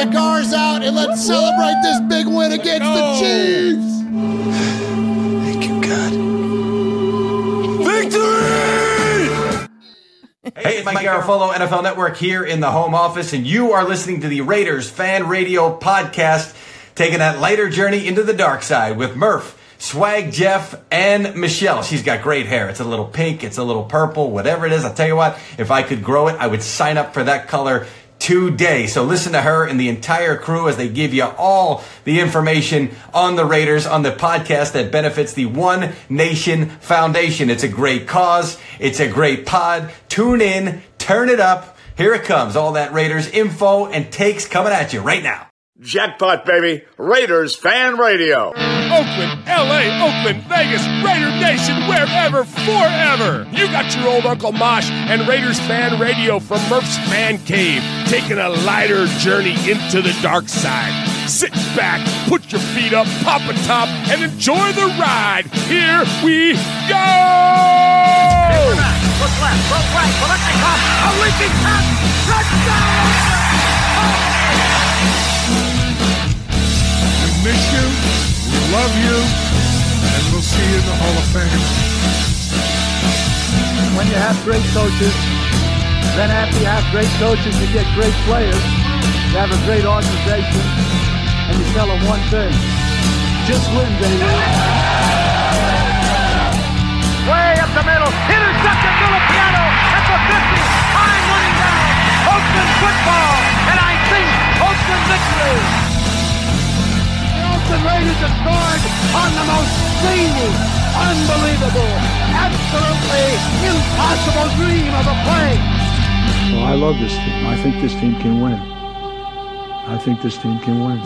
cigars out and let's celebrate this big win against the Chiefs. Thank you, God. Victory! Hey, it's Mike Garafolo, NFL Network here in the home office, and you are listening to the Raiders Fan Radio Podcast, taking that lighter journey into the dark side with Murph, Swag Jeff, and Michelle. She's got great hair. It's a little pink, it's a little purple, whatever it is. I'll tell you what, if I could grow it, I would sign up for that color today. So listen to her and the entire crew as they give you all the information on the Raiders on the podcast that benefits the One Nation Foundation. It's a great cause. It's a great pod. Tune in, turn it up. Here it comes. All that Raiders info and takes coming at you right now. Jackpot, baby. Raiders Fan Radio. Oakland, LA, Oakland, Vegas, Raider Nation, wherever, forever. You got your old Uncle Mosh and Raiders fan radio from Murph's Man Cave, taking a lighter journey into the dark side. Sit back, put your feet up, pop a top, and enjoy the ride. Here we go! Look left, look right, Biletnikoff, a leaping pass, touchdown! Miss you, we love you, and we'll see you in the Hall of Fame. when you have great coaches, then after you have great coaches, you get great players. You have a great organization, and you tell them one thing: just win, baby. Way up the middle, intercepted Filipiano at the 50, time running down. Oakland football, and I think Oakland victory. The Oakland Raiders have scored on the most zany, unbelievable, absolutely impossible dream of a play. Well, I love this team. I think this team can win. I think this team can win.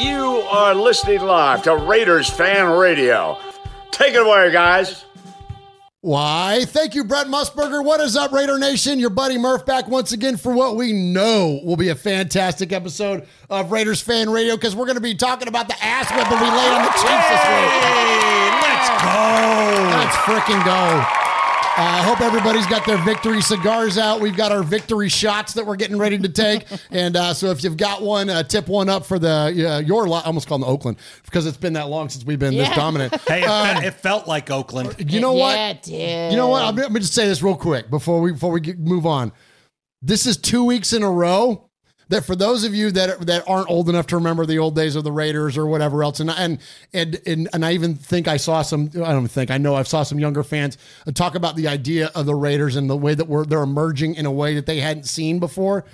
You are listening live to Raiders Fan Radio. Take it away, guys. Why? Thank you, Brent Musburger. What is up, Raider Nation? Your buddy Murph back once again for what we know will be a fantastic episode of Raiders Fan Radio because we're going to be talking about the ass whipping we laid on the Chiefs this week. let's go. Let's freaking go. Uh, I hope everybody's got their victory cigars out. We've got our victory shots that we're getting ready to take, and uh, so if you've got one, uh, tip one up for the uh, your. Lo- I almost called them Oakland because it's been that long since we've been this dominant. Hey, it, Um, it felt like Oakland. you know what? Yeah, did. You know what? I'm, let me just say this real quick before we before we get, move on. This is two weeks in a row that for those of you that that aren't old enough to remember the old days of the Raiders or whatever else, and and and and, and I even think I saw some. I don't think I know I saw some younger fans talk about the idea of the Raiders and the way that we're they're emerging in a way that they hadn't seen before.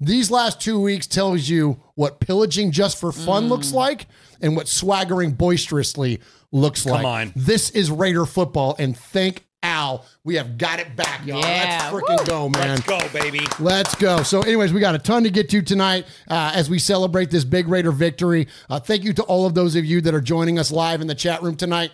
These last two weeks tells you what pillaging just for fun mm. looks like and what swaggering boisterously looks like. on. This is Raider football, and thank Al, we have got it back, y'all. Yeah. Let's freaking go, man. Let's go, baby. Let's go. So, anyways, we got a ton to get to tonight uh, as we celebrate this big Raider victory. Uh, thank you to all of those of you that are joining us live in the chat room tonight.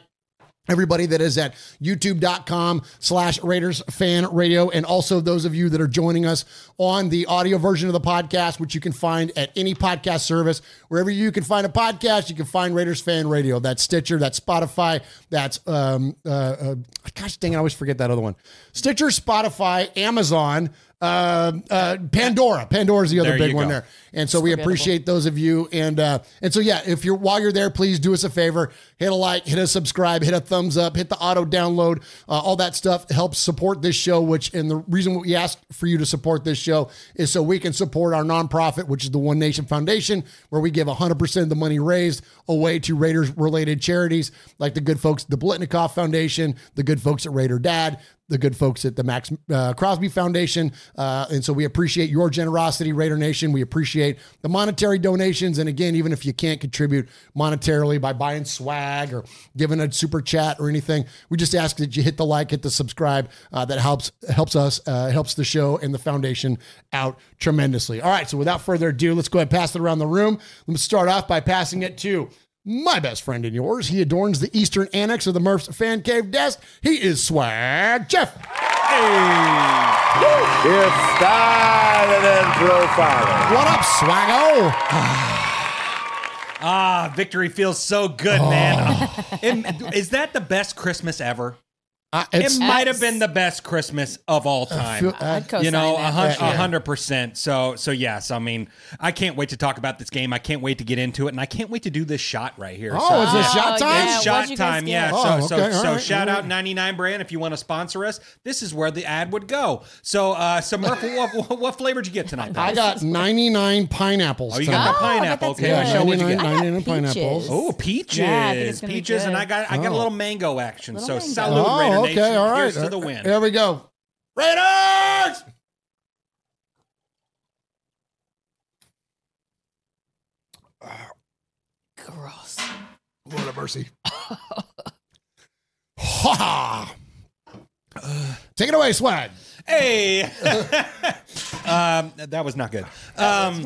Everybody that is at youtube.com slash Raiders fan radio, and also those of you that are joining us on the audio version of the podcast, which you can find at any podcast service. Wherever you can find a podcast, you can find Raiders fan radio. That's Stitcher, that's Spotify, that's, um, uh, uh, gosh dang, it, I always forget that other one. Stitcher, Spotify, Amazon, uh, uh, Pandora. Pandora's the other There big one go. there. And so we appreciate those of you. And uh, and so yeah, if you're while you're there, please do us a favor, hit a like, hit a subscribe, hit a thumbs up, hit the auto download, uh, all that stuff helps support this show. Which and the reason we ask for you to support this show is so we can support our nonprofit, which is the One Nation Foundation, where we give 100 percent of the money raised away to Raiders related charities like the good folks at the Biletnikoff Foundation, the good folks at Raider Dad, the good folks at the Max uh, Crosby Foundation. Uh, and so we appreciate your generosity, Raider Nation. We appreciate the monetary donations. And again, even if you can't contribute monetarily by buying swag or giving a super chat or anything, we just ask that you hit the like, hit the subscribe. Uh, that helps helps us, uh, helps the show and the foundation out tremendously. All right. So without further ado, let's go ahead and pass it around the room. Let's start off by passing it to my best friend and yours. He adorns the eastern annex of the Murph's Fan Cave desk. He is Swag Jeff. It's started and profiling. What up, Swaggo? Ah, victory feels so good, man. And is that the best Christmas ever? Uh, It might have been the best Christmas of all time. feel- I'd you know, a that. hun- Yeah, a yeah. hundred percent. So, so yes. I mean, I can't wait to talk about this game. I can't wait to get into it, and I can't wait to do this shot right here. Oh, So- is it Oh, shot time? yeah. It's what'd shot time, yeah. Oh, so, okay, so, all so right, shout out 99 brand if you want to sponsor us. This is where the ad would go. So, uh, so Murph, what, what, what flavor did you get tonight? I got 99 pineapples. Oh, you tonight. got the Oh, but pineapple. Okay, good. Michelle, what'd you get? I got 99 pineapples. peaches. Oh, peaches, Yeah, I think it's gonna be peaches, and. I got I got a Oh. little mango action. Little so mango. salute, Raider Oh, Nation. okay, all right. Here's to the uh, win. Here we go. Raiders! Gross. Lord have mercy. ha! Take it away, swag. Hey, um, that was not good. Um,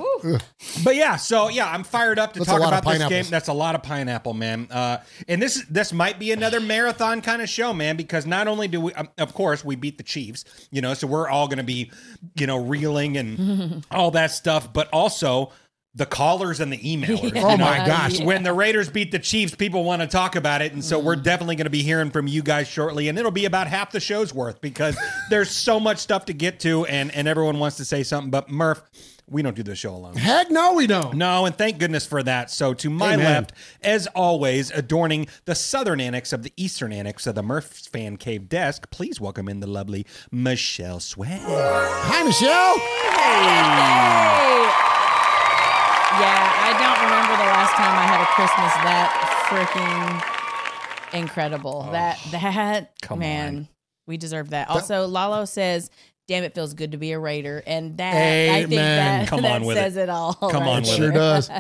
but yeah, so yeah, I'm fired up to That's talk about this game. That's a lot of pineapple, man. Uh, and this this might be another marathon kind of show, man, because not only do we, um, of course, we beat the Chiefs, you know, so we're all going to be, you know, reeling and all that stuff, but also. The callers and the emailers. Oh my gosh. When the Raiders beat the Chiefs, people want to talk about it. And so we're definitely going to be hearing from you guys shortly. And it'll be about half the show's worth because there's so much stuff to get to and, and everyone wants to say something. But Murph, we don't do this show alone. Heck no, we don't. No, and thank goodness for that. So, to my Amen. left, as always, adorning the southern annex of the eastern annex of the Murph's Fan Cave desk, please welcome in the lovely Michelle Swag. Hi, Michelle. Hey. Yeah, I don't remember the last time I had a Christmas that freaking incredible. Oh, that that come man, on. we deserve that. Also, Lalo says, "Damn, it feels good to be a Raider," and that I think that, Come that with says it. it, all. Come right on with It sure there. does.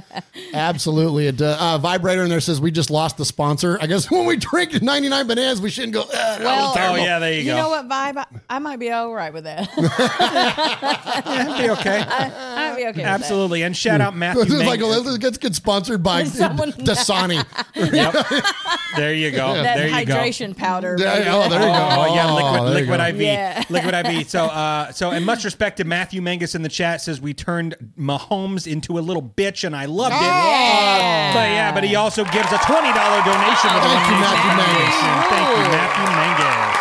Absolutely. It does. Uh, Vibrator in there says we just lost the sponsor. I guess when we drink 99 bananas, we shouldn't go, "Ah, that Well, was terrible. Oh, yeah, there you, You go. know what, vibe? I, I might be all right with that. It'd be okay. I might be okay. Absolutely. And shout out Matthew. This is like, Mang- let's get, get sponsored by Someone- Dasani. there you go. With that. there That you go. hydration powder. Yeah, oh, there you go. Oh, yeah, Oh, liquid, there liquid. IV, Yeah. liquid IV. So, uh, so, and much respect to Matthew Mangus in the chat says we turned Mahomes into a little bitch, and I loved it. Yeah. But yeah, but he also gives a twenty dollar donation to the Thank you, Matthew Mangus. Thank you, Matthew Mangus.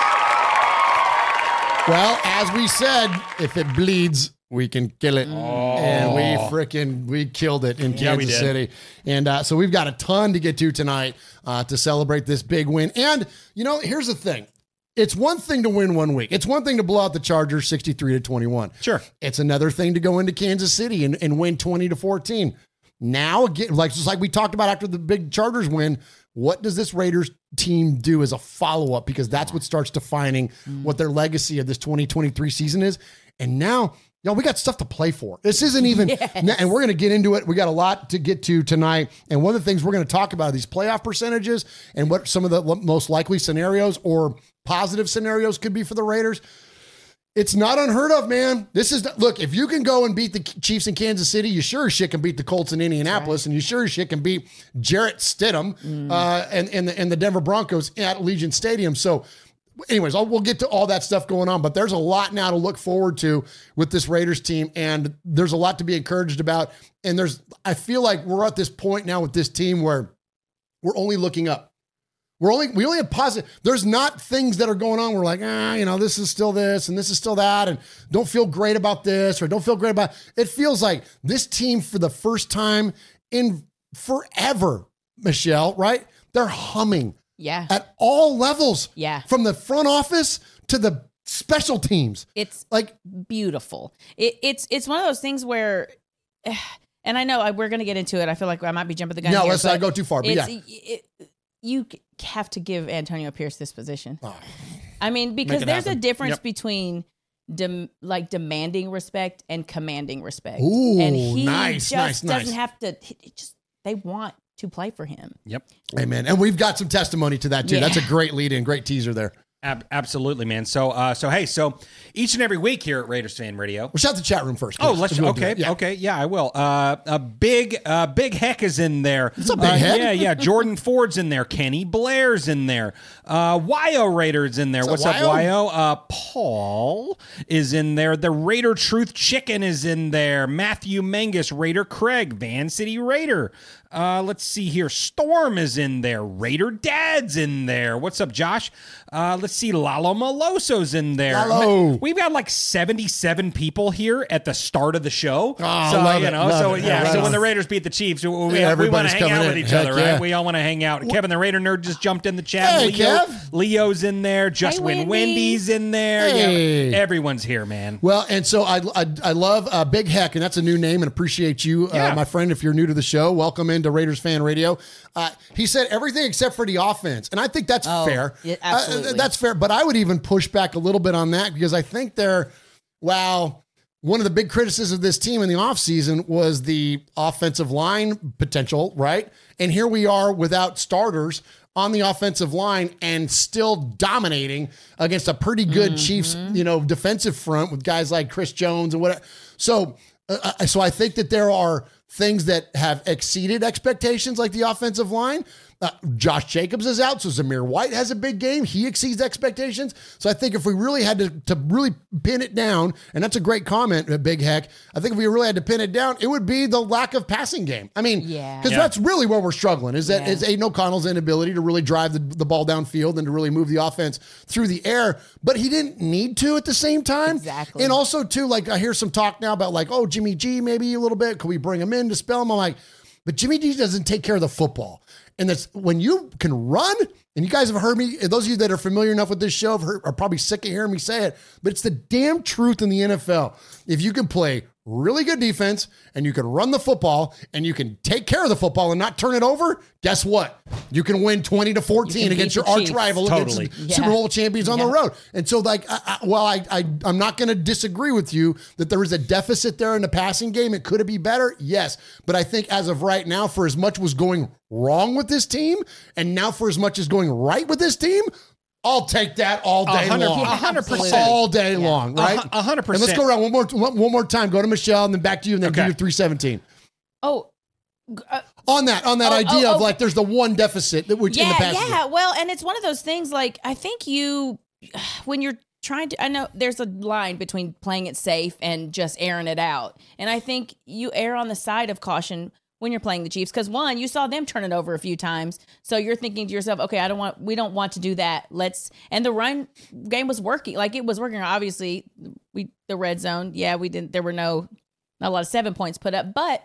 Well, as we said, if it bleeds, we can kill it. And we freaking we killed it in Oh. Yeah, Kansas. City. And uh, so we've got a ton to get to tonight uh, to celebrate this big win. And you know, here's the thing. It's one thing to win one week. It's one thing to blow out the Chargers 63 to 21. Sure. It's another thing to go into Kansas City and, and win 20 to 14. Now, again, like just like we talked about after the big Chargers win, what does this Raiders team do as a follow up? Because that's what starts defining mm. what their legacy of this 2023 season is. And now, you know, we got stuff to play for. This isn't even, and we're going to get into it. We got a lot to get to tonight. And one of the things we're going to talk about are these playoff percentages and what some of the most likely scenarios or positive scenarios could be for the Raiders. It's not unheard of, man. This is look. If you can go and beat the Chiefs in Kansas City, you sure as shit can beat the Colts in Indianapolis, and you sure as shit can beat Jarrett Stidham uh, and and the, and the Denver Broncos at Allegiant Stadium. So, anyways, I'll, we'll get to all that stuff going on. But there's a lot now to look forward to with this Raiders team, and there's a lot to be encouraged about. And there's, I feel like we're at this point now with this team where we're only looking up. We're only we only have positive. There's not things that are going on. We're like, ah, you know, this is still this and this is still that, and don't feel great about this or don't feel great about. It feels like this team for the first time in forever, Michelle. Right? They're humming Yeah. at all levels. Yeah. from the front office to the special teams. It's Like, beautiful. It, it's it's one of those things where, and I know I, we're going to get into it. I feel like I might be jumping the gun. no, here, let's not go too far. But yeah, it, you have to give Antonio Pierce this position. Oh. I mean, because it there's a difference Yep. between dem, like demanding respect and commanding respect. Ooh, and he nice, just nice, doesn't nice. have to. he- he just they want to play for him. Yep. amen. And we've got some testimony to that too. Yeah. That's a great lead in, great teaser there. Ab- absolutely, man. So, uh, so hey, so each and every week here at Raiders Fan Radio, Well, shout the chat room first. Oh, let's if you would do okay. Yeah. okay, yeah, I will. Uh, a big, uh, big heck is in there. What's up, Big Heck? Yeah, yeah. Jordan Ford's in there. Kenny Blair's in there. Uh, Wyo Raiders in there. What's What's, up, up, Wyo? Wyo? Uh, Paul is in there. The Raider Truth Chicken is in there. Matthew Mangus, Raider Craig, Van City Raider. Uh, let's see here. Storm is in there. Raider Dad's in there. What's up, Josh? Uh, let's see. Lalo Maloso's in there. Lalo. We've got like 77 people here at the start of the show. Oh, so, love you it, know, love so it. yeah, Yeah, right so when the Raiders beat the Chiefs, we, we, Yeah, we want to hang out coming with each Heck other, yeah. right? We all want to hang out. Kevin the Raider Nerd just jumped in the chat. Hey, Leo, Kev. Leo's in there. Just Win Wendy. Wendy's in there. Hey. Yeah, everyone's here, man. Well, and so I I, I love uh, Big Heck, and that's a new name, and appreciate you, Yeah. uh, my friend. If you're new to the show, welcome into Raiders Fan Radio. Uh, he said everything except for the offense, and I think that's Oh, fair. yeah, Uh, absolutely. That's fair, but I would even push back a little bit on that because I think they're wow. One of the big criticisms of this team in the offseason was the offensive line potential, right? And here we are without starters on the offensive line and still dominating against a pretty good Chiefs, you know, defensive front with guys like Chris Jones and whatever. So, uh, uh, so I think that there are things that have exceeded expectations, like the offensive line. Uh, Josh Jacobs is out, so Zamir White has a big game. He exceeds expectations. So I think if we really had to, to really pin it down, and that's a great comment, uh, Big Heck. I think if we really had to pin it down, it would be the lack of passing game. I mean, Yeah. because Yeah. that's really where we're struggling. Is that Yeah. is Aidan O'Connell's inability to really drive the, the ball downfield and to really move the offense through the air, but he didn't need to at the same time. Exactly. And also too, like I hear some talk now about like, oh, Jimmy G, maybe a little bit. Could we bring him in to spell him? I'm like, but Jimmy G doesn't take care of the football. And that's when you can run, and you guys have heard me, those of you that are familiar enough with this show heard, are probably sick of hearing me say it, but it's the damn truth in the NFL. If you can play really good defense and you can run the football and you can take care of the football and not turn it over, guess what? You can win 20 to 14 You against your the arch rival, Totally. against Yeah. Super Bowl champions on the road. And so, like, I, I, while I, I, I'm not going to disagree with you that there is a deficit there in the passing game, it could it be better? Yes. But I think as of right now, for as much was going wrong with this team, and now for as much as going right with this team, I'll take that all day 100, long. 100%. All day long, right? A hundred And let's go around one more, one one more time. Go to Michelle and then back to you and then do Okay. your 317. Oh, uh, On that, on that Oh, idea oh, of oh. like there's the one deficit that which in the yeah, yeah. Well, and it's one of those things. Like I think you, when you're trying to, I know there's a line between playing it safe and just airing it out, and I think you err on the side of caution when you're playing the Chiefs because one, you saw them turn it over a few times, so you're thinking to yourself, okay, I don't want, we don't want to do that. Let's, and the run game was working, like it was working. Obviously, we the red zone, yeah, we didn't. There were no, not a lot of seven points put up, but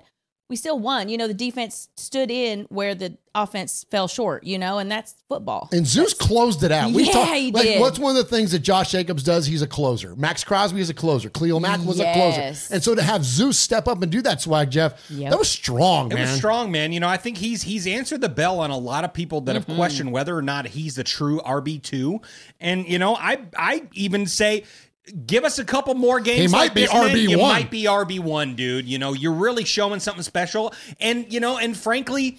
we still won. You know, the defense stood in where the offense fell short, you know, and that's football. And Zeus closed it out. We Yeah, talked he like did. what's one of the things that Josh Jacobs does? He's a closer. Max Crosby is a closer. Khalil Mack was a Yes. closer. And so to have Zeus step up and do that swag, Jeff, Yep. that was strong, It was strong, man. You know, I think he's he's answered the bell on a lot of people that Mm-hmm. have questioned whether or not he's the true RB two. And you know, I I even say. Give us a couple more games. He might like be this, man. You might be RB one, dude. You know, you're really showing something special. And you know, and frankly,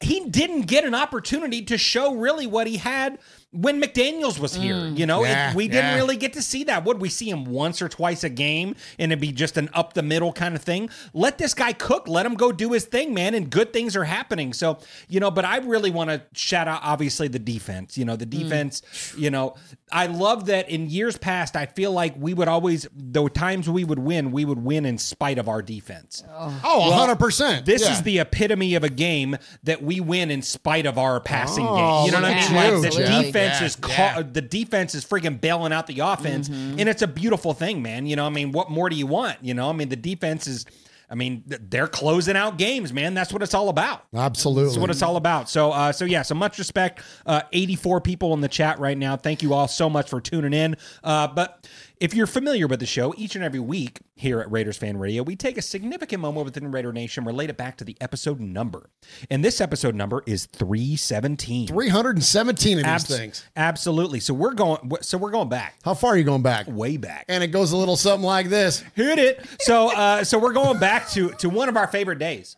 he didn't get an opportunity to show really what he had when McDaniels was here. Mm. You know, It- we didn't yeah. really get to see that. Would we see him once or twice a game and it'd be just an up the middle kind of thing? Let this guy cook. Let him go do his thing, man. And good things are happening. So, you know, but I really want to shout out, obviously, the defense. You know, the defense, you know, I love that in years past, I feel like we would always, the times we would win, we would win in spite of our defense. oh, 100%. This Yeah. is the epitome of a game that we win in spite of our passing Oh, game. You know what I mean? Like you, the Jeff. Defense Yeah, is ca- yeah. the defense is freaking bailing out the offense, Mm-hmm. and it's a beautiful thing, man. You know, I mean, what more do you want? You know, I mean, the defense is. I mean, they're closing out games, man. That's what it's all about. Absolutely. That's what it's all about. So, uh, so yeah, so much respect. Uh, 84 people in the chat right now. Thank you all so much for tuning in. Uh, but if you're familiar with the show, each and every week here at Raiders Fan Radio, we take a significant moment within Raider Nation, relate it back to the episode number. And this episode number is 317. 317 of these Abs- things. Absolutely. So we're going. So we're going back, How far are you going back? way back. And it goes a little something like this. Hit it. So, uh, so we're going back to to one of our favorite days.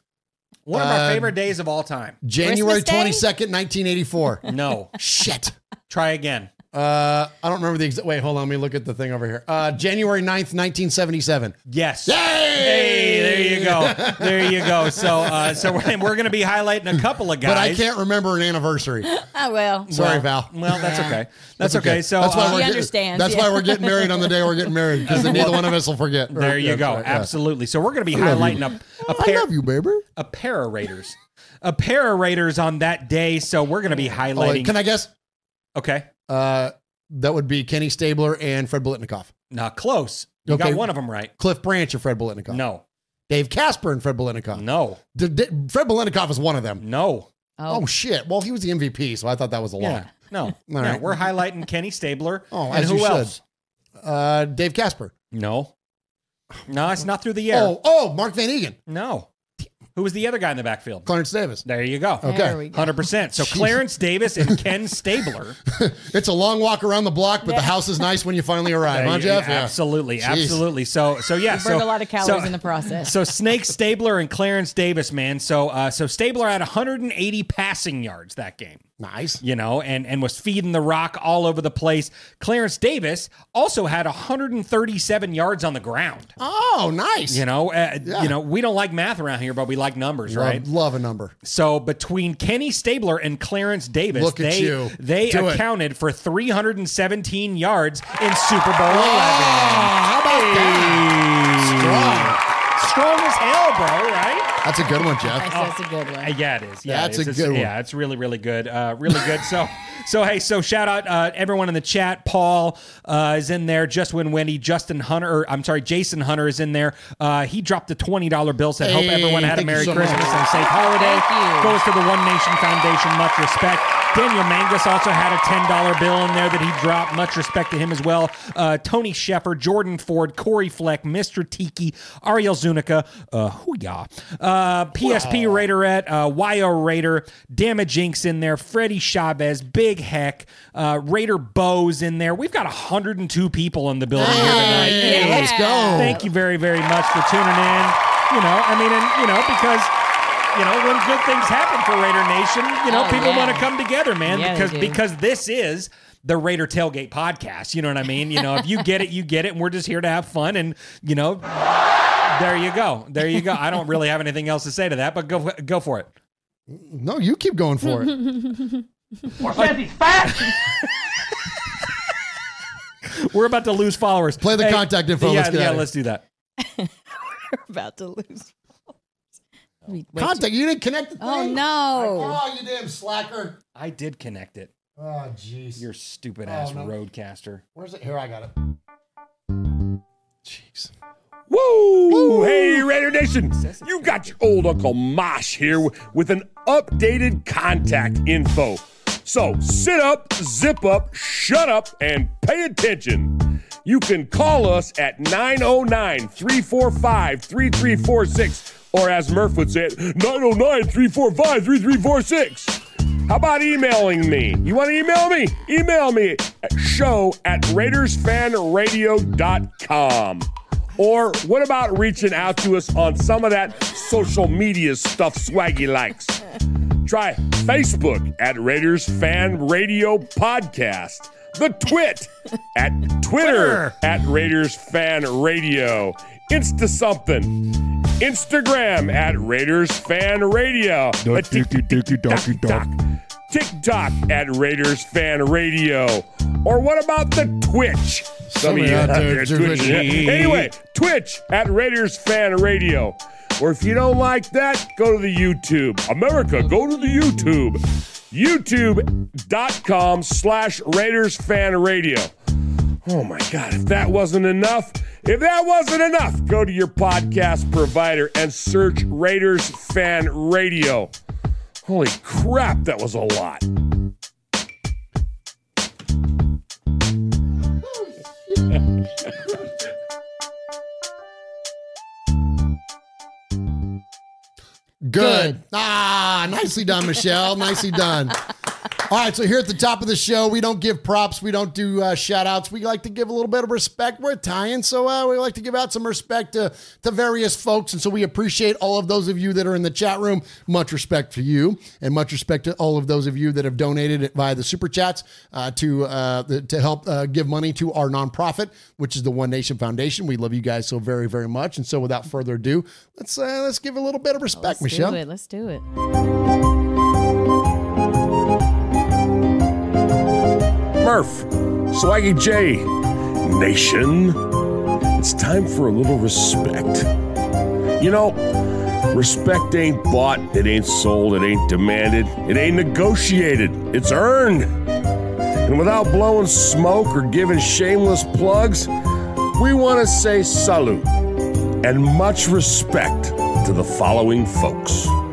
One of our Uh, favorite days of all time. January Christmas Day? 22nd, 1984. No, Shit. try again. Uh, I don't remember the exact. Wait, hold on. Let me look at the thing over here. Uh, January 9th, 1977. Yes. Yay! Hey, there you go. There you go. So, uh, so we're, we're going to be highlighting a couple of guys. But I can't remember an anniversary. Oh well. Sorry, Well- Val. Well, that's okay. That's, okay. So that's why uh, we're She getting, That's yeah. why we're getting married on the day we're getting married because then neither one of us will forget. there you That's go. right. Absolutely. So we're going to be love highlighting you. a, a I pair love you, baby. a pair of Raiders. A pair of Raiders on that day. So we're going to be Oh, highlighting. wait, can I guess? okay. Uh, that would be Kenny Stabler and Fred Biletnikoff. Not close. You Okay. got one of them right. Cliff Branch or Fred Biletnikoff. No. Dave Casper and Fred Biletnikoff. No. D- D- Fred Biletnikoff is one of them. No. Oh. shit! Well, he was the MVP, so I thought that was a Yeah. lot. No. All no. right. We're highlighting Kenny Stabler. Oh, and as who you should. else? Uh, Dave Casper. No. No, it's not through the air. Oh, oh, Mark van Eeghen, No. Who was the other guy in the backfield? Clarence Davis. There you go. Okay. There we go. Hundred percent. So Clarence Davis and Ken Stabler. It's a long walk around the block, but the house is nice when you finally arrive, huh, Yeah, Jeff? Yeah. Absolutely, Jeez. absolutely. So, so yeah, You burned so a lot of calories so- in the process. So Snake Stabler and Clarence Davis, man. So, uh, so Stabler had 180 passing yards that game. Nice. you know, and and was feeding the rock all over the place. Clarence Davis also had 137 yards on the ground. Oh, nice. You know, uh, Yeah. you know, we don't like math around here, but we like numbers, love, right? love a number. So between Kenny Stabler and Clarence Davis, Look they you. they Do it. accounted for 317 yards in Super Bowl 11. how about that? Strong as hell, bro, right? That's a good one, Jeff. That's, that's a good one. Uh, yeah, it is. Yeah, That's it is. a It's- good one. Yeah, it's really, really good. Uh, really good. So, so hey, so shout out uh, everyone in the chat. Paul uh, is in there. Just win Wendy. Justin Hunter. Or, I'm sorry, Jason Hunter is in there. Uh, he dropped the twenty dollar bill. Said, "Hope Hey, everyone had a thank you Merry so Christmas much. and a safe holiday." Thank you. Goes to the One Nation Foundation. Much respect. Daniel Mangus also had a ten dollar bill in there that he dropped. Much respect to him as well. Uh, Tony Shepard, Jordan Ford, Corey Fleck, Mr. Tiki, Ariel Zunica, uh, hoo-yah, uh, PSP Raiderette, uh, YO Raider, Damage Inc.'s in there, Freddie Chavez, Big Heck, uh, Raider Bows in there. We've got 102 people in the building here tonight. Hey, Yeah. let's go. Thank you very, very much for tuning in. You know, I mean, and you know, because you know, when good things happen for Raider Nation, you know, Oh, people yeah. want to come together, man, Yeah, because because this is the Raider Tailgate podcast. You know what I mean? You know, if you get it, you get it, and we're just here to have fun, and you know, there you go, there you go. I don't really have anything else to say to that, but go go for it. No, you keep going for it. We're about to lose followers. Play the contact info. Yeah, Let's get yeah, let's do that. We're about to lose. Wait, wait, Contact. You didn't connect the oh, thing. Oh no! Oh, you damn slacker. I did connect it. Oh, jeez. Your stupid oh, ass no. RODECaster. Where's it? Here, I got it. Jeez. Woo! Hey, Raider Nation! You got your old Uncle Mosh here with an updated contact info. So sit up, zip up, shut up, and pay attention. You can call us at 909 345 3346, or as Murph would say it, 909 345 3346. How about emailing me? You want to email me? Email me at show at RaidersFanRadio.com. Or what about reaching out to us on some of that social media stuff Swaggy likes? Try Facebook at Raiders Fan Radio Podcast. The Twit at Twitter at Raiders Fan Radio. Insta something. Instagram at Raiders Fan Radio. TikTok at Raiders Fan Radio. Or what about the Twitch? Some of you out there twitching. Anyway, Twitch at Raiders Fan Radio. Or if you don't like that, go to the YouTube. America, go to the YouTube. YouTube.com slash Raiders Fan Radio. Oh my God, if that wasn't enough, if that wasn't enough, go to your podcast provider and search Raiders Fan Radio. Holy crap, that was a lot. Good. Ah, nicely done, Michelle. nicely done. All right, so here at the top of the show, we don't give props, we don't do uh, shout outs. We like to give a little bit of respect. We're Italian, so uh, we like to give out some respect to, to various folks. And so we appreciate all of those of you that are in the chat room. Much respect to you, and much respect to all of those of you that have donated it via the super chats uh, to uh, the, to help uh, give money to our nonprofit, which is the One Nation Foundation. We love you guys so very, very much. And so without further ado, let's uh, let's give a little bit of respect, Let's Michelle. do it. Let's do it. Murph, Swaggy J, Nation. It's time for a little respect. You know, respect ain't bought, it ain't sold, it ain't demanded, it ain't negotiated, it's earned. And without blowing smoke or giving shameless plugs, we want to say salute and much respect to the following folks.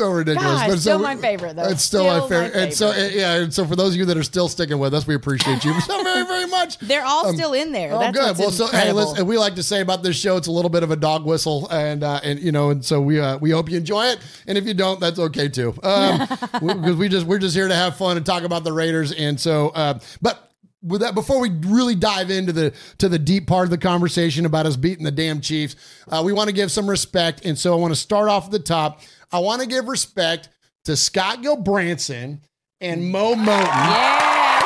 So ridiculous. Gosh, but still so- my favorite, though. It's still, my Still my favorite. And so favorite. yeah, and so for those of you that are still sticking with us, we appreciate you so very, very much. They're all still in there. Oh, That's good. Well, so hey, listen, we like to say about this show, it's a little bit of a dog whistle, and uh, and you know, and so we uh, we hope you enjoy it, and if you don't, that's okay too, um, because we just we're just here to have fun and talk about the Raiders, and so, uh, but. With that, before we really dive into the to the deep part of the conversation about us beating the damn Chiefs, uh, we want to give some respect, and so I want to start off at the top. I want to give respect to Scott Gulbransen and Mo Moton Yeah.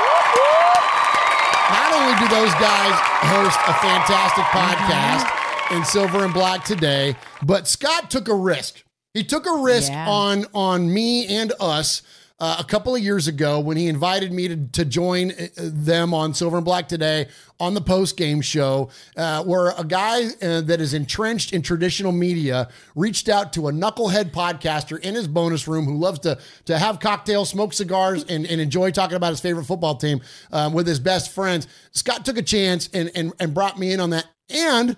not only do those guys host a fantastic mm-hmm. podcast in Silver and Black today, but Scott took a risk. He took a risk Yeah. on on me and us uh, a couple of years ago when he invited me to, to join uh, them on Silver and Black today on the post game show, uh, where a guy uh, that is entrenched in traditional media reached out to a knucklehead podcaster in his bonus room who loves to to have cocktails, smoke cigars, and, and enjoy talking about his favorite football team um, with his best friends. Scott took a chance and and and brought me in on that and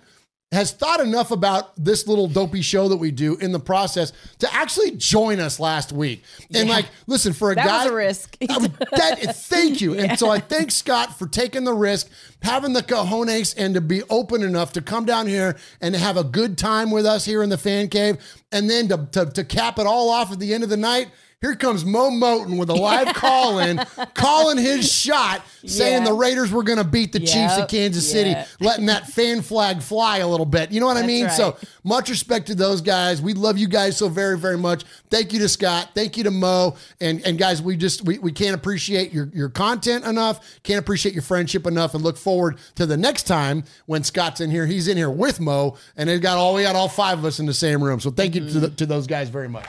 has thought enough about this little dopey show that we do in the process to actually join us last week. And like, listen, for a That guy, was a risk. I would- that- thank you. And so I thank Scott for taking the risk, having the cojones, and to be open enough to come down here and to have a good time with us here in the fan cave. And then to, to, to cap it all off at the end of the night. Here comes Mo Moton with a live call in, calling his shot, saying Yeah. the Raiders were going to beat the Chiefs at Yep. Kansas Yeah. City, letting that fan flag fly a little bit. You know what I mean? right. So much respect to those guys. We love you guys so very, very much. Thank you to Scott. Thank you to Mo. And and guys, we just we, we can't appreciate your your content enough. Can't appreciate your friendship enough, and look forward to the next time when Scott's in here. He's in here with Mo, and they got all we got all five of us in the same room. So thank you to the, mm-hmm. to those guys very much.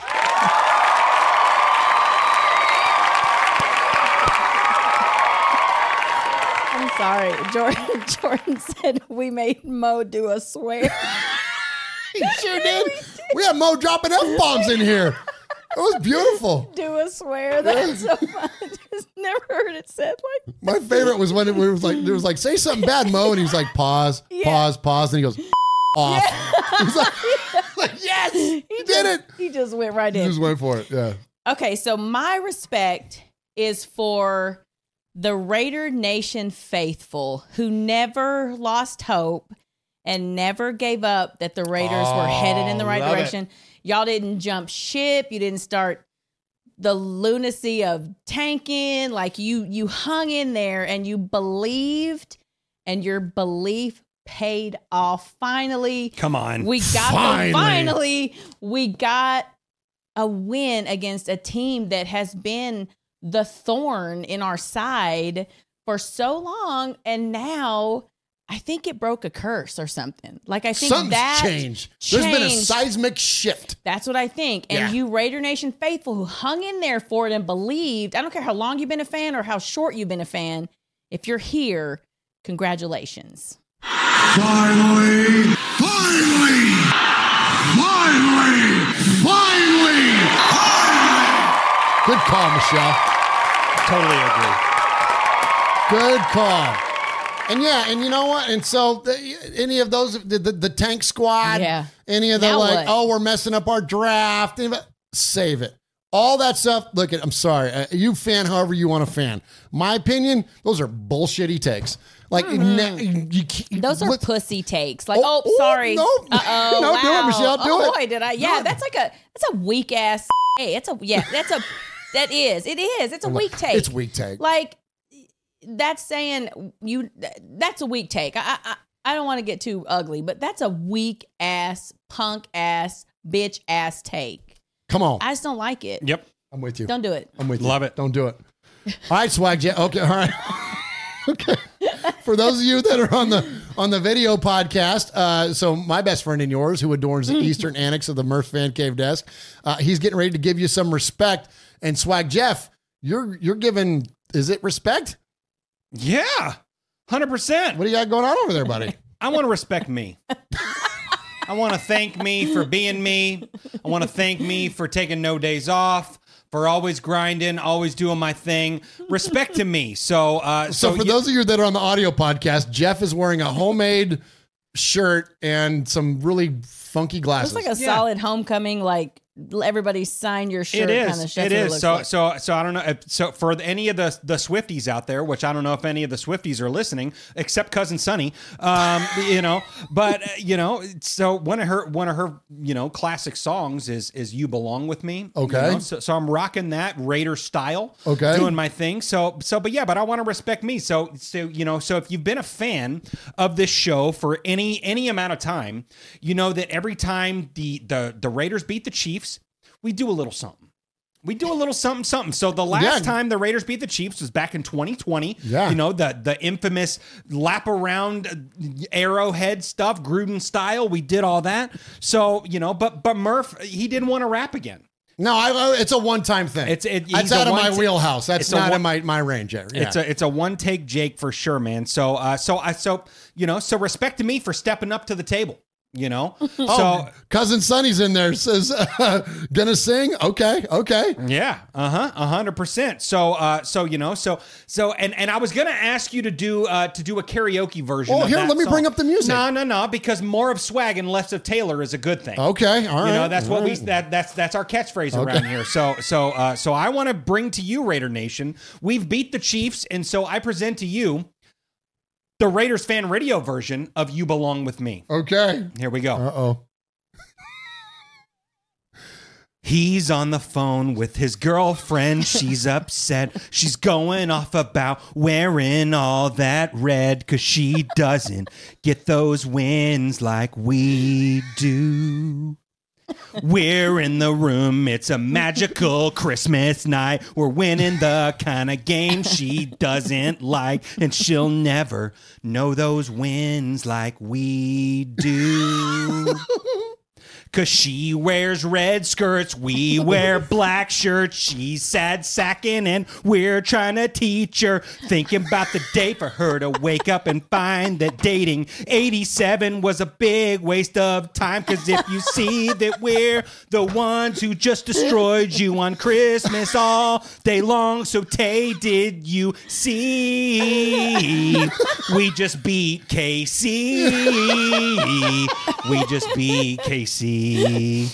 Sorry. Jordan, Jordan said we made Mo do a swear. He sure did. We had Mo dropping f bombs in here. It was beautiful. do a swear. That's so fun. Just never heard it said like My favorite was when it was like there was like say something bad, Mo, and he was like pause, pause, pause, and he goes off. He's like, like, yes, he did it. He just went right in. He just went for it. Yeah. Okay, so my respect is for the Raider Nation faithful who never lost hope and never gave up that the Raiders were oh, headed in the right love it. direction. Y'all didn't jump ship, you didn't start the lunacy of tanking, like you you hung in there and you believed and your belief paid off finally. Come on. We got Finally. finally we got a win against a team that has been the thorn in our side for so long and now I think it broke a curse or something. Like I think Something's that changed. There's been a seismic shift. That's what I think. And Yeah. you Raider Nation faithful who hung in there for it and believed, I don't care how long you've been a fan or how short you've been a fan, if you're here, congratulations. Finally! Finally! Finally! Finally! Good call, Michelle. Totally agree. Good call. And yeah, and you know what? And so the, any of those, the, the, the tank squad, Yeah. any of the Now like, what? oh, we're messing up our draft, any of it- save it. all that stuff. Look at, I'm sorry, uh, you fan however you want to fan. My opinion, those are bullshitty takes. Like ne- you, can't- Those are what- pussy takes. Like, Oh, oh, ooh, sorry. no. Uh-oh, No, do it. Michelle, do oh, it. boy, did I? Yeah, that's like a that's a weak ass. Hey, it's a yeah. That's a that is it is. It's a weak take. It's weak take. Like that's saying you. That's a weak take. I I, I don't want to get too ugly, but that's a weak ass, punk ass, bitch ass take. Come on, I just don't like it. Yep. I'm with you. Don't do it. I'm with you. Love it. Don't do it. All right, swag jet. Okay, all right. okay. For those of you that are on the on the video podcast, uh, so my best friend and yours, who adorns the eastern annex of the Murph Fan Cave desk, uh, he's getting ready to give you some respect. And swag Jeff, you're you're giving is it respect? Yeah. 100%. What do you got going on over there, buddy? I want to respect me. I want to thank me for being me. I want to thank me for taking no days off, for always grinding, always doing my thing. Respect to me. So, uh, So, so, for you- those of you that are on the audio podcast, Jeff is wearing a homemade shirt and some really funky glasses. It's like a Yeah. solid homecoming. Like everybody sign your shirt it is. kind of shit. it That's what is. looks So, like. so, so I don't know. If, so, for any of the the Swifties out there, which I don't know if any of the Swifties are listening, except cousin Sunny, um, you know. But uh, you know, so one of her one of her you know classic songs is is "You Belong with Me." you Okay. know? So, so I'm rocking that Raider style. Okay. Doing my thing. So, so, but yeah, but I want to respect me. So, so you know, so if you've been a fan of this show for any any amount of time, you know that every time the the the Raiders beat the Chiefs, we do a little something. We do a little something, something. So the last Yeah. time the Raiders beat the Chiefs was back in 2020. Yeah. You know, the the infamous lap around uh, arrowhead stuff, Gruden style. We did all that. So, you know, but but Murph, he didn't want to rap again. No, I, it's a one time thing. It's- it- That's out of my one- wheelhouse. That's not one- in my, my range. Yeah. It's a it's a one take Jake for sure, man. So uh so I so you know, so respect to me for stepping up to the table, you know? Oh, So cousin Sonny's in there says, uh, "Gonna sing? Okay, okay." Yeah, uh huh, a hundred percent. So, uh, so you know, so so, and and I was gonna ask you to do uh to do a karaoke version. Oh, of here, that let me song. bring up the music. No, no, no, because more of swag and less of Taylor is a good thing. Okay, all right. You know, that's what all we that that's that's our catchphrase Okay. around here. So so uh, so I want to bring to you Raider Nation. We've beat the Chiefs, and so I present to you the Raiders fan radio version of "You Belong with Me." Okay. Here we go. Uh oh. He's on the phone with his girlfriend. She's upset. She's going off about wearing all that red because she doesn't get those wins like we do. We're in the room. It's a magical Christmas night. We're winning the kind of game she doesn't like, and she'll never know those wins like we do. Cause she wears red skirts, we wear black shirts. She's sad sacking, and we're trying to teach her. Thinking about the day for her to wake up and find that dating 87 was a big waste of time. Cause if you see that we're the ones who just destroyed you on Christmas all day long, so Tay, did you see? We just beat KC. We just beat KC.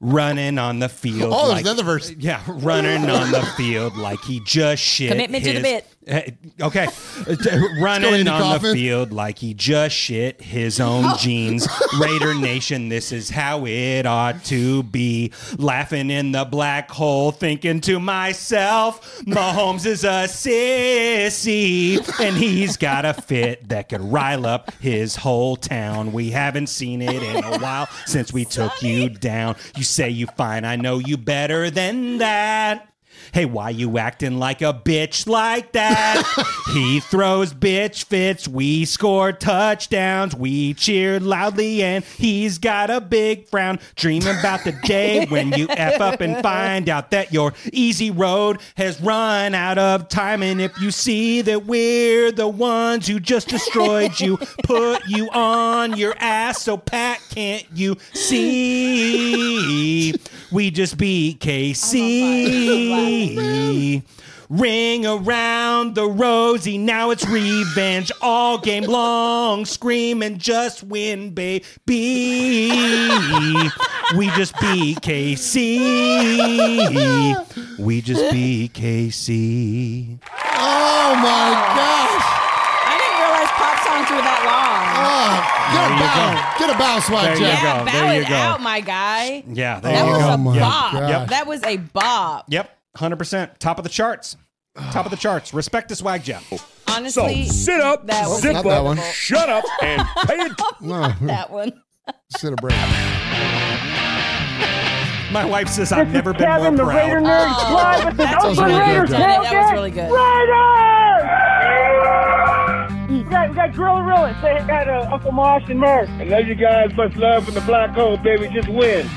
Running on the field. Oh, there's like- another verse. Yeah, running on the field like he just shit. Commitment to the bit. Okay, running on Kaufman. the field like he just shit his own jeans. Raider Nation, this is how it ought to be. Laughing in the black hole, thinking to myself, Mahomes is a sissy, and he's got a fit that could rile up his whole town. We haven't seen it in a while since we took you down. You say you fine, I know you better than that. Hey, why you acting like a bitch like that? he throws bitch fits. We score touchdowns. We cheer loudly, and he's got a big frown. Dreaming about the day when you F up and find out that your easy road has run out of time. And if you see that we're the ones who just destroyed you, put you on your ass so Pat can't you see? We just beat KC. Ring around the rosy, now it's revenge all game long. Screaming, just win, baby. We just beat KC. We just beat KC. Oh my gosh! I didn't realize pop songs were that long. Oh, get There a you bow, get a bow, swag There you Jeff. yeah, go, bow there you it go. out, my guy. Yeah, there That you was go. a oh, my bop. gosh. That was a bop. Yep, 100%. Top of the charts. Top of the charts. Respect to Swag Jeff. So Honestly, sit up, that was zip not that one. shut up, and pay it. No, that one. sit a break. My wife says I've never been Kevin, the more Raider proud. nerd oh, fly with the That was Oakland really Raiders good, That was really good. Raiders! We got, we got Grill Real uh, and say hi to Uncle Marsh and Murph. I love you guys. Much love from the black hole, baby. Just win.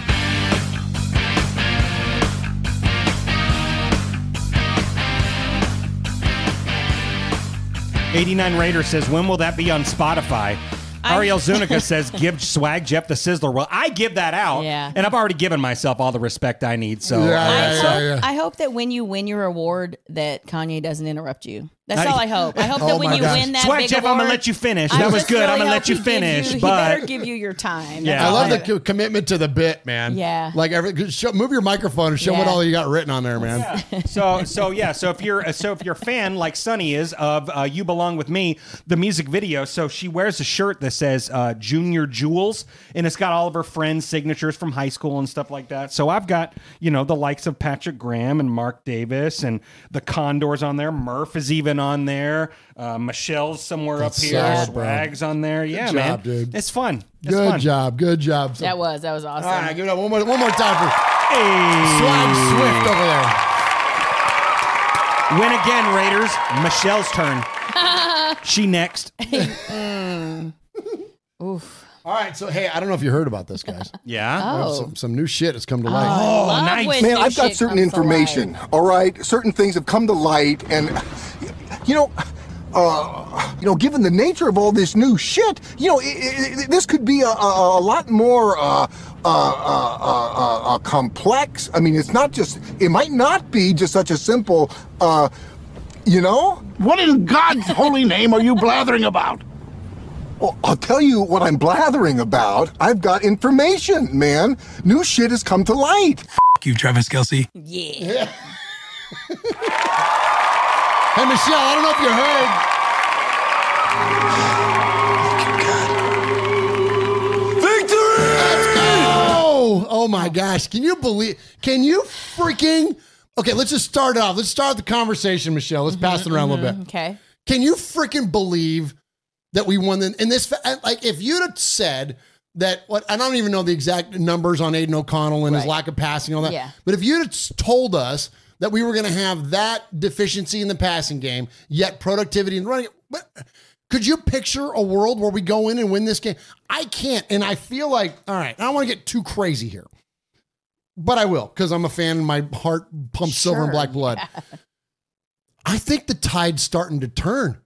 Eighty-nine Raider says, "When will that be on Spotify?" I- Ariel Zunica says, "Give Swag Jeff the Sizzler." Well, I give that out, Yeah. and I've already given myself all the respect I need. So, Yeah, uh, yeah, I, yeah. hope, I hope that when you win your award, that Kanye doesn't interrupt you. That's I- all I hope. I hope Oh that when you gosh. win that Swag big Jeff, I'm gonna let you finish. I That was good. really I'm gonna let you he gives finish, he but- better give you your time. Yeah. I all love the co- commitment to the bit, man. Yeah. Like every show, move your microphone and show what all you got written on there, man. so so yeah so if you're so if you're a fan like Sunny is of uh, you belong with me the music video so she wears a shirt that says uh, Junior Jewels and it's got all of her friends signatures from high school and stuff like that so I've got you know the likes of Patrick Graham and Mark Davis and the Condors on there Murph is even on there uh, Michelle's somewhere That's up here solid. Swag's on there yeah job, man dude. it's fun it's Good fun. job, good job. That was that was awesome. all right, give it up one more, one more time for Hey. Swag Swift over there. win again Raiders Michelle's turn she next Oof. All right, so hey, I don't know if you heard about this, guys. yeah Oh. Some, some new shit has come to light. Love nice. when Man, new I've got shit certain comes to information. light. All right, certain things have come to light, and you know, uh, you know, given the nature of all this new shit, you know, i i i this could be a, a, a lot more uh, uh, uh, uh, uh, uh, complex. I mean, it's not just. It might not be just such a simple. Uh, you know. What in God's holy name are you blathering about? Well, I'll tell you what I'm blathering about. I've got information, man. New shit has come to light. you, Travis Kelce. Yeah. Hey, Michelle, I don't know if you heard. Oh, oh my gosh. Can you believe? Can you freaking? Okay, let's just start it off. Let's start the conversation, Michelle. Let's pass it around a little bit. Mm-hmm. Okay. Can you freaking believe that we won? The, and this, like, if you'd have said that, what I don't even know the exact numbers on Aidan O'Connell and his lack of passing and all that. Yeah. But if you'd have told us that we were going to have that deficiency in the passing game, yet productivity and running, what, could you picture a world where we go in and win this game? I can't. And I feel like, all right, I don't want to get too crazy here, but I will because I'm a fan and my heart pumps silver and black blood. I think the tide's starting to turn.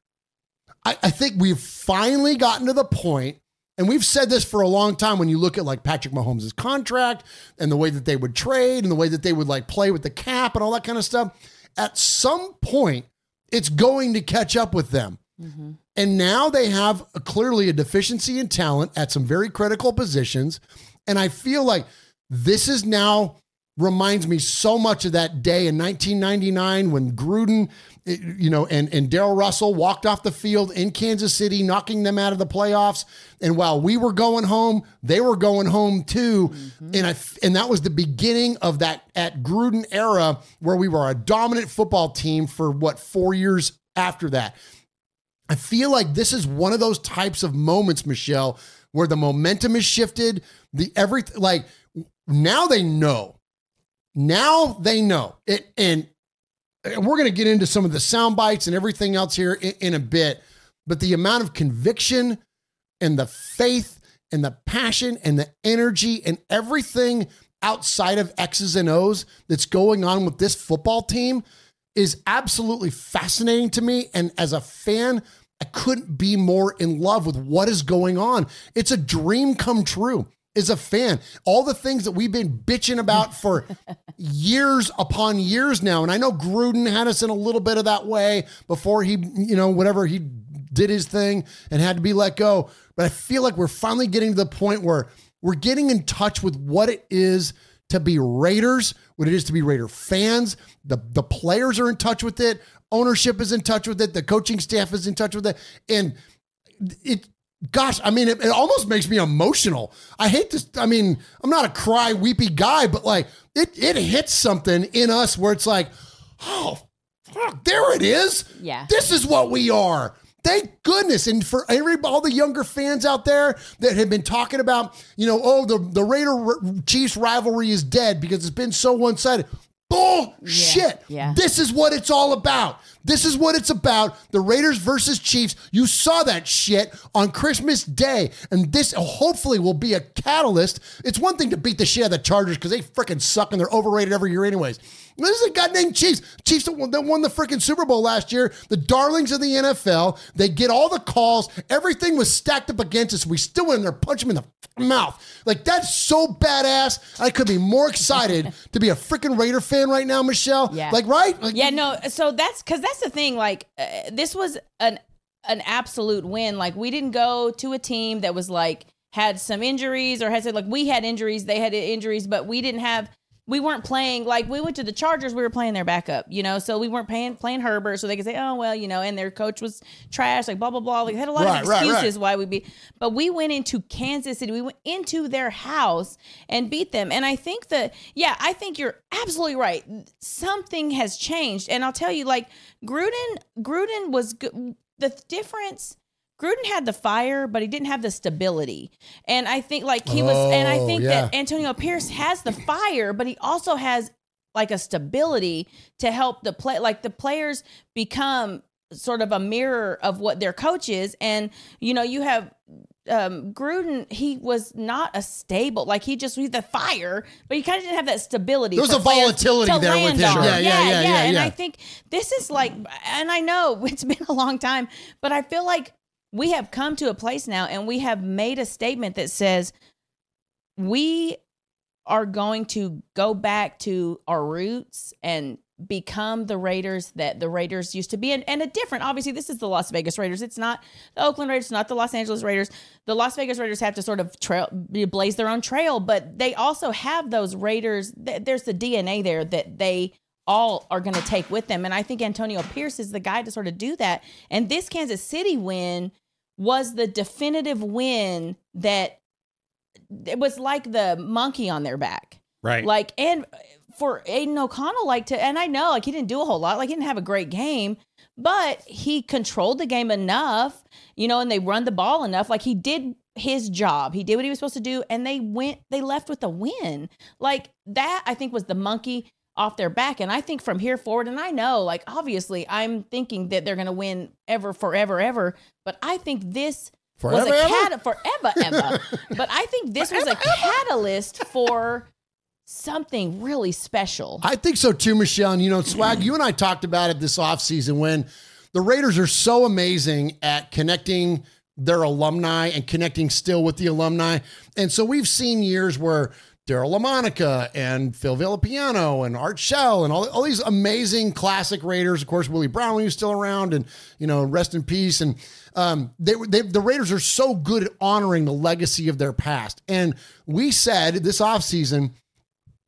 I, I think we've finally gotten to the point, and we've said this for a long time when you look at like Patrick Mahomes' contract and the way that they would trade and the way that they would like play with the cap and all that kind of stuff. At some point, it's going to catch up with them. Mm-hmm. And now they have a, clearly a deficiency in talent at some very critical positions. And I feel like this is now reminds me so much of that day in 1999 when Gruden, eh, you know, and, and Darrell Russell walked off the field in Kansas City, knocking them out of the playoffs. And while we were going home, they were going home too. And I and that was the beginning of that at Gruden era where we were a dominant football team for what four years after that. I feel like this is one of those types of moments, Michelle, where the momentum is shifted. The everything, like now they know. Now they know it, and we're going to get into some of the sound bites and everything else here in, in a bit. But the amount of conviction and the faith and the passion and the energy and everything outside of X's and O's that's going on with this football team is absolutely fascinating to me. And as a fan, I couldn't be more in love with what is going on. It's a dream come true. Is a fan. All the things that we've been bitching about for years upon years now. And I know Gruden had us in a little bit of that way before he, you know, whatever he did his thing and had to be let go. But I feel like we're finally getting to the point where we're getting in touch with what it is to be Raiders, what it is to be Raider fans. The the players are in touch with it. Ownership is in touch with it. The coaching staff is in touch with it. And it gosh, I mean, it, it almost makes me emotional. I hate this. I mean, I'm not a cry weepy guy, but like it it hits something in us where it's like, oh, fuck, there it is. Yeah. This is what we are. Thank goodness. And for every all the younger fans out there that have been talking about, you know, oh, the, the Raider Chiefs rivalry is dead because it's been so one sided. Bullshit. Yeah. This is what it's all about. This is what it's about. The Raiders versus Chiefs. You saw that shit on Christmas Day. And this hopefully will be a catalyst. It's one thing to beat the shit out of the Chargers because they freaking suck and they're overrated every year, anyways. This is a named Chiefs. Chiefs that won, that won the freaking Super Bowl last year. The darlings of the NFL. They get all the calls. Everything was stacked up against us. We still went in there, punch them in the mouth. Like that's so badass. I could be more excited to be a freaking Raider fan right now, Michelle. Yeah. Like right? Like, yeah, no. So that's because that's the thing. Like, uh, this was an an absolute win. Like, we didn't go to a team that was like had some injuries or had said like we had injuries, they had injuries, but we didn't have. We weren't playing like we went to the Chargers. We were playing their backup, you know. So we weren't playing playing Herbert, so they could say, "Oh well, you know." And their coach was trash, like blah blah blah. Like, they had a lot Right, of right, right. excuses why we beat. But we went into Kansas City. We went into their house and beat them. And I think that, yeah, I think you're absolutely right. Something has changed. And I'll tell you, like Gruden, Gruden was good. The difference. Gruden had the fire, but he didn't have the stability. And I think like he was, and I Oh, think yeah. that Antonio Pierce has the fire, but he also has like a stability to help the play. Like the players become sort of a mirror of what their coach is. And, you know, you have um, Gruden, he was not a stable, like he just, he's the fire, but he kind of didn't have that stability. There was a volatility there with him. on. Yeah, yeah, yeah, yeah, And. I think this is like, and I know it's been a long time, but I feel like we have come to a place now and we have made a statement that says we are going to go back to our roots and become the Raiders that the Raiders used to be. And, and a different obviously this is the Las Vegas Raiders. It's not the Oakland Raiders not the Los Angeles Raiders. The Las Vegas Raiders have to sort of trail blaze their own trail but they also have those Raiders th- there's the DNA there that they all are going to take with them and I think Antonio Pierce is the guy to sort of do that and this Kansas City win was the definitive win that it was like the monkey on their back Right. like, and for Aidan O'Connell, like to, and I know like he didn't do a whole lot, like he didn't have a great game, but he controlled the game enough, you know, and they run the ball enough. Like he did his job, he did what he was supposed to do, and they went, they left with a win. Like that, I think was the monkey off their back. And I think from here forward, and I know, like, obviously, I'm thinking that they're going to win ever, forever, ever. But I think this was Forever, a cat forever, ever. but I think this was a catalyst for something really special. I think so too, Michelle. And you know, Swag, you and I talked about it this offseason when the Raiders are so amazing at connecting their alumni and connecting still with the alumni. And so we've seen years where Daryle Lamonica and Phil Villapiano and Art Shell and all, all these amazing classic Raiders. Of course, Willie Brown was still around, and you know, rest in peace. And um, they, they the Raiders are so good at honoring the legacy of their past. And we said this offseason,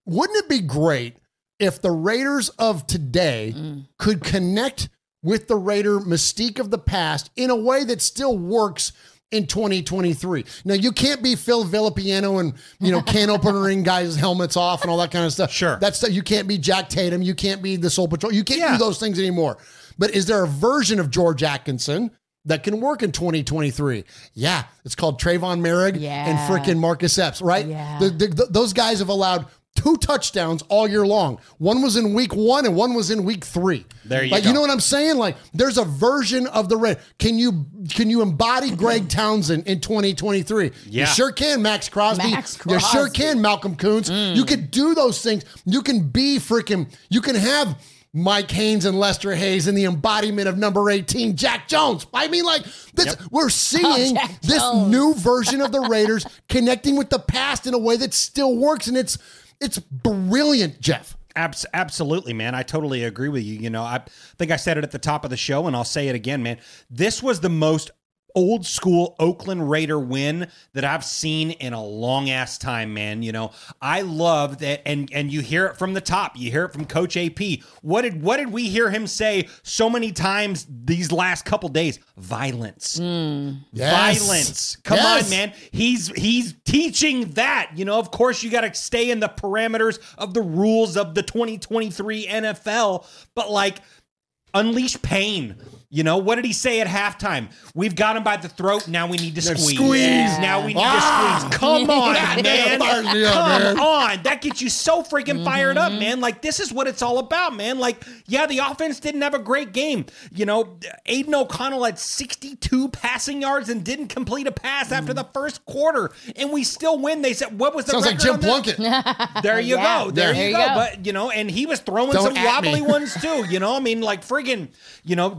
wouldn't it be great if the Raiders of today could connect with the Raider mystique of the past in a way that still works in 2023? Now, you can't be Phil Villapiano and, you know, can openering guys' helmets off and all that kind of stuff. Sure. That's you can't be Jack Tatum. You can't be the Soul Patrol. You can't Yeah. do those things anymore. But is there a version of George Atkinson? That can work in 2023. Yeah, it's called Tre'von Moehrig and Yeah. frickin' Marcus Epps, right? Yeah. The- the- th- those guys have allowed two touchdowns all year long. One was in week one and one was in week three. There you like, go. You know what I'm saying? Like, there's a version of the red. Can you can you embody Greg Townsend in 2023? Yeah. You sure can, Maxx Crosby. Max You sure can, Malcolm Koonce. You could do those things. You can be freaking. You can have Mike Haynes and Lester Hayes in the embodiment of number 18, Jack Jones. I mean, like, this, we're oh, seeing Jack this new version of the Raiders connecting with the past in a way that still works. And it's it's brilliant, Jeff. Abs- absolutely, man. I totally agree with you. You know, I think I said it at the top of the show, and I'll say it again, man. This was the most old school Oakland Raider win that I've seen in a long ass time, man. You know, I love that, and and you hear it from the top. You hear it from Coach AP. What did what did we hear him say so many times these last couple days? Violence, hmm. Yes. violence. Come Yes. on, man. He's he's teaching that. You know, of course, you got to stay in the parameters of the rules of the 2023 NFL, but like unleash pain. You know, what did he say at halftime? We've got him by the throat. Now we need to squeeze. squeeze. Now we need Ah. to squeeze. Come on, man. up, Come man. on. That gets you so freaking fired up, man. Like, this is what it's all about, man. Like, yeah, the offense didn't have a great game. You know, Aidan O'Connell had 62 passing yards and didn't complete a pass after the first quarter, and we still win. They said, what was the Sounds like Jim? Plunkett. There you Yeah. go. There, There you go. go. But you know, and he was throwing Don't some wobbly ones too. You know, I mean, like friggin', you know,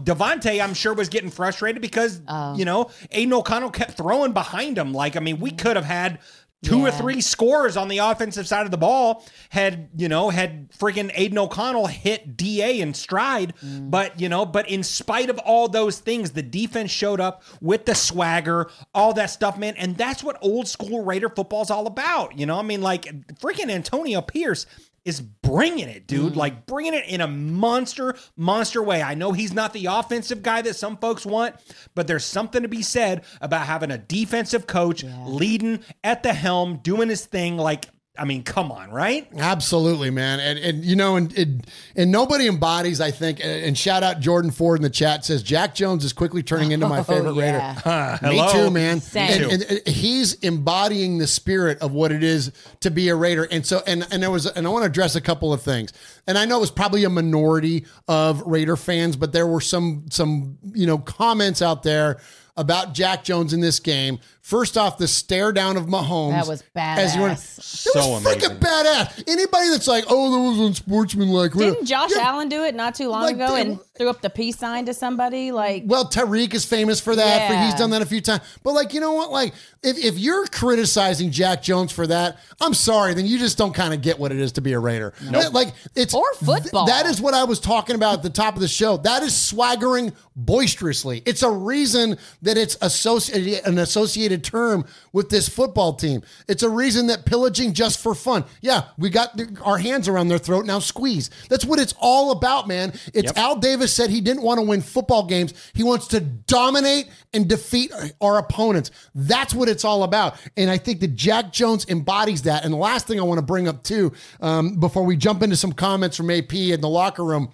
Davante, I'm sure was getting frustrated because oh. you know Aidan O'Connell kept throwing behind him. Like, I mean, we mm-hmm. could have had. Two or three scores on the offensive side of the ball had you know had freaking Aidan O'Connell hit Da in stride, mm. but you know, but in spite of all those things, the defense showed up with the swagger, all that stuff, man, and that's what old school Raider football's all about. You know, I mean, like freaking Antonio Pierce is bringing it, dude. Mm. Like bringing it in a monster, monster way. I know he's not the offensive guy that some folks want, but there's something to be said about having a defensive coach leading at the helm, doing his thing. Like, I mean, come on, right? Absolutely, man. And and you know, and and, and nobody embodies, I think, and, and shout out Jordan Ford in the chat says Jack Jones is quickly turning into my oh, favorite yeah. Raider. Me hello. too, man. Same. And, and, and he's embodying the spirit of what it is to be a Raider. And so, and and there was, and I want to address a couple of things. And I know it was probably a minority of Raider fans, but there were some some you know comments out there about Jack Jones in this game. First off, the stare down of Mahomes. That was As you went, badass. it was So freaking amazing. badass. Anybody that's like, oh, that was unsportsmanlike. Didn't Josh Allen do it not too long Like, ago they- and threw up the peace sign to somebody? Like, Well, Tyreek is famous for that. For he's done that a few times. But like, you know what? Like, if, if you're criticizing Jack Jones for that, I'm sorry. Then you just don't kind of get what it is to be a Raider. Like it's Or football. that is what I was talking about at the top of the show. That is swaggering boisterously. It's a reason that it's associated an associated term with this football team. It's a reason that pillaging just for fun. Yeah, we got the- our hands around their throat now. Squeeze. That's what it's all about, man. It's Al Davis said he didn't want to win football games. He wants to dominate and defeat our opponents. That's what it's all about. And I think that Jack Jones embodies that. And the last thing I want to bring up too, um, before we jump into some comments from AP in the locker room,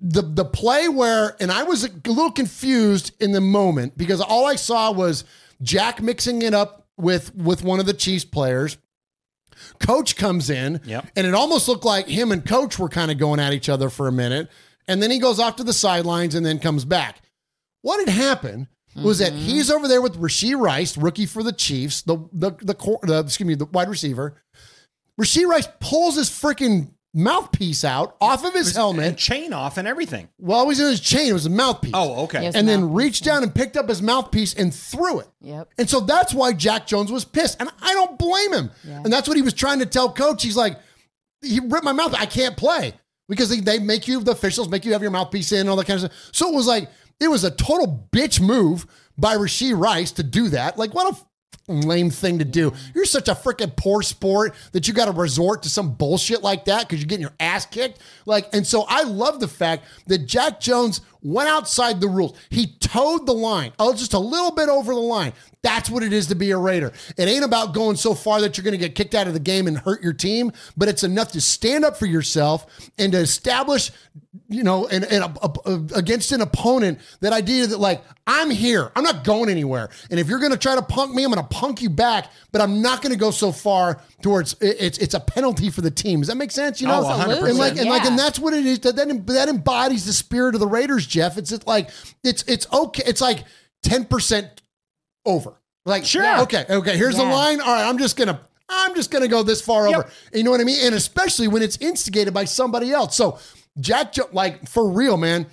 the the play where and I was a little confused in the moment because all I saw was Jack mixing it up with with one of the Chiefs players. Coach comes in, Yep. and it almost looked like him and Coach were kind of going at each other for a minute, and then he goes off to the sidelines and then comes back. What had happened was that mm-hmm. he's over there with Rashee Rice, rookie for the Chiefs, the the the, cor- the excuse me, the wide receiver. Rashee Rice pulls his freaking mouthpiece out off of his helmet. And chain off and everything. Well, it was in his chain. It was a mouthpiece. Oh, okay. Yes. And then mouthpiece, reached down and picked up his mouthpiece and threw it. Yep. And so that's why Jack Jones was pissed. And I don't blame him. Yeah. And that's what he was trying to tell coach. He's like, he ripped my mouth. I can't play because they, they make you, the officials make you have your mouthpiece in and all that kind of stuff. So it was like, it was a total bitch move by Rashee Rice to do that. Like, what a f- lame thing to do. You're such a freaking poor sport that you got to resort to some bullshit like that because you're getting your ass kicked. Like, and so I love the fact that Jack Jones went outside the rules. He towed the line, oh, just a little bit over the line. That's what it is to be a Raider. It ain't about going so far that you're going to get kicked out of the game and hurt your team, but it's enough to stand up for yourself and to establish, you know, and, and against an opponent that idea that like I'm here, I'm not going anywhere, and if you're going to try to punk me, I'm going to punk you back, but I'm not going to go so far towards it's it's a penalty for the team. Does that make sense? You know, Oh, 100%. and like and like and that's what it is. That that, that embodies the spirit of the Raiders, Jeff. It's just like it's it's okay. It's like ten percent over. Like Sure. okay, okay. Here's the line. All right, I'm just gonna I'm just gonna go this far Yep. over. You know what I mean? And especially when it's instigated by somebody else. So Jack, like for real, man.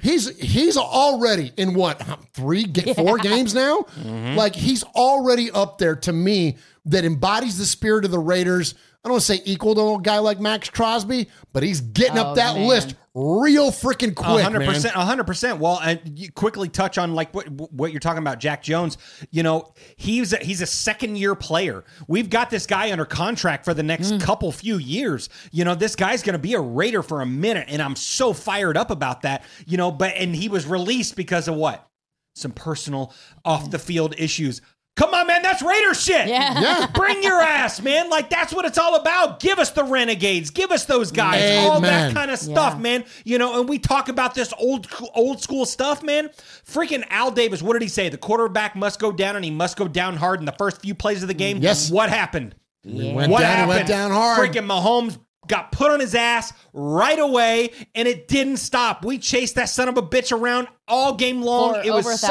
He's he's already in what three, ga- four games now. Mm-hmm. Like he's already up there to me that embodies the spirit of the Raiders. I don't want to say equal to a guy like Maxx Crosby, but he's getting Oh, up that man. list real freaking quick, hundred man. percent, hundred percent. Well, and you quickly touch on like what what you're talking about, Jack Jones. You know, he's a, he's a second year player. We've got this guy under contract for the next Mm. couple few years. You know, this guy's going to be a Raider for a minute, and I'm so fired up about that. You know, but and he was released because of what? Some personal off the field issues. Come on, man, that's Raider shit. Yeah. Yeah. Bring your ass, man. Like that's what it's all about. Give us the renegades. Give us those guys. All that kind of stuff, Yeah. man. You know, and we talk about this old old school stuff, man. Freaking Al Davis, what did he say? The quarterback must go down and he must go down hard in the first few plays of the game. Yes. What happened? He went what down, he happened? went down hard. Freaking Mahomes got put on his ass right away, and it didn't stop. We chased that son of a bitch around all game long. For it was over a so-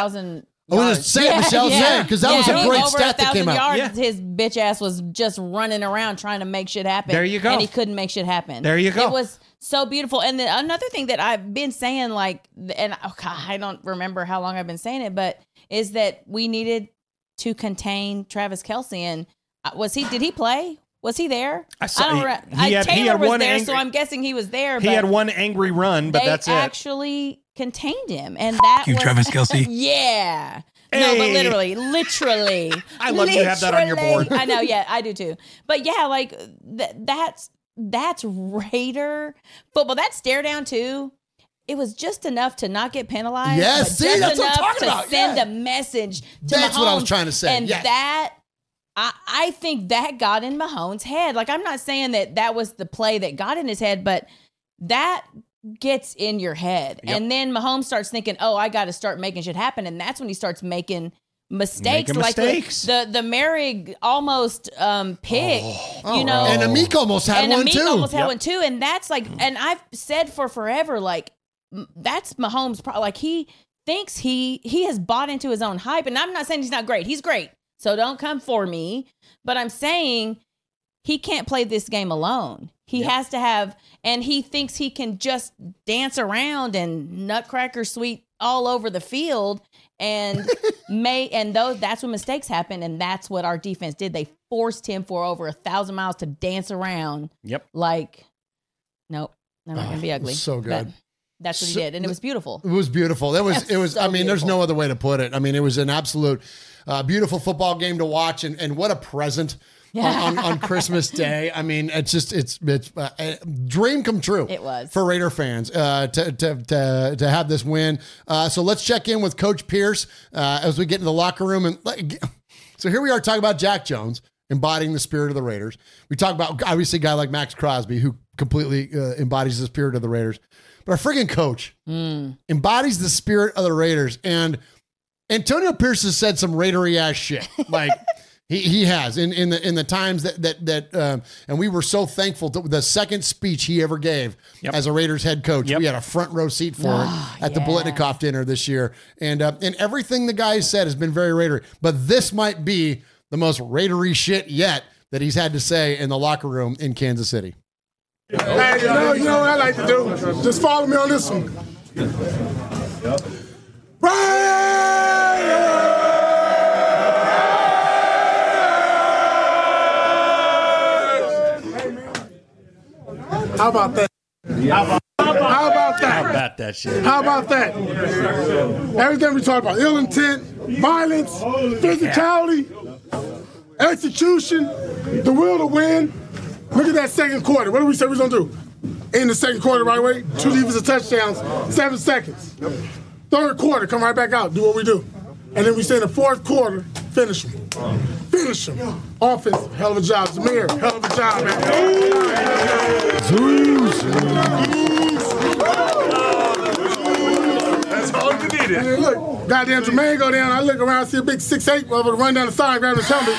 thousand. I was yards. just saying, Michelle said, 'cause that was a it great over stat that came 1,000 out. Yards, Yeah. His bitch ass was just running around trying to make shit happen. There you go. And he couldn't make shit happen. There you go. It was so beautiful. And then another thing that I've been saying, like, and oh God, I don't remember how long I've been saying it, but is that we needed to contain Travis Kelce. And uh, was he? Did he play? Was he there? I saw- don't he- re- he I- had- he Taylor had was one there, angry- so I'm guessing he was there. he but had one angry run, but they that's it. actually contained him, and that you, was, Travis Kelce. yeah. No, but literally, literally. I love you have that on your board. I know, yeah, I do too. But yeah, like th- that's that's Raider football. That stare down too. It was just enough to not get penalized. Yes, but see, just that's what I'm enough talking to about, send yeah. a message. To That's what I was trying to say, And yes. that I, I think that got in Mahomes' head. Like I'm not saying that that was the play that got in his head, but that gets in your head. And then Mahomes starts thinking, "Oh, I got to start making shit happen." And that's when he starts making mistakes Making like the- mistakes. the the Moehrig almost um pick, you know. And Amik almost had and one Amik too. almost had Yep. one too, and that's like, and I've said for forever, like that's Mahomes. Pro- like he thinks he he has bought into his own hype, and I'm not saying he's not great. He's great, so don't come for me. But I'm saying he can't play this game alone. He has to have, and he thinks he can just dance around and nutcracker sweet all over the field, and may and those that's when mistakes happen, and that's what our defense did. They forced him for over a thousand miles to dance around. Yep. Like, nope, they're not gonna be Oh, ugly. so good. But that's what So- he did, and it was beautiful. It was beautiful. That was it was. so I mean, there's no other way to put it. I mean, it was an absolute uh, beautiful football game to watch, and and what a present. on, on, on Christmas Day, I mean, it's just it's it's uh, a dream come true. It was. for Raider fans uh, to, to to to have this win. Uh, so let's check in with Coach Pierce uh, as we get into the locker room. And like, so here we are talking about Jack Jones embodying the spirit of the Raiders. We talk about obviously a guy like Maxx Crosby who completely uh, embodies the spirit of the Raiders, but our friggin' coach embodies the spirit of the Raiders. And Antonio Pierce has said some Raidery ass shit. Like he, he has in, in the in the times that that that um, and we were so thankful to the second speech he ever gave Yep. as a Raiders head coach. Yep. We had a front row seat for Ah, it at the yeah. Biletnikoff dinner this year. And uh, and everything the guy said has been very Raidery. But this might be the most Raidery shit yet that he's had to say in the locker room in Kansas City. Hey, you know, you know what I like to do? Just follow me on this one. How about that? How about, how about that? How about that shit? How about that? Everything we talk about ill intent, violence, physicality, execution, the will to win. Look at that second quarter. What do we say we're going to do? In the second quarter, right away, two defensive touchdowns, seven seconds. Third quarter, come right back out, do what we do. And then we say in the fourth quarter, finish them. Finish them. Offense, hell of a job. Zamir, hell of a job, man. That's all you needed. And then look, goddamn Jermaine go down. I look around, see a big six eight brother run down the side, grab his helmet.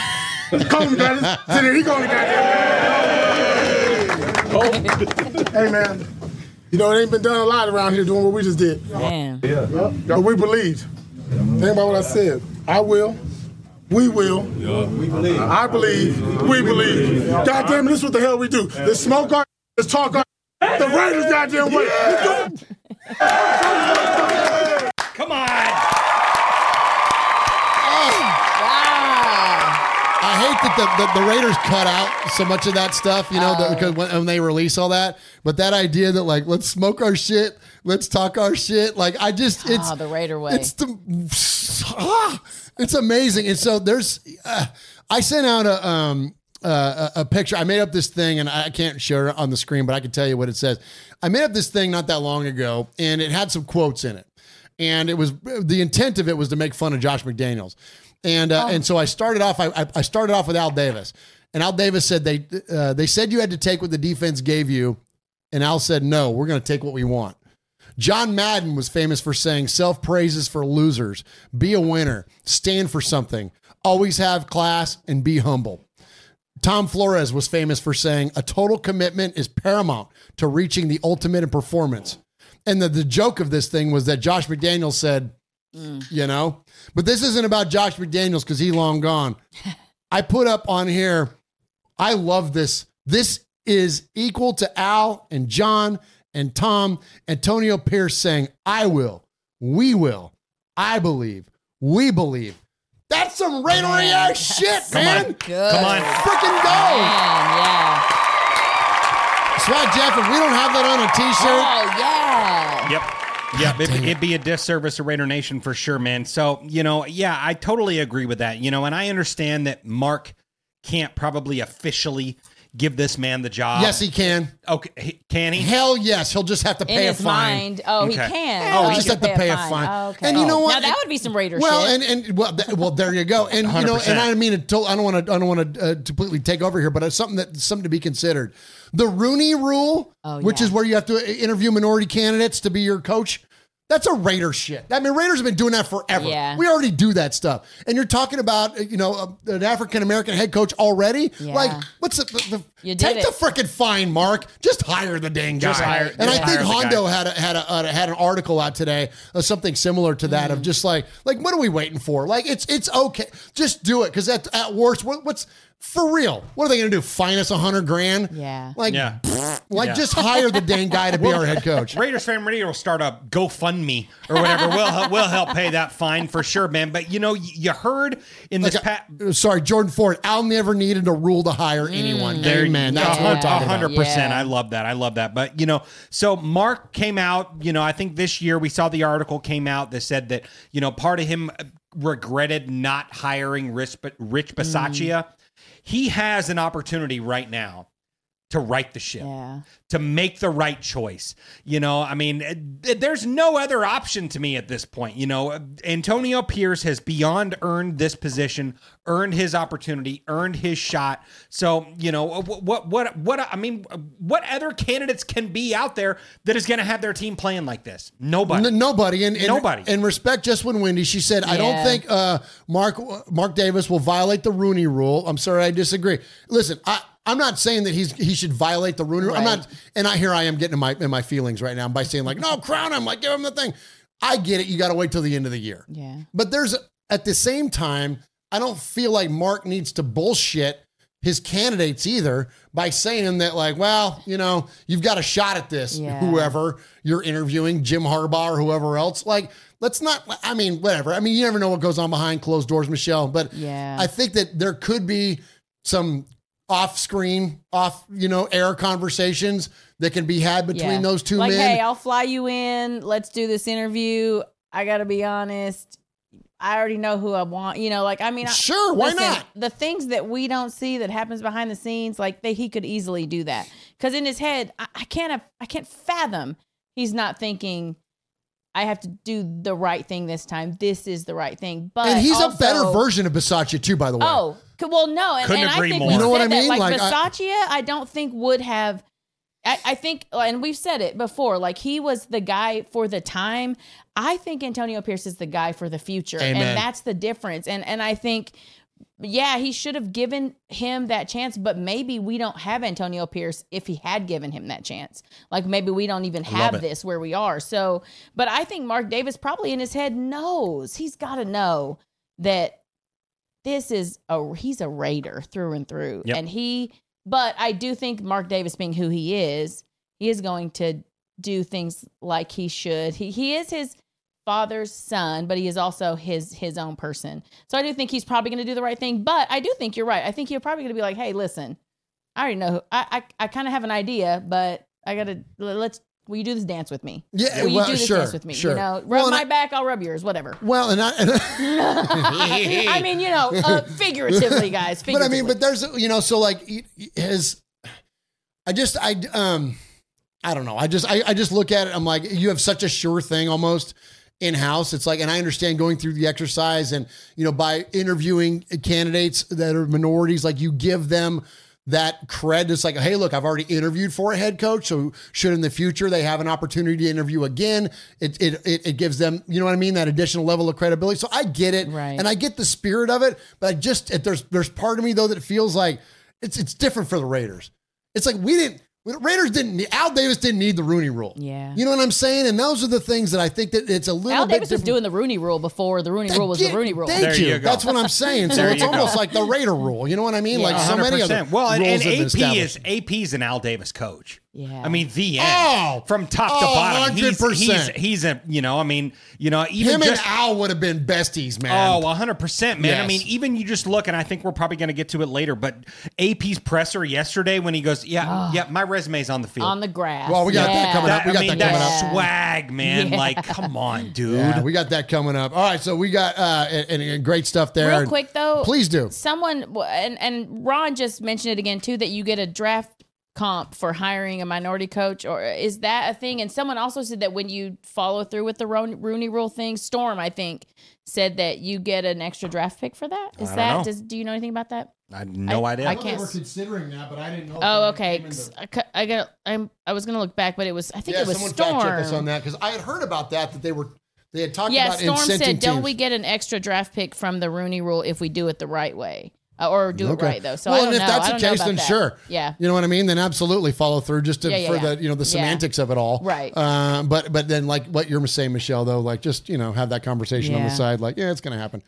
Kobe got it. So there he going to oh. goddamn. Hey man, you know it ain't been done a lot around here doing what we just did. Man. But we believed. Think about what I said. I will. We will. We believe. I believe. We believe. God damn it, this is what the hell we do. Let's smoke our, let's talk our, The Raiders goddamn way. Come on. I hate that the, the, the Raiders cut out so much of that stuff, you know, Oh. because when, when they release all that. But that idea that like let's smoke our shit, let's talk our shit, like I just it's Oh, the Raider way. It's the ah, it's amazing. And so there's uh, I sent out a um uh, a a picture. I made up this thing, and I can't share it on the screen, but I can tell you what it says. I made up this thing not that long ago, and it had some quotes in it, and it was the intent of it was to make fun of Josh McDaniels, and uh, and so I started off. I, I- started off with Al Davis, and Al Davis said they uh, they said you had to take what the defense gave you, and Al said no, we're going to take what we want. John Madden was famous for saying self praises for losers, be a winner, stand for something, always have class, and be humble. Tom Flores was famous for saying a total commitment is paramount to reaching the ultimate in performance. And the, the joke of this thing was that Josh McDaniels said, you know, but this isn't about Josh McDaniels because he long gone. I put up on here, I love this. This is equal to Al and John and Tom, Antonio Pierce saying, I will, we will, I believe, we believe. That's some Raidery ass shit, Come man. on. Come on. Freaking go. Man, yeah. Swag Jeff, if we don't have that on a t-shirt, Oh, yeah. Yep. Yep, it'd, it'd be a disservice to Raider Nation for sure, man. So, you know, yeah, I totally agree with that. You know, and I understand that Mark can't probably officially give this man the job. yes, he can. Okay, he- can he? Hell yes, he'll just have to In pay a his fine. mind. Oh, he Okay. can. Oh, he just can have to pay a fine. Oh, okay. And you know what? Now that would be some Raider Well, shit. and and well, th- well, there you go. And you know, 100%. and I mean, it to- I don't want to, I don't want to uh, completely take over here, but it's something that something to be considered. The Rooney Rule, Oh, which yeah. is where you have to interview minority candidates to be your coach. That's a Raider shit. I mean, Raiders have been doing that forever. Yeah. We already do that stuff. And you're talking about, uh, you know, uh, an African American head coach already. Yeah. Like, what's the, the, You did take it. the freaking fine, Mark? Just hire the dang guy. Just hire- and just I think Hondo guy. had a, had a, uh, had an article out today of something similar to that Mm. of just like like what are we waiting for? Like it's it's okay, just do it because at at worst, what, what's for real? What are they going to do? Fine us a hundred grand? Yeah. like Yeah. like Yeah. just hire the dang guy to be our head coach. Raiders fan radio will start a GoFundMe or whatever. we'll help, we'll help pay that fine for sure, man. But you know, you heard in this Like, pat. uh, sorry, Jordan Ford. Al never needed a rule to hire anyone. Amen. That's what we're Yeah. talking A about. hundred percent. Yeah. I love that. I love that. But you know, so Mark came out. You know, I think this year we saw the article came out that said that you know part of him regretted not hiring Rich, Rich Bisaccia. He has an opportunity right now to right the ship yeah. to make the right choice. You know, I mean, eh, there's no other option to me at this point. You know, Antonio Pierce has beyond earned this position, earned his opportunity, earned his shot. So, you know, what, what, what, what I mean, what other candidates can be out there that is going to have their team playing like this? Nobody. N- nobody. And, and Nobody. And respect just when Wendy. She said, I don't think uh, Mark Mark Davis will violate the Rooney rule. I'm sorry, I disagree. Listen, I. I'm not saying that he's he should violate the rule. I'm not, and I here I am getting in my in my feelings right now by saying like, no, crown him, like give him the thing. I get it. You got to wait till the end of the year. Yeah. But there's at the same time, I don't feel like Mark needs to bullshit his candidates either by saying that like, well, you know, you've got a shot at this. Yeah. Whoever you're interviewing, Jim Harbaugh or whoever else, like, let's not. I mean, whatever. I mean, you never know what goes on behind closed doors, Michelle. But Yeah. I think that there could be some off-screen, off you know, air conversations that can be had between Yeah. those two like, men. hey, I'll fly you in. Let's do this interview. I got to be honest. I already know who I want. You know, like I mean, I- Sure, why not? The things that we don't see that happens behind the scenes, like they, he could easily do that. Because in his head, I, I can't, I can't fathom he's not thinking. I have to do the right thing this time. This is the right thing. But and he's also- a better version of Bisaccia too, by the way. Oh, well, no, and, Couldn't and I agree think more. we You know what said I mean? That, like, Like, I- Versace, I, don't think would have. I, I think, and we've said it before. Like he was the guy for the time. I think Antonio Pierce is the guy for the future, Amen. and that's the difference. And and I think, yeah, he should have given him that chance. But maybe we don't have Antonio Pierce if he had given him that chance. Like maybe we don't even have it. this where we are. So, but I think Mark Davis probably in his head knows he's got to know that this is a he's a raider through and through Yep. and he but i do think mark davis being who he is he is going to do things like he should. He he is his father's son, but he is also his his own person. So I do think he's probably going to do the right thing. But I do think you're right. I think you're probably going to be like, hey, listen, I already know. Who, I I, I kind of have an idea, but I gotta let's. Will you do this dance with me? Yeah, Will you do this sure, dance with me? sure. You know, rub Well, my I- back, I'll rub yours. Whatever. Well, and I, and I mean, you know, uh, figuratively, guys. but I mean, but there's you know, so like his, I just I um, I don't know. I just I, I just look at it. I'm like, you have such a sure thing almost in house. It's like, and I understand going through the exercise and you know by interviewing candidates that are minorities, like you give them that cred. It's like, hey, look, I've already interviewed for a head coach, so should in the future they have an opportunity to interview again, it it it, it gives them, you know what I mean, that additional level of credibility. So I get it, Right. and I get the spirit of it, but I just there's there's part of me though that feels like it's it's different for the Raiders. It's like we didn't. The Raiders didn't. need- Al Davis didn't need the Rooney Rule. Yeah. you know what I'm saying. And those are the things that I think that it's a little Al bit Davis was doing the Rooney Rule before the Rooney Rule was the Rooney Rule. Thank There you. you go. That's what I'm saying. So it's almost go. like the Raider rule. You know what I mean? Like so many other 100%. Well, and, rules and have been AP is AP's an Al Davis coach. Yeah. I mean the end Oh! from top to Oh, bottom. He's, 100%. he's he's a you know I mean you know even Him just and Al would have been besties, man. Oh, 100%, man. I mean, even you just look, and I think we're probably going to get to it later, but AP's presser yesterday when he goes, Yeah, yeah, my resume's on the field. on the grass. Well, we got that coming up. That- We got I mean, that coming that's up. swag, man. Yeah. Like, come on, dude. Yeah, we got that coming up. All right, so we got uh, and, and great stuff there. Real quick though, please do. Someone and and Ron just mentioned it again too that you get a draft comp for hiring a minority coach, or is that a thing? And someone also said that when you follow through with the Ro- Rooney Rule thing, Storm I think said that you get an extra draft pick for that. Is I don't that know. does do you know anything about that? I had no I- idea. I They can't were s- considering that, but I didn't know. Oh, okay. came into- 'Cause I, got. I'm. I was gonna look back, but it was. I think Yeah, it was someone Storm. fact check us on that because I had heard about that that they were they had talked Yeah, about Storm incenting said, "Don't we get an extra draft pick from the Rooney Rule if we do it the right way, uh, or do Okay. it right though?" So well, I don't and if know. that's the case, then that. sure. Yeah. You know what I mean? Then absolutely follow through just to, Yeah, yeah, for yeah. the you know the semantics of it all. Right. Uh, but but then like what you're saying, Michelle, though, like just you know have that conversation on the side. Like yeah, it's going to happen.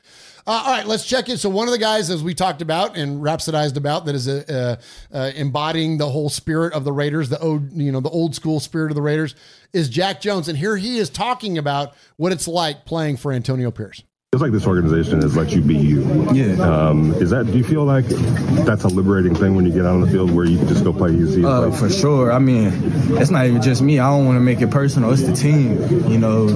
Uh, all right, let's check in. So one of the guys, as we talked about and rhapsodized about, that is uh, uh, embodying the whole spirit of the Raiders, the old you know the old school spirit of the Raiders, is Jack Jones, and here he is talking about what it's like playing for Antonio Pierce. It's like this organization has let you be you. Yeah. Um, is that? Do you feel like that's a liberating thing when you get out on the field where you can just go play easy? Uh, for sure. I mean, it's not even just me. I don't want to make it personal. It's the team. You know,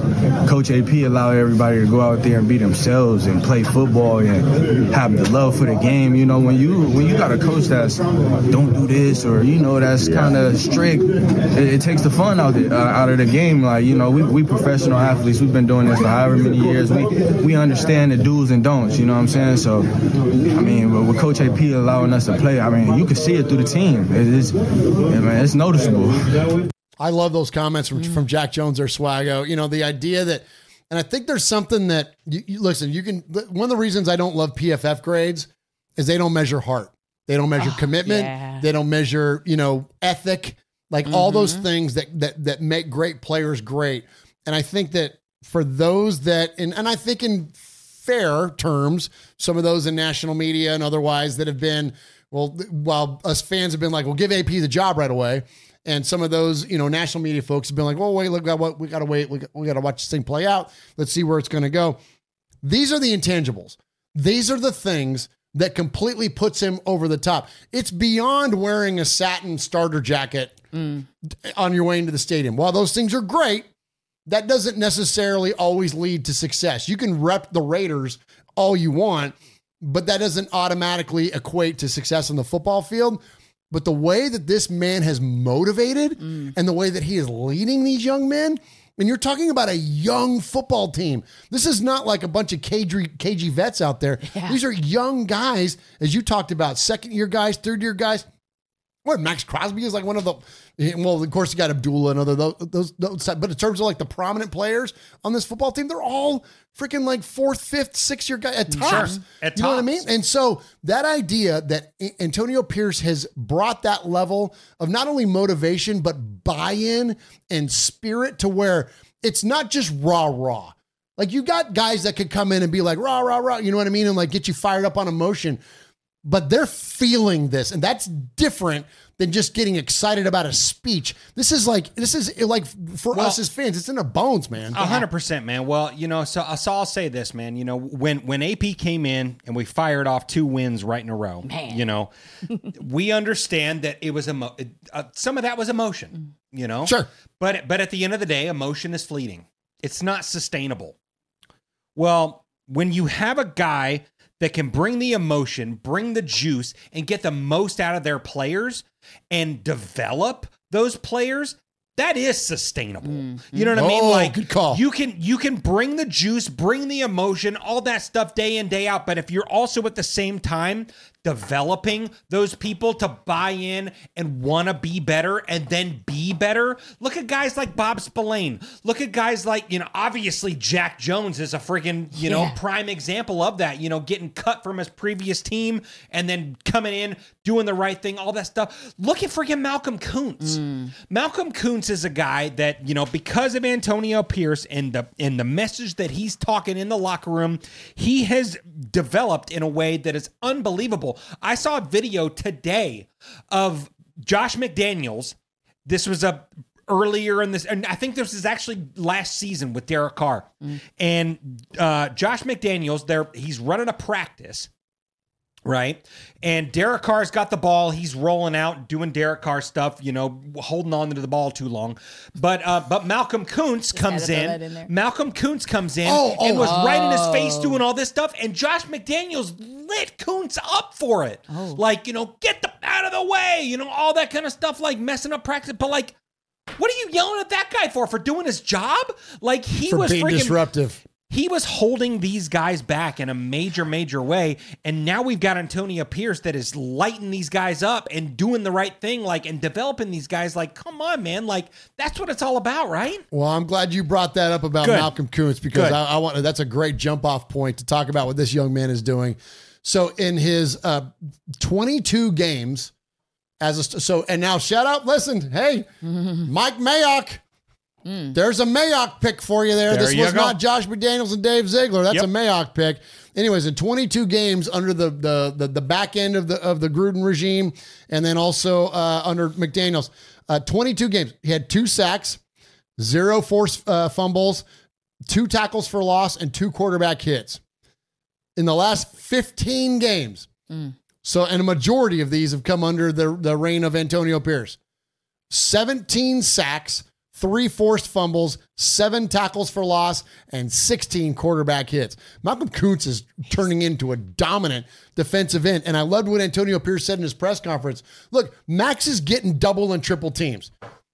Coach AP allowed everybody to go out there and be themselves and play football and have the love for the game. You know, when you when you got a coach that's don't do this or you know that's kind of strict, it, it takes the fun out the, uh, out of the game. Like you know, we we professional athletes. We've been doing this for however many years. We we understand the do's and don'ts. You know what I'm saying? So, I mean, with- with Coach AP allowing us to play, I mean, you can see it through the team. It is, yeah, man, it's noticeable. I love those comments from, from Jack Jones or Swago. You know, the idea that, and I think there's something that, you, you- listen, you can, one of the reasons I don't love PFF grades is they don't measure heart. They don't measure ah, commitment. yeah. They don't measure, you know, ethic, like all those mm-hmm. things that, that, that make great players great. And I think that for those that, and, and I think in fair terms, some of those in national media and otherwise that have been, well, while us fans have been like, well, give AP the job right away. And some of those, you know, national media folks have been like, well, wait, look, at what we got to wait. We got, to watch this thing play out. Let's see where it's going to go. These are the intangibles. These are the things that completely puts him over the top. It's beyond wearing a satin starter jacket mm. on your way into the stadium. While those things are great, that doesn't necessarily always lead to success. You can rep the Raiders all you want, but that doesn't automatically equate to success on the football field. But the way that this man has motivated mm. and the way that he is leading these young men, and you're talking about a young football team. This is not like a bunch of cagey, cagey vets out there. These are young guys, as you talked about, second year guys, third year guys. What Maxx Crosby is like one of the well, of course you got Abdullah and other those, those, those but in terms of like the prominent players on this football team, they're all freaking like fourth, fifth, sixth year guy at tops. At you know what I mean? And so that idea that Antonio Pierce has brought that level of not only motivation but buy-in and spirit to where it's not just raw raw. Like you got guys that could come in and be like rah rah rah, you know what I mean, and like get you fired up on emotion. But they're feeling this, and that's different than just getting excited about a speech. This is like this is like for Well- us as fans, it's in our bones, man. A hundred percent, man. Well, you know, so, so I'll say this, man. You know, when when AP came in and we fired off two wins right in a row, Man. you know, we understand that it was emo- uh, some of that was emotion, you know, Sure. But but at the end of the day, emotion is fleeting. It's not sustainable. Well, when you have a guy that can bring the emotion, bring the juice, and get the most out of their players and develop those players, that is sustainable. Mm, you know what I mm. mean? Oh, Like good call. you can you can bring the juice, bring the emotion, all that stuff day in day out. But if you're also at the same time developing those people to buy in and want to be better and then be better, look at guys like Bob Spillane. Look at guys like you know obviously Jack Jones is a freaking you know Yeah. prime example of that. You know getting cut from his previous team and then coming in doing the right thing, all that stuff. Look at freaking Malcolm Koonce. Hmm. Malcolm Koonce is a guy that you know because of Antonio Pierce and the and the message that he's talking in the locker room, he has developed in a way that is unbelievable. I saw a video today of Josh McDaniels. This was a earlier in this, and I think this is actually last season with Derek Carr and uh, Josh McDaniels. There, he's running a practice right? And Derek Carr's got the ball. He's rolling out, doing Derek Carr stuff, you know, holding on to the ball too long. But uh, but Malcolm Koonce comes had to throw in. in. Malcolm Koonce comes in Oh, and oh. was right in his face Oh. doing all this stuff. And Josh McDaniels lit Koonce up for it. Oh. Like, you know, get the out of the way, you know, all that kind of stuff, like messing up practice. But like, what are you yelling at that guy for? For doing his job? Like he for was being freaking disruptive. He was holding these guys back in a major, major way. And now we've got Antonio Pierce that is lighting these guys up and doing the right thing, like, and developing these guys. Like, come on, man. Like, that's what it's all about, right? Well, I'm glad you brought that up about Good. Malcolm Koonce because I, I want that's a great jump off point to talk about what this young man is doing. So in his uh, 22 games as a so and now shout out, listen, hey, Mike Mayock. There's a Mayock pick for you there. There this you was go. not Josh McDaniels and Dave Ziegler. That's Yep. a Mayock pick. Anyways, in 22 games under the, the the the back end of the of the Gruden regime, and then also uh, under McDaniels, uh, 22 games. He had two sacks, zero force uh, fumbles, two tackles for loss, and two quarterback hits in the last 15 games. So, and a majority of these have come under the, the reign of Antonio Pierce. 17 sacks, three forced fumbles, seven tackles for loss, and 16 quarterback hits. Malcolm Koonce is turning into a dominant defensive end. And I loved what Antonio Pierce said in his press conference. Look, Max is getting double and triple teams.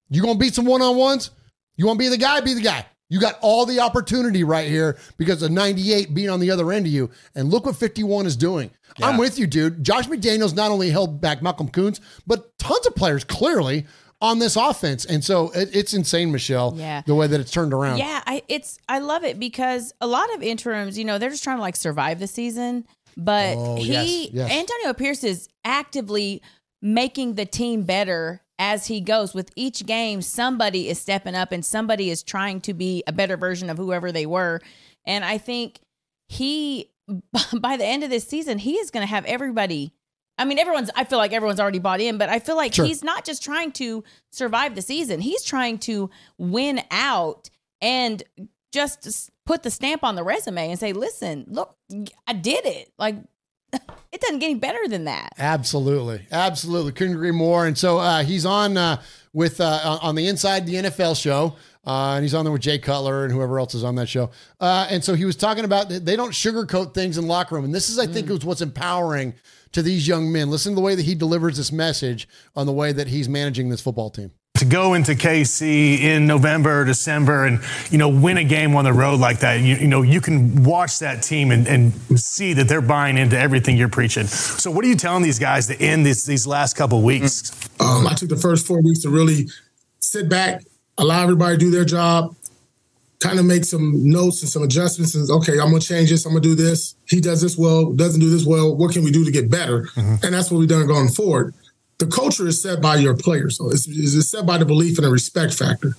You going to beat some one on ones? You want to be the guy? Be the guy. You got all the opportunity right here because of 98 being on the other end of you. And look what 51 is doing. I'm with you, dude. Josh McDaniels not only held back Malcolm Koonce, but tons of players clearly on this offense. And so it, it's insane, Michelle, Yeah. the way that it's turned around. Yeah, I it's I love it because a lot of interims, you know, they're just trying to like survive the season. But Oh, he yes, yes. Antonio Pierce is actively making the team better as he goes. With each game, somebody is stepping up and somebody is trying to be a better version of whoever they were. And I think he by the end of this season, he is going to have everybody I mean, everyone's. I feel like everyone's already bought in, but I feel like Sure. he's not just trying to survive the season. He's trying to win out and just put the stamp on the resume and say, "Listen, look, I did it." Like it doesn't get any better than that. Absolutely, absolutely, couldn't agree more. And so uh, he's on uh, with uh, on the Inside the NFL show, uh, and he's on there with Jay Cutler and whoever else is on that show. Uh, and so he was talking about they don't sugarcoat things in locker room, and this is, I think, is what's empowering to these young men. Listen to the way that he delivers this message on the way that he's managing this football team. to go into KC in November or December and you know win a game on the road like that, you, you know you can watch that team and, and see that they're buying into everything you're preaching. So what are you telling these guys to end these these last couple weeks? Um, I took the first four weeks to really sit back, allow everybody to do their job, kind of make some notes and some adjustments. And okay, I'm gonna change this. I'm gonna do this. He does this well, doesn't do this well. What can we do to get better? Mm-hmm. And that's what we've done going forward. The culture is set by your players. So it's, it's set by the belief and the respect factor.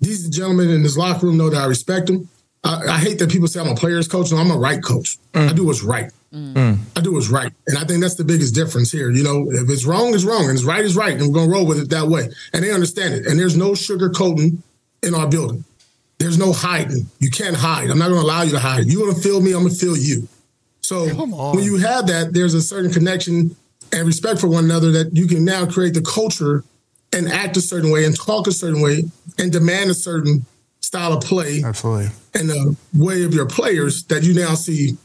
These gentlemen in this locker room know that I respect them. I, I hate that people say I'm a player's coach. No, I'm a right coach. Mm. I do what's right. Mm. Mm. I do what's right. And I think that's the biggest difference here. You know, if it's wrong, it's wrong, and it's right, it's right. And we're going to roll with it that way. And they understand it. And there's no sugarcoating in our building. There's no hiding. You can't hide. I'm not going to allow you to hide. You're going to feel me, I'm going to feel you. So when you have that, there's a certain connection and respect for one another that you can now create the culture and act a certain way and talk a certain way and demand a certain style of play Absolutely. and the way of your players that you now see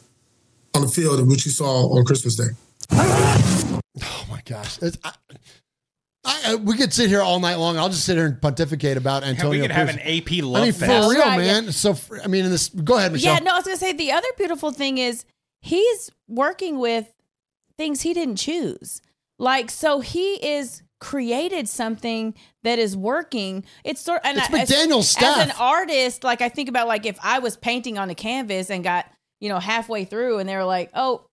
on the field of which you saw on Christmas Day. Oh my gosh. It's, I, I, I- we could sit here all night long. I'll just sit here and pontificate about Antonio. we could have an AP love I mean, fest. for real, Right, man. So, for- I mean, in this, go ahead, Michelle. Yeah, no, I was gonna say the other beautiful thing is he's working with things he didn't choose. Like, so he is created something that is working. It's sort and It's I- as- McDaniel's As an artist, like I think about like if I was painting on a canvas and got you know halfway through and they were like, oh,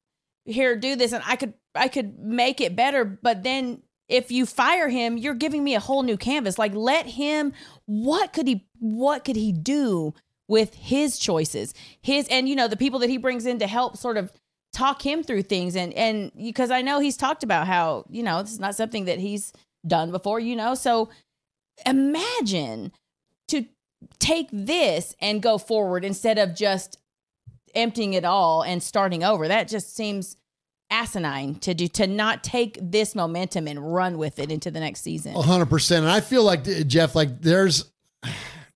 here, do this, and I could I could make it better, but then. If you fire him, you're giving me a whole new canvas. Like let him what could he what could he do with his choices? His and you know the people that he brings in to help sort of talk him through things. And and because i know he's talked about how you know this is not something that he's done before you know? So imagine to take this and go forward instead of just emptying it all and starting over. That just seems asinine to do to not take this momentum and run with it into the next season hundred percent. And I feel like Jeff, like there's,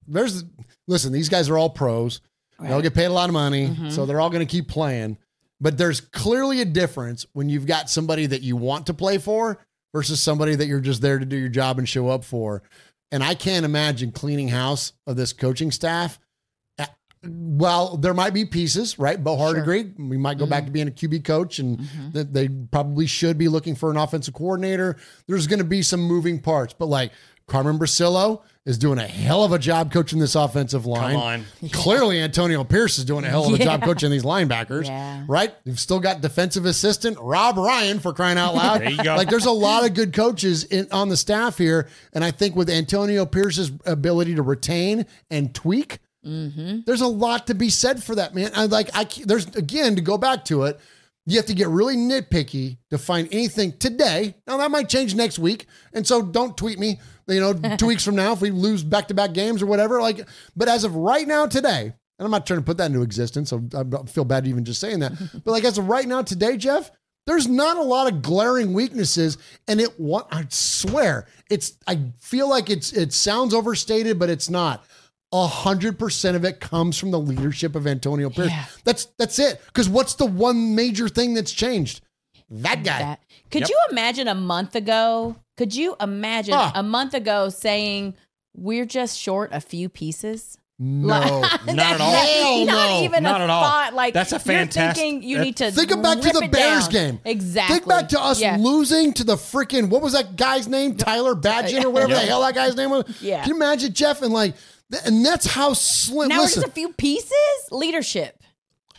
there's, listen, these guys are all pros. They'll get paid a lot of money, Mm-hmm. so they're all going to keep playing. But there's clearly a difference when you've got somebody that you want to play for versus somebody that you're just there to do your job and show up for. And I can't imagine cleaning house of this coaching staff. Well, there might be pieces, right? Bo Hardegree. We might go back to mm-hmm. being a QB coach, and mm-hmm. that they probably should be looking for an offensive coordinator. There's going to be some moving parts, but like Carmen Bricillo is doing a hell of a job coaching this offensive line. on. Clearly, Antonio Pierce is doing a hell of a job coaching these linebackers, Yeah. right? You've still got defensive assistant Rob Ryan for crying out loud. There you go. Like, there's a lot of good coaches in, on the staff here, and I think with Antonio Pierce's ability to retain and tweak, Mm-hmm. there's a lot to be said for that, man. I like I there's again to go back to it. You have to get really nitpicky to find anything today. Now that might change next week, and so don't tweet me. You know, two weeks from now if we lose back to back games or whatever. Like, but as of right now today, and I'm not trying to put that into existence, so I feel bad even just saying that. but like as of right now today, Jeff, there's not a lot of glaring weaknesses, and it. I swear, it's. I feel like it's. It sounds overstated, but it's not. A hundred percent of it comes from the leadership of Antonio Pierce. Yeah. That's that's it. Because what's the one major thing that's changed? That guy. that. Could Yep. you imagine a month ago? Could you imagine Ah. a month ago saying we're just short a few pieces? No, Not at all. Hell not no. even Not a at all. thought. Like That's a You're fantastic- thinking you need to Think back to the Bears down. game. Exactly. Think back to us Yeah. losing to the freaking what was that guy's name? Tyler Bagent or whatever the hell that guy's name was. Yeah. Can you imagine Jeff and like, th- and that's how slim. Now listen, we're just a few pieces. Leadership.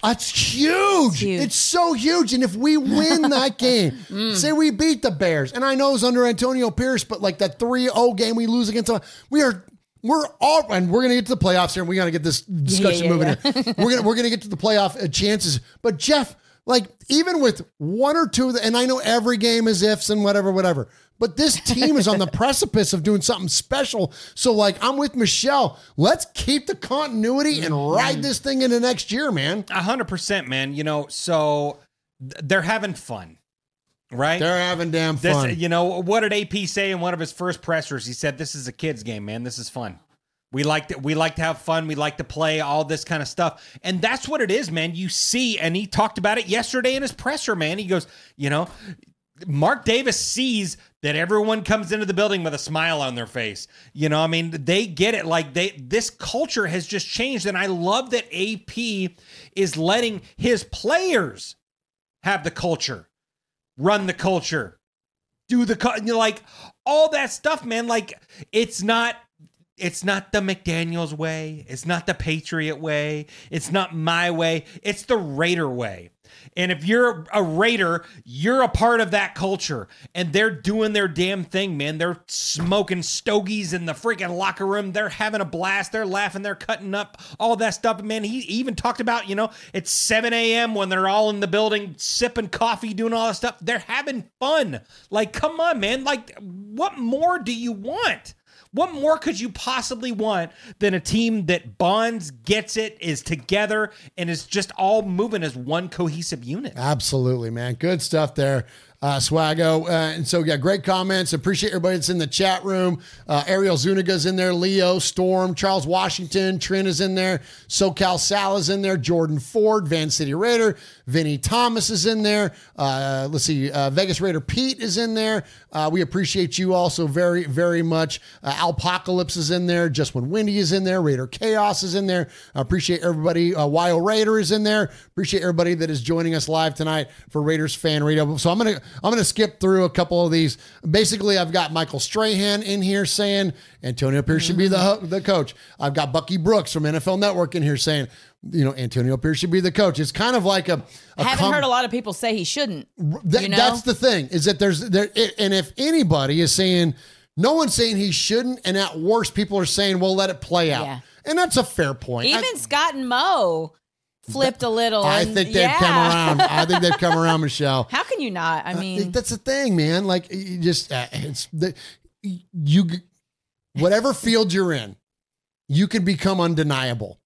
That's huge. huge. It's so huge. And if we win that game, Mm. say we beat the Bears, and I know it's under Antonio Pierce, but like that 3-0 game we lose against them, we are we're all and we're gonna get to the playoffs here and we gotta get this discussion yeah, moving yeah. here. We're gonna we're gonna get to the playoff uh, chances. But Jeff, like even with one or two, the- and I know every game is ifs and whatever, whatever. But this team is on the precipice of doing something special. So, like, I'm with Michelle. Let's keep the continuity and mm-hmm. ride this thing into next year, man. A hundred percent, man. You know, so th- they're having fun, right? They're having damn This, fun. you know, what did AP say in one of his first pressers? He said, "This is a kids' game, man. This is fun. We like to we like to have fun. We like to play all this kind of stuff, and that's what it is, man. You see, and he talked about it yesterday in his presser, man. He goes, you know." Mark Davis sees that everyone comes into the building with a smile on their face. You know, I mean, they get it. Like they, this culture has just changed, and I love that AP is letting his players have the culture, run the culture, do the you know, like all that stuff, man. Like it's not it's not the McDaniels way. It's not the Patriot way. It's not my way. It's the Raider way. And if you're a Raider, you're a part of that culture. And they're doing their damn thing, man. They're smoking stogies in the freaking locker room. They're having a blast. They're laughing. They're cutting up all that stuff. Man, he even talked about, you know, it's 7 a.m. when they're all in the building sipping coffee, doing all that stuff. They're having fun. Like, come on, man. Like, what more do you want? What more could you possibly want than a team that bonds, gets it, is together, and is just all moving as one cohesive unit? Absolutely, man. Good stuff there. Uh, Swago. Uh, and so, yeah, great comments. Appreciate everybody that's in the chat room. Uh, Ariel Zuniga's in there. Leo, Storm, Charles Washington, Trin is in there. SoCal Sal is in there. Jordan Ford, Van City Raider. Vinny Thomas is in there. Uh, let's see. Uh, Vegas Raider Pete is in there. Uh, we appreciate you also very, very much. Uh, Alpocalypse is in there. Just when Windy is in there. Raider Chaos is in there. Appreciate everybody. Uh, Wild Raider is in there. Appreciate everybody that is joining us live tonight for Raiders Fan Radio. So I'm gonna I'm gonna skip through a couple of these. Basically, I've got Michael Strahan in here saying Antonio Pierce should be the the coach. I've got Bucky Brooks from NFL Network in here saying you know Antonio Pierce should be the coach. It's kind of like a, a Haven't com- heard a lot of people say he shouldn't. Th- you know? That's the thing is that there's there, it, and if anybody is saying no one's saying he shouldn't, and at worst people are saying well let it play out, Yeah. and that's a fair point. I- Even Scott and Mo flipped a little. I, and- think they've come around. I think they've come around, Michelle. How can you not? I mean, that's the thing, man. Like you just uh, it's the you whatever field you're in, you can become undeniable.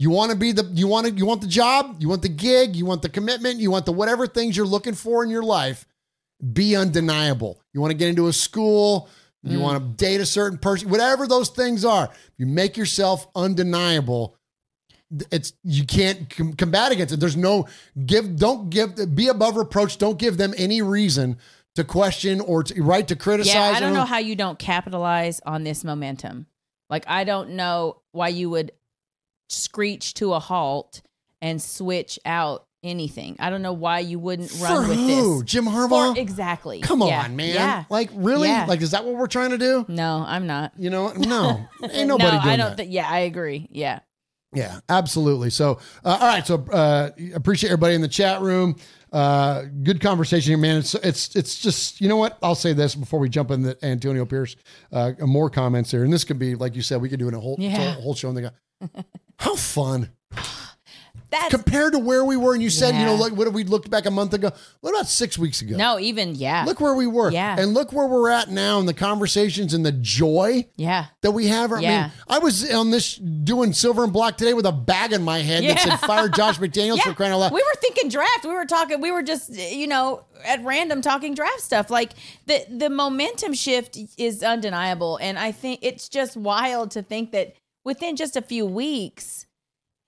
You want to be the you want to you want the job, you want the gig, you want the commitment, you want the whatever things you're looking for in your life. Be undeniable. You want to get into a school, you Mm. want to date a certain person, whatever those things are. You make yourself undeniable it's you can't com- combat against it. There's no give. Don't give. Be above reproach. Don't give them any reason to question or to, right to criticize. yeah, I don't know how you don't capitalize on this momentum. Like, I don't know why you would screech to a halt and switch out anything. I don't know why you wouldn't run with who? this. Jim Harbaugh? For- exactly. Come Yeah. on, man. Yeah. Like really? Yeah. Like is that what we're trying to do? No, I'm not. You know, no, ain't nobody no, doing I don't. that. Think, yeah, I agree. Yeah. Yeah, absolutely. So, uh, all right. So, uh, appreciate everybody in the chat room. Uh, good conversation here, man. It's it's it's just you know what I'll say this before we jump into Antonio Pierce. Uh, more comments here, and this could be like you said, we could do it a whole Yeah. whole show. And they go, how fun. That's Compared to where we were, and you said, you know, Yeah. like what if we looked back a month ago? What about six weeks ago? No, even yeah. Look where we were. Yeah. And look where we're at now and the conversations and the joy Yeah. that we have. I Yeah. mean, I was on this doing silver and black today with a bag in my head that Yeah. said fire Josh McDaniels for crying out loud. We were thinking draft. We were talking. We were just you know at random talking draft stuff. Like the the momentum shift is undeniable, and I think it's just wild to think that within just a few weeks.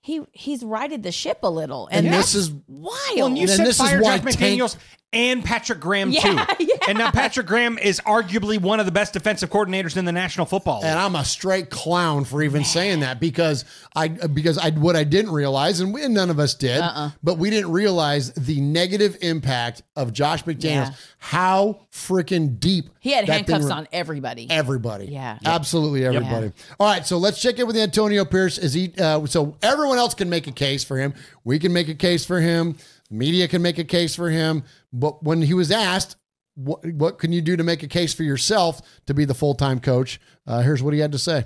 He he's righted the ship a little, and, And this is- wild. Well, and you And said this is fire why Josh Tank- McDaniels and Patrick Graham Yeah, too. And now Patrick Graham is arguably one of the best defensive coordinators in the National Football League. and I'm a straight clown for even saying that because I because I what I didn't realize and we, none of us did, Uh-uh. but we didn't realize the negative impact of Josh McDaniels. Yeah. How freaking deep he had handcuffs re- on everybody. Everybody. Yeah. Absolutely everybody. All right. So let's check in with Antonio Pierce. Is he, uh, so everyone else can make a case for him. We can make a case for him. The media can make a case for him. But when he was asked, what, what can you do to make a case for yourself to be the full time coach? Uh, here's what he had to say.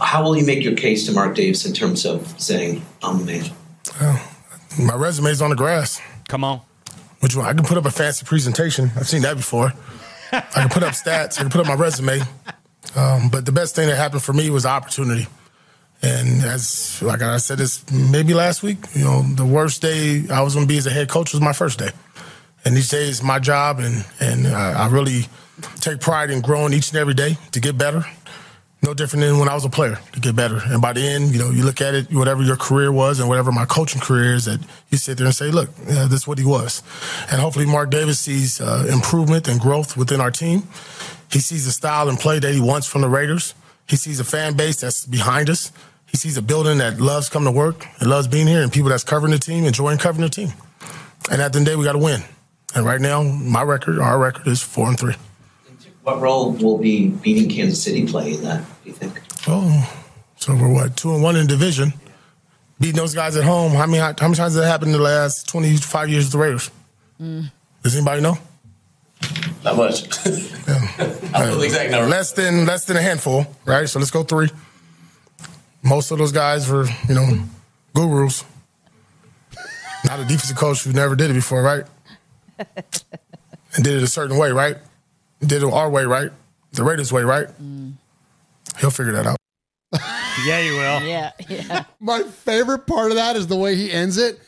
How will you make your case to Mark Davis in terms of saying, I'm the man? My resume's on the grass. Come on. Which one? I can put up a fancy presentation. I've seen that before. I can put up stats. I can put up my resume. Um, but the best thing that happened for me was opportunity. And as like I said this maybe last week, you know, the worst day I was going to be as a head coach was my first day. And these days, my job, and and I, I really take pride in growing each and every day to get better. No different than when I was a player to get better. And by the end, you know, you look at it, whatever your career was and whatever my coaching career is, that you sit there and say, look, yeah, this is what he was. And hopefully Mark Davis sees uh, improvement and growth within our team. He sees the style and play that he wants from the Raiders. He sees a fan base that's behind us. He sees a building that loves coming to work and loves being here and people that's covering the team, enjoying covering the team. And at the end of the day, we got to win. And right now, my record, our record is four and three. What role will be beating Kansas City play in that, do you think? Oh, so we're what two and one in division, beating those guys at home. How many how many times has that happened in the last twenty five years with the Raiders? Mm. Does anybody know? Not much. I don't know the exact number. Less than less than a handful, right? So let's go three. Most of those guys were, you know, gurus. Not a defensive coach who never did it before, right? And did it a certain way, right? Did it our way, right? The Raiders way, right? Mm. He'll figure that out. Yeah, you will. Yeah, yeah. My favorite part of that is the way he ends it.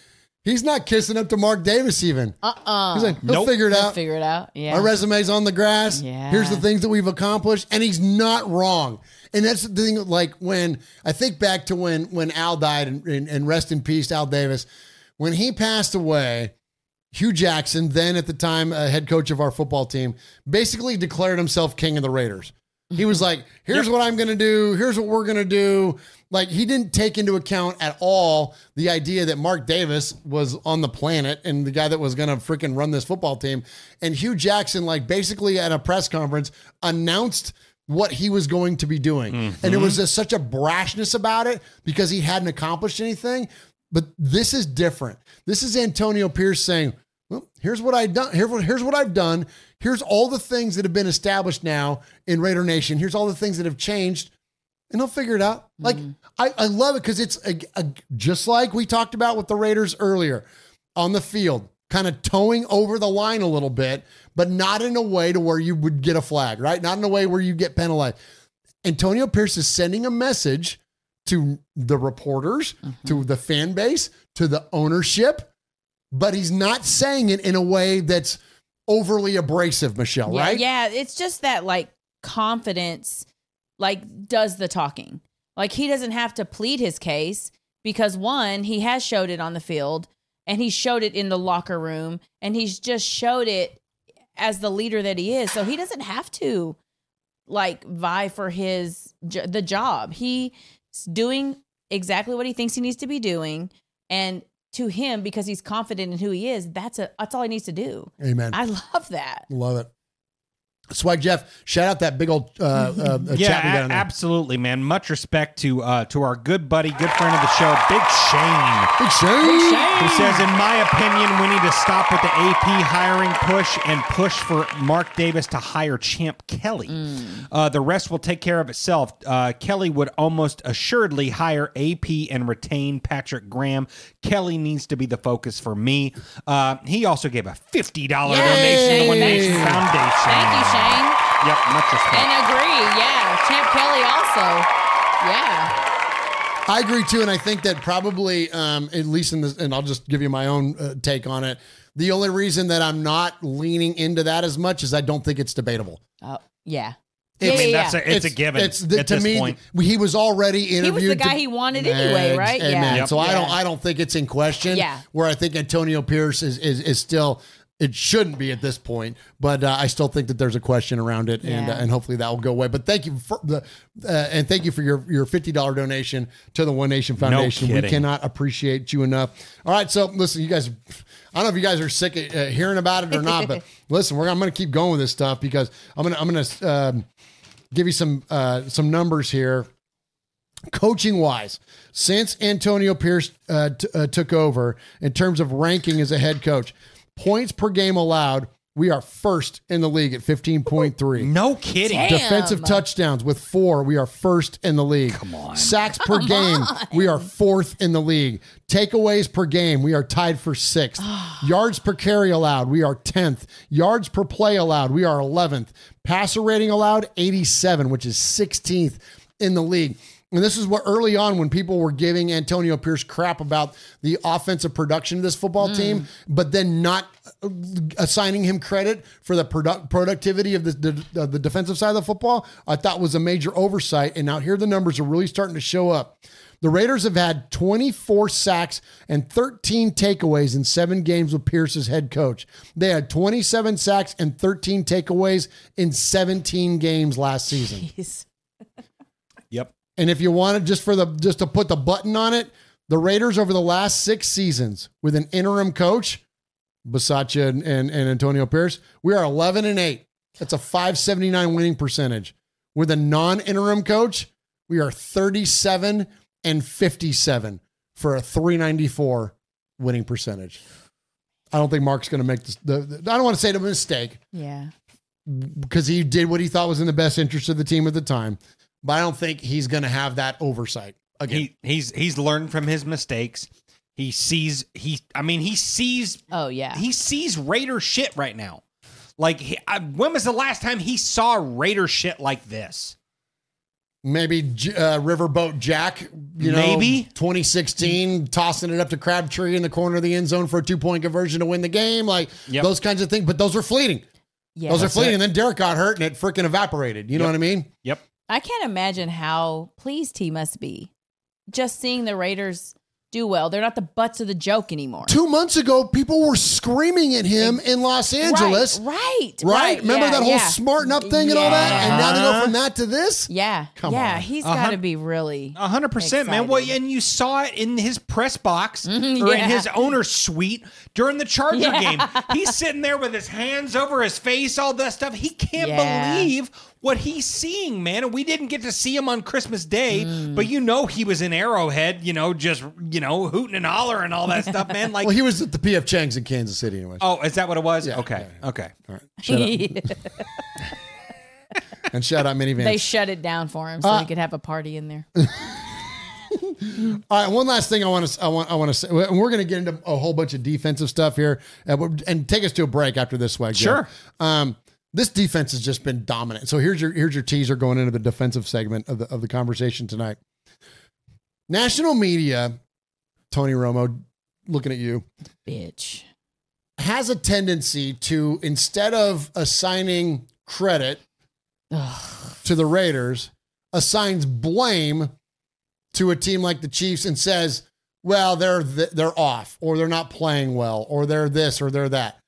He's not kissing up to Mark Davis even. Uh-uh. He's like, he'll figure it He'll out. figure it out. Yeah. Our resume's on the grass. Yeah. Here's the things that we've accomplished, and he's not wrong. And that's the thing. Like when I think back to when when Al died, and, and, and rest in peace, Al Davis. When he passed away, Hue Jackson, then at the time uh, head coach of our football team, basically declared himself king of the Raiders. He was like, "Here's what I'm going to do. Here's what we're going to do." Like he didn't take into account at all the idea that Mark Davis was on the planet and the guy that was going to freaking run this football team. And Hue Jackson, like basically at a press conference, announced what he was going to be doing, and it was just such a brashness about it because he hadn't accomplished anything. But this is different. This is Antonio Pierce saying, well, here's what I've done. Here, here's what I've done. Here's all the things that have been established now in Raider Nation. Here's all the things that have changed, and he'll figure it out. Like mm-hmm. I, I love it because it's a, a, just like we talked about with the Raiders earlier on the field, kind of towing over the line a little bit, but not in a way to where you would get a flag, right? Not in a way where you get penalized. Antonio Pierce is sending a message to the reporters, mm-hmm. to the fan base, to the ownership, but he's not saying it in a way that's overly abrasive, Michelle, yeah, right? Yeah, it's just that like confidence like does the talking. Like he doesn't have to plead his case because one, he has showed it on the field and he showed it in the locker room and he's just showed it as the leader that he is. So he doesn't have to like vie for his the job. He's doing exactly what he thinks he needs to be doing and to him because he's confident in who he is, that's a that's all he needs to do. Amen. I love that. Love it. Swag Jeff, shout out that big old uh, uh, yeah, chat we got a- in there. absolutely, man. Much respect to uh, to our good buddy, good friend of the show, Big Shane. Big Shane. Who says, in my opinion, we need to stop with the AP hiring push and push for Mark Davis to hire Champ Kelly. Uh, the rest will take care of itself. Uh, Kelly would almost assuredly hire AP and retain Patrick Graham. Kelly needs to be the focus for me. Uh, he also gave a $50 donation to the One Nation Foundation. Thank you, Shane. Yep, much respect. And agree, yeah. Champ Kelly also. Yeah. I agree too, and I think that probably, um, at least in this, and I'll just give you my own uh, take on it. The only reason that I'm not leaning into that as much is I don't think it's debatable. Oh, yeah. I Yeah, mean, yeah, that's yeah. a, it's, a given It's the, at to this me. point. He was already interviewed. He was the guy to- he wanted anyway, Ex- right? Amen. Yeah. So I don't. I don't think it's in question. Yeah. Where I think Antonio Pierce is is, is still. It shouldn't be at this point, but uh, I still think that there's a question around it, and Yeah. uh, and hopefully that will go away. But thank you for the uh, and thank you for your your fifty dollar donation to the One Nation Foundation. we kidding. cannot appreciate you enough. All right, so listen, you guys. I don't know if you guys are sick of uh, hearing about it or not, but listen, we're, I'm going to keep going with this stuff because I'm going to I'm going to um, give you some uh, some numbers here coaching wise, since Antonio Pierce uh, t- uh, took over in terms of ranking as a head coach, points per game allowed, we are first in the league at 15.3. No kidding. Damn. Defensive touchdowns with four, we are first in the league. Come on. Sacks per game, we are fourth in the league. Takeaways per game, we are tied for sixth. Yards per carry allowed, we are 10th. Yards per play allowed, we are 11th. Passer rating allowed, 87, which is 16th in the league. And this is what early on when people were giving Antonio Pierce crap about the offensive production of this football team, but then not uh, assigning him credit for the product productivity of the, the the defensive side of the football, I thought was a major oversight. And now here the numbers are really starting to show up. The Raiders have had 24 sacks and 13 takeaways in seven games with Pierce as head coach. They had 27 sacks and 13 takeaways in 17 games last season. Jeez. And if you wanted just for the just to put the button on it, the Raiders over the last six seasons with an interim coach, Bisaccia and, and, and Antonio Pierce, we are 11 and 8. That's a 579 winning percentage. With a non-interim coach, We are 37 and 57 for a 394 winning percentage. I don't think Mark's going to make this. The, the- I don't want to say the mistake Yeah. because he did what he thought was in the best interest of the team at the time, but I don't think he's going to have that oversight again. He he's he's learned from his mistakes. He sees he. I mean, he sees. Oh yeah. He sees Raider shit right now. Like, he, I, when was the last time he saw Raider shit like this? Maybe uh, Riverboat Jack, you know, Maybe. 2016, tossing it up to Crabtree in the corner of the end zone for a two point conversion to win the game, like Yep. those kinds of things. But those are fleeting. Yeah. those are fleeting. it. And then Derek got hurt and it freaking evaporated. You know what I mean? Yep. I can't imagine how pleased he must be just seeing the Raiders do well. They're not the butts of the joke anymore. Two months ago, people were screaming at him in Los Angeles. Right, right, Right? right, Remember yeah, that whole yeah. smarten up thing and all that? And now they go from that to this? Yeah. Come yeah, on. he's A got to be really. A hundred percent, man. Well, and you saw it in his press box or Mm-hmm, yeah. in his owner's suite during the Charger Yeah. game. He's sitting there with his hands over his face, all that stuff. He can't Yeah. believe what he's seeing, man. And we didn't get to see him on Christmas Day, Mm. but you know he was in Arrowhead, you know, just you know hooting and hollering and all that stuff, man. Like, well, he was at the PF Chang's in Kansas City anyway. oh, is that what it was? okay, okay, all right. Shut up. and shout out Minivan. they shut it down for him so Uh, he could have a party in there. All right, one last thing I want to I want I want to say, and we're going to get into a whole bunch of defensive stuff here, uh, and take us to a break after this swag. Sure. Um, this defense has just been dominant. So here's your here's your teaser going into the defensive segment of the of the conversation tonight. National media, Tony Romo, looking at you, Bitch. has a tendency to instead of assigning credit to the Raiders, assigns blame to a team like the Chiefs and says, "Well, they're th- they're off, or they're not playing well, or they're this, or they're that."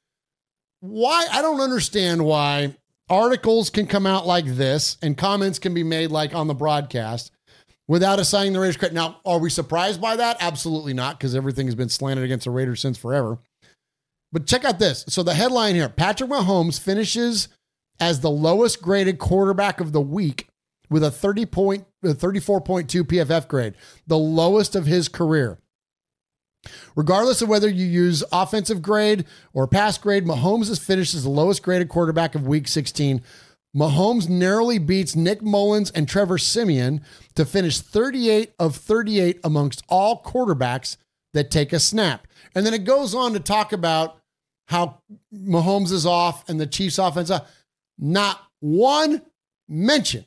Why? I don't understand why articles can come out like this and comments can be made like on the broadcast without assigning the Raiders credit. Now, are we surprised by that? Absolutely not, because everything has been slanted against the Raiders since forever. But check out this. So the headline here: Patrick Mahomes finishes as the lowest graded quarterback of the week with a 30 point, a 34.2 PFF grade, the lowest of his career. Regardless of whether you use offensive grade or pass grade, Mahomes is finished as the lowest graded quarterback of week 16. Mahomes narrowly beats Nick Mullens and Trevor Siemian to finish 38 of 38 amongst all quarterbacks that take a snap. And then it goes on to talk about how Mahomes is off and the Chiefs offense. off. Not one mention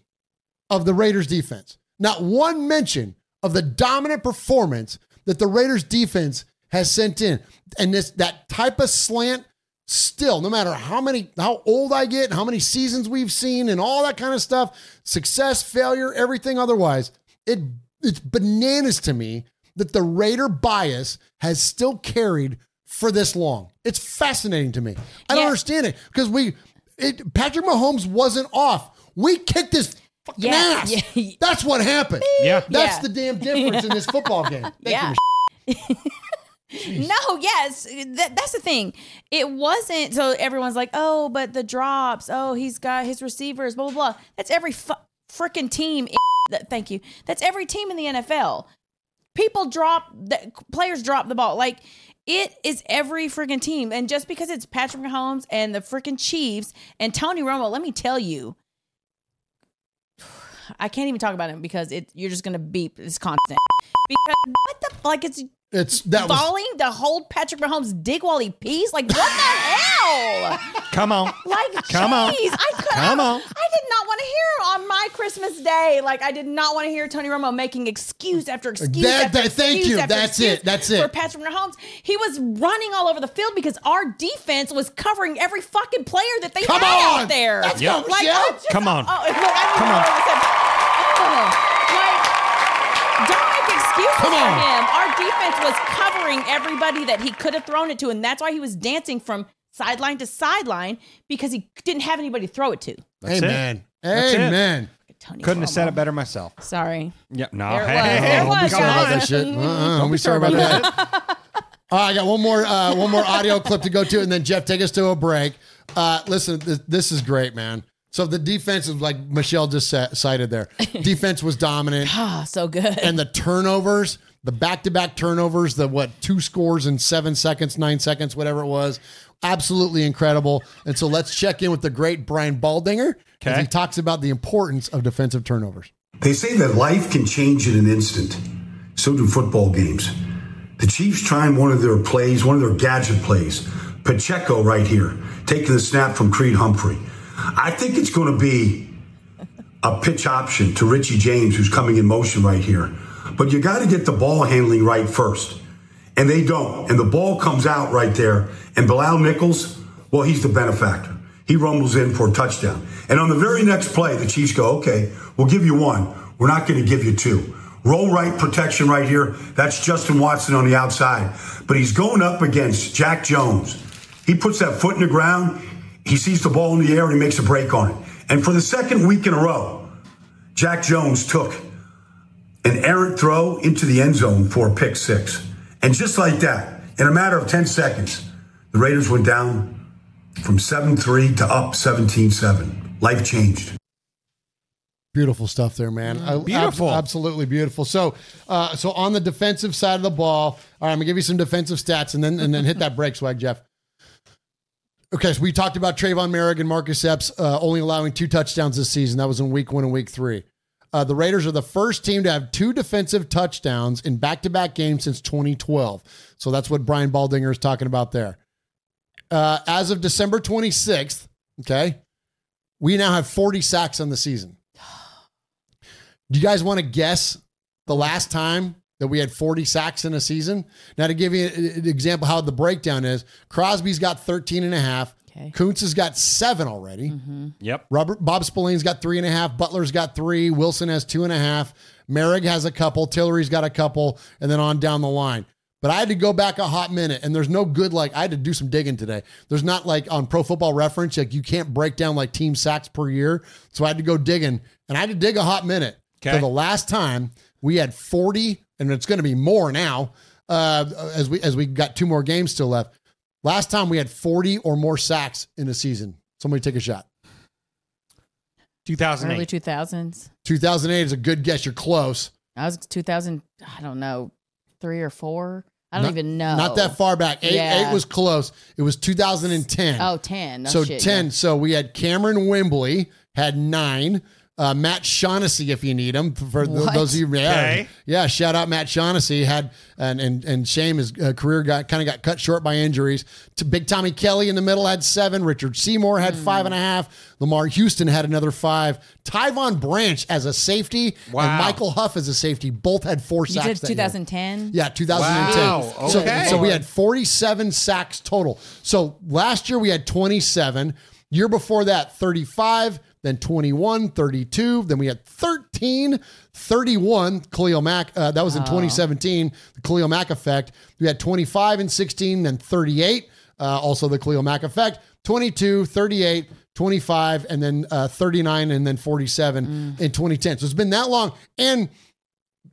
of the Raiders defense. Not one mention of the dominant performance that the Raiders defense has sent in. And this that type of slant still no matter how many how old I get and how many seasons we've seen and all that kind of stuff, success, failure, everything otherwise, it it's bananas to me that the Raider bias has still carried for this long. It's fascinating to me. I don't Yeah. understand it because we it, Patrick Mahomes wasn't off. We kicked his fucking Yeah, ass. yeah. That's what happened. Yeah. That's Yeah. the damn difference in this football game. Thank Yeah. you. No, yes, that, that's the thing. It wasn't so everyone's like, oh, but the drops. Oh, he's got his receivers. Blah blah blah. That's every fu- freaking team. in- that- Thank you. That's every team in the NFL. People drop. The, players drop the ball. Like it is every freaking team. And just because it's Patrick Mahomes and the freaking Chiefs and Tony Romo, let me tell you. I can't even talk about him because it you're just gonna beep. It's constant. Because what the fuck? It's It's that was falling to hold Patrick Mahomes' dick while he pees? Like, what the hell? Come on. Like, Come on. jeez, I could. Come on. I did not want to hear on my Christmas day. Like, I did not want to hear Tony Romo making excuse after excuse That- after that- thank you. after That's excuse it. That's it. For Patrick Mahomes, he was running all over the field because our defense was covering every fucking player that they Come had on. out there. Let's Yep. go, Like, just- Come on. Oh, look, I Come on. Oh, like, don't make excuses Come for him. Our defense was covering everybody that he could have thrown it to, and that's why he was dancing from sideline to sideline because he didn't have anybody to throw it to. That's it. Amen. It. Amen. Tony Couldn't have said it better myself. Sorry. Yeah, no. There it hey, was. hey, There was, Don't be sorry about that shit. Uh-uh, don't be sorry about that. All right, I got one more uh, one more audio clip to go to, and then Jeff, take us to a break. Uh, listen, this, this is great, man. So the defense is like Michelle just sa- cited there. defense was dominant. Ah, so good. and the turnovers, the back-to-back turnovers, the what two scores in seven seconds, nine seconds, whatever it was, absolutely incredible. And so let's check in with the great Brian Baldinger as Okay. he talks about the importance of defensive turnovers. They say that life can change in an instant. So do football games. The Chiefs trying one of their plays, one of their gadget plays. Pacheco right here, taking the snap from Creed Humphrey. I think it's going to be a pitch option to Richie James, who's coming in motion right here. But you got to get the ball handling right first. And they don't. And the ball comes out right there. And Bilal Nichols, well, he's the benefactor. He rumbles in for a touchdown. And on the very next play, the Chiefs go, okay, we'll give you one. We're not going to give you two. Roll right protection right here. That's Justin Watson on the outside. But he's going up against Jack Jones. He puts that foot in the ground. He sees the ball in the air and he makes a break on it. And for the second week in a row, Jack Jones took an errant throw into the end zone for a pick six. And just like that, in a matter of 10 seconds, the Raiders went down from 7 3 to up 17 7. Life changed. Beautiful stuff there, man. I- ab- Beautiful. absolutely beautiful. So, uh, so on the defensive side of the ball, all right, I'm gonna give you some defensive stats, and then and then hit that break swag, Jeff. Okay, so we talked about Tre'von Moehrig and Marcus Epps uh, only allowing two touchdowns this season. That was in week one and week three. Uh, the Raiders are the first team to have two defensive touchdowns in back-to-back games since 2012. So that's what Brian Baldinger is talking about there. Uh, as of December 26th, okay, we now have 40 sacks on the season. Do you guys want to guess the last time that we had 40 sacks in a season? Now, to give you an example how the breakdown is, Crosby's got 13 and a half. Okay. Koonce has got seven already. Mm-hmm. Yep. Robert Bob Spillane's got three and a half. Butler's got three. Wilson has two and a half. Moehrig has a couple. Tillery's got a couple, and then on down the line. But I had to go back a hot minute, and there's no good like I had to do some digging today. There's not like on Pro Football Reference like you can't break down like team sacks per year. So I had to go digging, and I had to dig a hot minute Okay. to the last time we had 40, and it's going to be more now uh, as we as we got two more games still left. Last time we had 40 or more sacks in a season. Somebody take a shot. 2008. Early 2000s. 2008 is a good guess. You're close. I was 2000, I don't know, three or four. I don't Not- even know. Not that far back. Eight, Yeah. eight was close. It was 2010. Oh, 10. No so shit, 10. yeah. So we had Kamerion Wimbley had nine. Uh, Matt Shaughnessy, if you need him, for th- those of you, yeah, Okay. yeah. Shout out Matt Shaughnessy had and and and shame his uh, career got kind of got cut short by injuries. To Big Tommy Kelly in the middle had seven. Richard Seymour had five and a half. Lamar Houston had another five. Tyvon Branch as a safety Wow. and Michael Huff as a safety both had four You sacks. did that year. 2010? Yeah, 2010. Wow, So, okay. so we had 47 sacks total. So last year we had 27. Year before that, 35, then 21, 32. Then we had 13, 31. Khalil Mack, uh, that was in 2017, the Khalil Mack effect. We had 25 and 16, then 38. Uh, also the Khalil Mack effect. 22, 38, 25, and then uh, 39, and then 47 in 2010. So it's been that long. And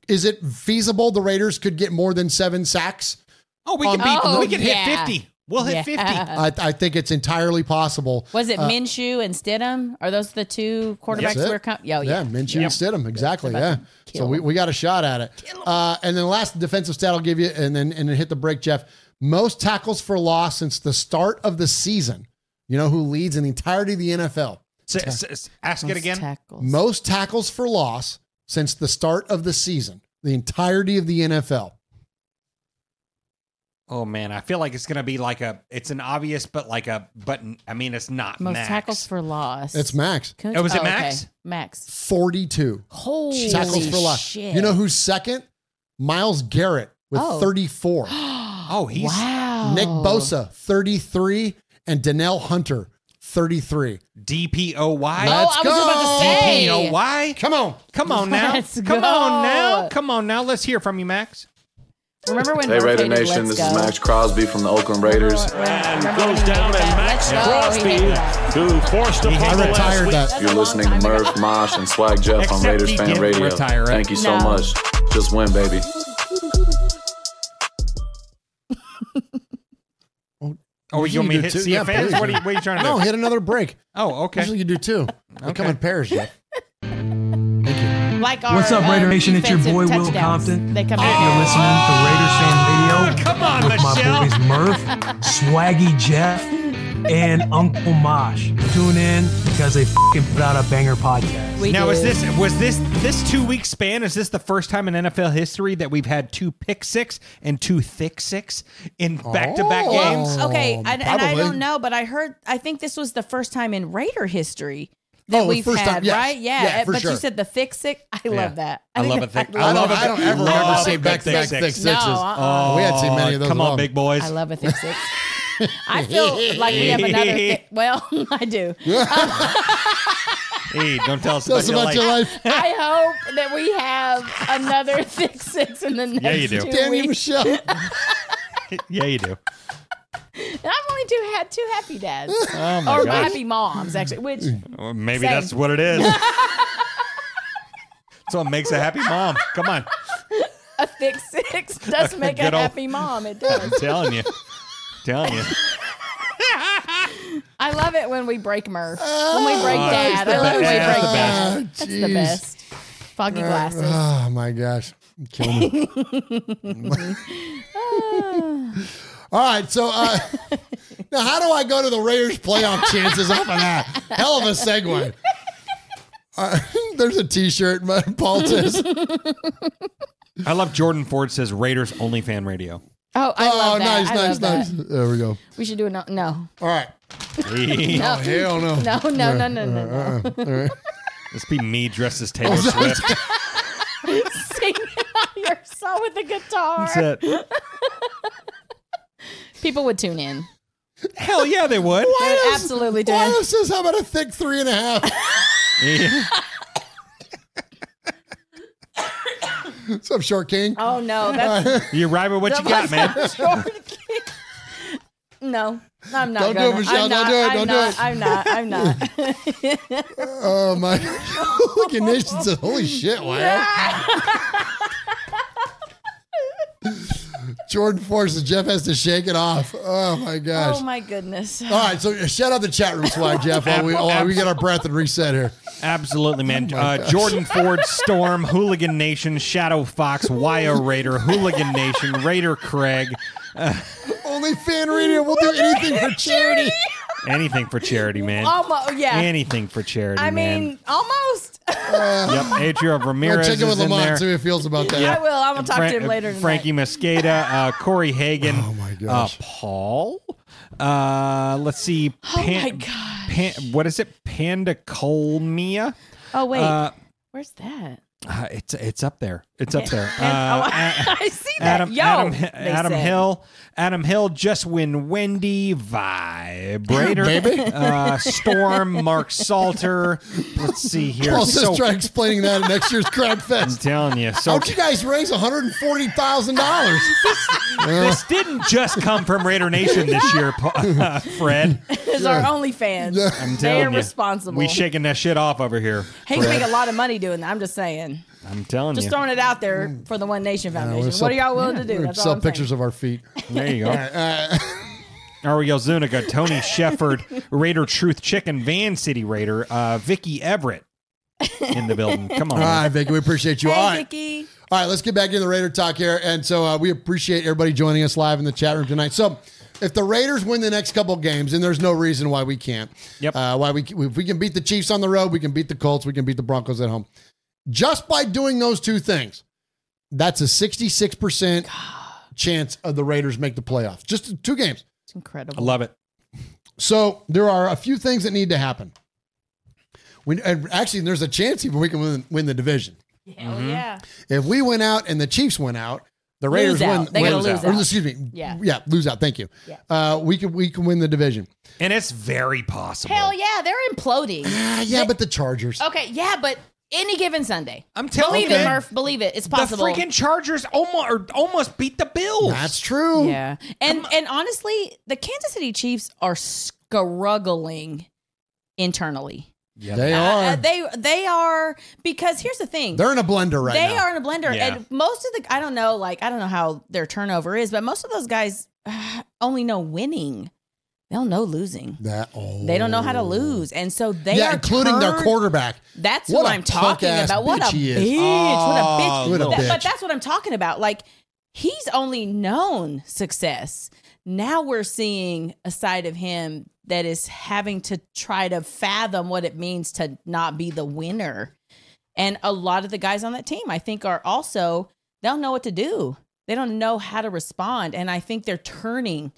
is it feasible the Raiders could get more than seven sacks? Oh, we Um, can beat. Oh, we can yeah. hit 50. We'll hit Yeah. 50. I, I think it's entirely possible. Was it Uh, Minshew and Stidham? Are those the two quarterbacks That's it. we're com- oh, yeah, yeah. Minshew Yeah. and Stidham, exactly. Yeah, so we, we got a shot at it. Uh, and then the last defensive stat I'll give you, and then and then hit the break, Jeff. Most tackles for loss since the start of the season. You know who leads in the entirety of the NFL? S- s- s- ask it again. tackles. Most tackles for loss since the start of the season, the entirety of the NFL. Oh man, I feel like it's gonna be like a. It's an obvious, but like a. But I mean, it's not Most Max. tackles for loss. It's Max, Koonce- Oh, was it oh, okay. Max? Max. forty-two Holy tackles for loss. shit. You know who's second? Myles Garrett with Oh. thirty-four. Oh, he's wow. Nick Bosa, 33, and Danielle Hunter, 33. DPOY. Oh, Let's I was about go. to say. DPOY. Come on. Come on now. Let's Come go. on now. Come on now. Let's hear from you, Max. Remember when Hey, Murphy Raider Nation, Let's this is Maxx Crosby from the Oakland Raiders. And goes down, and Maxx Crosby, who forced a I fumble last retired week. that. You're listening to Murph, Mosh, and Swag Jeff on Raiders Fan Radio. retire it. Thank you so No. much. Just win, baby. Oh, oh you want me to do hit two? CFAs? Yeah, please. what, are you, what are you trying to No, do? hit another break. Oh, okay. Usually you do two. They come in pairs, Jeff. Like our, What's up, uh, Raider Nation? It's your defensive boy Will. Compton. They come You're listening to Raiders Fan Radio come on, with Michelle. my boys Murph, Swaggy Jeff, and Uncle Mosh. Tune in because they fing put out a banger podcast. now, is this was this this two week span? Is this the first time in NFL history that we've had two pick six and two thick six in back to back games? Okay, and, and I don't know, but I heard. I think this was the first time in Raider history Oh, that Oh, we've first had, time, yes. right? Yeah, Yeah, for but sure. you said the thick six. I love that. I think love a that- thick. I I love love it. a I don't ever remember love seeing back-to-back thick sixes. No, uh-uh. we hadn't seen many of those. Come on, all. big boys. I love a thick six. I feel like we have another. Thick, well, I do. Hey, don't tell us Tell us about, your life. I hope that we have another thick six in the next Yeah, you do. two Damn you. Michelle. yeah, you do. And I've only two had two happy dads. Oh, my or gosh. happy moms, actually. Which Or maybe Same. that's what it is. that's what makes a happy mom. Come on, a thick six does make a Good old- happy mom. It does. I'm telling you, telling you. I love it when we break Murph. Oh, when we break Oh, Dad. I love when we best. break It's the Dad. best. That's the best. Foggy glasses. Oh my gosh, kill me. Ah. All right, so uh, now how do I go to the Raiders playoff chances off of that? Hell of a segue. Uh, there's a T-shirt. my- Paul says, I love Jordan Ford says Raiders only fan radio. Oh, I "Oh, love that. nice, I nice, love nice." that. There we go. We should do it. No, no, All right. No, Oh, hell no. no, no, no, no, no, no. Uh, uh, all right. This be me dressed as Taylor Oh, Swift. Sing your song with the guitar. That's it. People would tune in. Hell yeah, they would. They would does- absolutely tune Why in. says how about a thick three and a half? Yeah. What's up, Short King? Oh no, that's You right with what you got, man. no, I'm not. Don't do gonna. it, Michelle. I'm Don't not, do it. I'm Don't do not, it. I'm not. I'm not. Oh my! Look at Nation says, "Holy shit!" Wow. Jordan forces Jeff has to shake it off. Oh my gosh! oh my goodness. All right, so shout out the chat room swag, Jeff, while we, while we get our breath and reset here. Absolutely, man. Oh uh. Jordan Ford, Storm, Hooligan Nation, Shadow Fox, Wyo Raider, Hooligan Nation, Raider Craig. Only fan radio. We'll do anything for charity. Anything for charity, man. Almost, yeah. Anything for charity, I man. mean, almost. Yep, Adriel I'll Ramirez check in with is in Lamont, there. see how he feels about that. I will. I'm gonna talk Fra- to him later tonight. Frankie Mosqueda, uh, Corey Hagan, Oh my gosh. Uh, Paul. Uh, let's see. Oh my gosh. Pan, what is it? Pandacolmia. Oh wait, Uh, where's that? uh, it's it's up there. It's up there. And- Uh, oh, A- I see that. Adam, Yo, Adam, Adam. Hill, Adam Hill, just win Wendy, Vibrator, Baby. uh, Storm, Mark Salter. Let's see here. Paul says So- try explaining that at next year's Crowd I'm telling you. So How'd you guys raise one hundred and forty thousand dollars? this didn't just come from Raider Nation this year, Pa- Fred. It's our only fans. I'm They are telling you, responsible. we shaking that shit off over here. Hey, you Fred. make a lot of money doing that. I'm just saying. I'm telling Just you. Just throwing it out there for the One Nation Foundation. we'll what are y'all willing to do? We'll That's all sell I'm saying. pictures of our feet. There you go. Uh, Ariel Zuniga, Tony Shefford, Raider Truth Chicken, Van City Raider, uh, Vicky Everett in the building. Come on. all right, Vicky, we appreciate you. Hey, all right. Vicky. All right, let's get back into the Raider talk here. And so uh, we appreciate everybody joining us live in the chat room tonight. So if the Raiders win the next couple games, and there's no reason why we can't. Yep. Uh, why we if we can beat the Chiefs on the road, we can beat the Colts, we can beat the Broncos at home. Just by doing those two things, that's a 66% chance of the Raiders make the playoffs. Just two games. It's incredible. I love it. So there are a few things that need to happen. We, and actually, there's a chance even we can win, win the division. Hell yeah. If we went out and the Chiefs went out, the Raiders Lose out. win. They gotta win- lose or. Excuse me. Yeah. Yeah, lose out. Thank you. Yeah. Uh, we can we can win the division. And it's very possible. Hell yeah, they're imploding. Ah, yeah, but the Chargers. Okay, yeah, but any given Sunday. I'm telling Believe you, it. Murph. Believe it. It's possible. The freaking Chargers almost or almost beat the Bills. That's true. Yeah. And and honestly, the Kansas City Chiefs are struggling internally. Yeah, They Uh, are. uh, they they are because here's the thing. They're in a blender right they now. They are in a blender, Yeah. and most of the I don't know, like I don't know how their turnover is, but most of those guys uh, only know winning. They don't know losing. That oh. They don't know how to oh. lose, and so they yeah, are including their quarterback. That's What what, I'm talking about. What a bitch is. What a Oh, bitch! what a oh, That- bitch. But that's what I'm talking about. Like he's only known success. Now we're seeing a side of him that is having to try to fathom what it means to not be the winner. And a lot of the guys on that team, I think, are also they don't know what to do. They don't know how to respond, and I think they're turning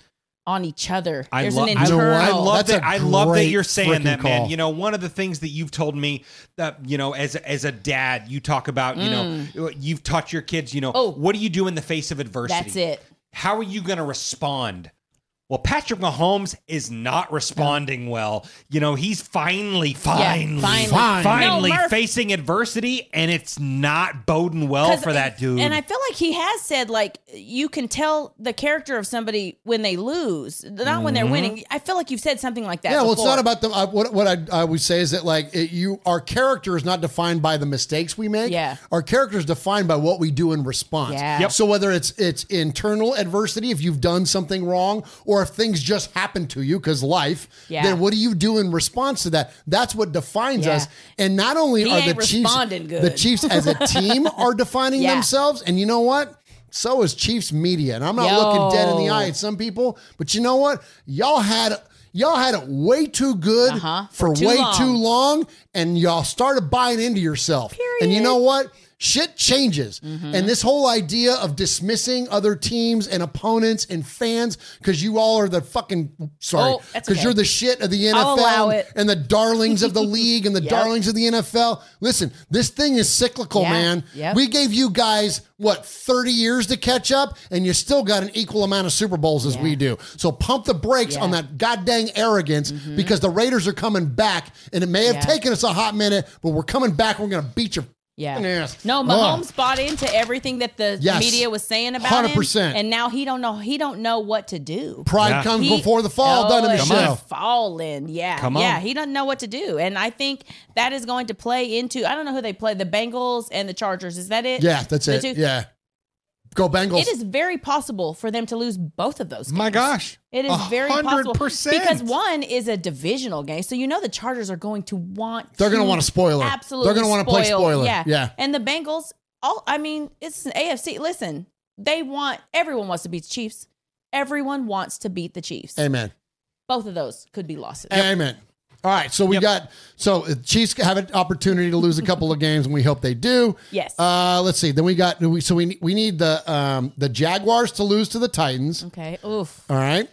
on each other. I, There's lo- an I, internal. I love that. I love that you're saying freaking that, man. call. You know, one of the things that you've told me that you know, as a, as a dad, you talk about. You know, you've taught your kids. You know, Mm. Oh. what do you do in the face of adversity? That's it. How are you going to respond? Well, Patrick Mahomes is not responding well. You know, he's finally, finally, finally. finally, Fine. No, Murph- facing adversity, and it's not boding well for that dude. And I feel like he has said like you can tell the character of somebody when they lose, not when they're winning. I feel like you've said something like that. Yeah, well, it's not about the. Uh, what what I, I would say is that like it, you, our character is not defined by the mistakes we make. Yeah. our character is defined by what we do in response. Yeah. Yep. So whether it's it's internal adversity, if you've done something wrong, or if things just happen to you because life, Yeah. then what do you do in response to that? That's what defines Yeah. us. And not only He are the Chiefs, good. the Chiefs as a team are defining Yeah. themselves, and you know what? So is Chiefs media, and I'm not looking dead in the Yo. eye at some people, but you know what? Y'all had y'all had it way too good Uh-huh. for, For too way long. too long, and y'all started buying into yourself. And you know what? Shit changes. Mm-hmm. And this whole idea of dismissing other teams and opponents and fans because you all are the fucking sorry Oh, because okay. you're the shit of the NFL I'll allow it. and the darlings of the league and the Yep. darlings of the NFL. Listen, this thing is cyclical, Yeah. man. Yep. We gave you guys what 30 years to catch up and you still got an equal amount of Super Bowls as we do. So pump the brakes Yeah. Mm-hmm. on that goddamn arrogance because the Raiders are coming back and it may have Yeah. taken us a hot minute, but we're coming back. We're going to beat your Yeah. fucking ass. No, Ugh. Mahomes bought into everything that the Yes. media was saying about him, 100%. him, and now he don't know. He don't know what to do. Pride Yeah. comes He- before the fall, Oh, doesn't it, and Michelle? he's Falling, yeah, Come yeah. on. He doesn't know what to do, and I think that is going to play into. I don't know who they play. The Bengals and the Chargers. Is that it? Yeah, that's The it. two- Yeah. Go Bengals. It is very possible for them to lose both of those. Games. My gosh. It is very possible because one is a divisional game, so you know the Chargers are going to want. They're want to want a spoiler. Absolutely, They're gonna wanna play spoiler. Yeah, Yeah. And the Bengals, all I mean, it's an AFC. Listen, they want everyone wants to beat the Chiefs. Everyone wants to beat the Chiefs. Amen. Both of those could be losses. Amen. All right, so we got so uh, Chiefs have an opportunity to lose a couple of games, and we hope they do. Yes. Uh, let's see. Then we got so we we need the um the Jaguars to lose to the Titans. Okay. Oof. All right.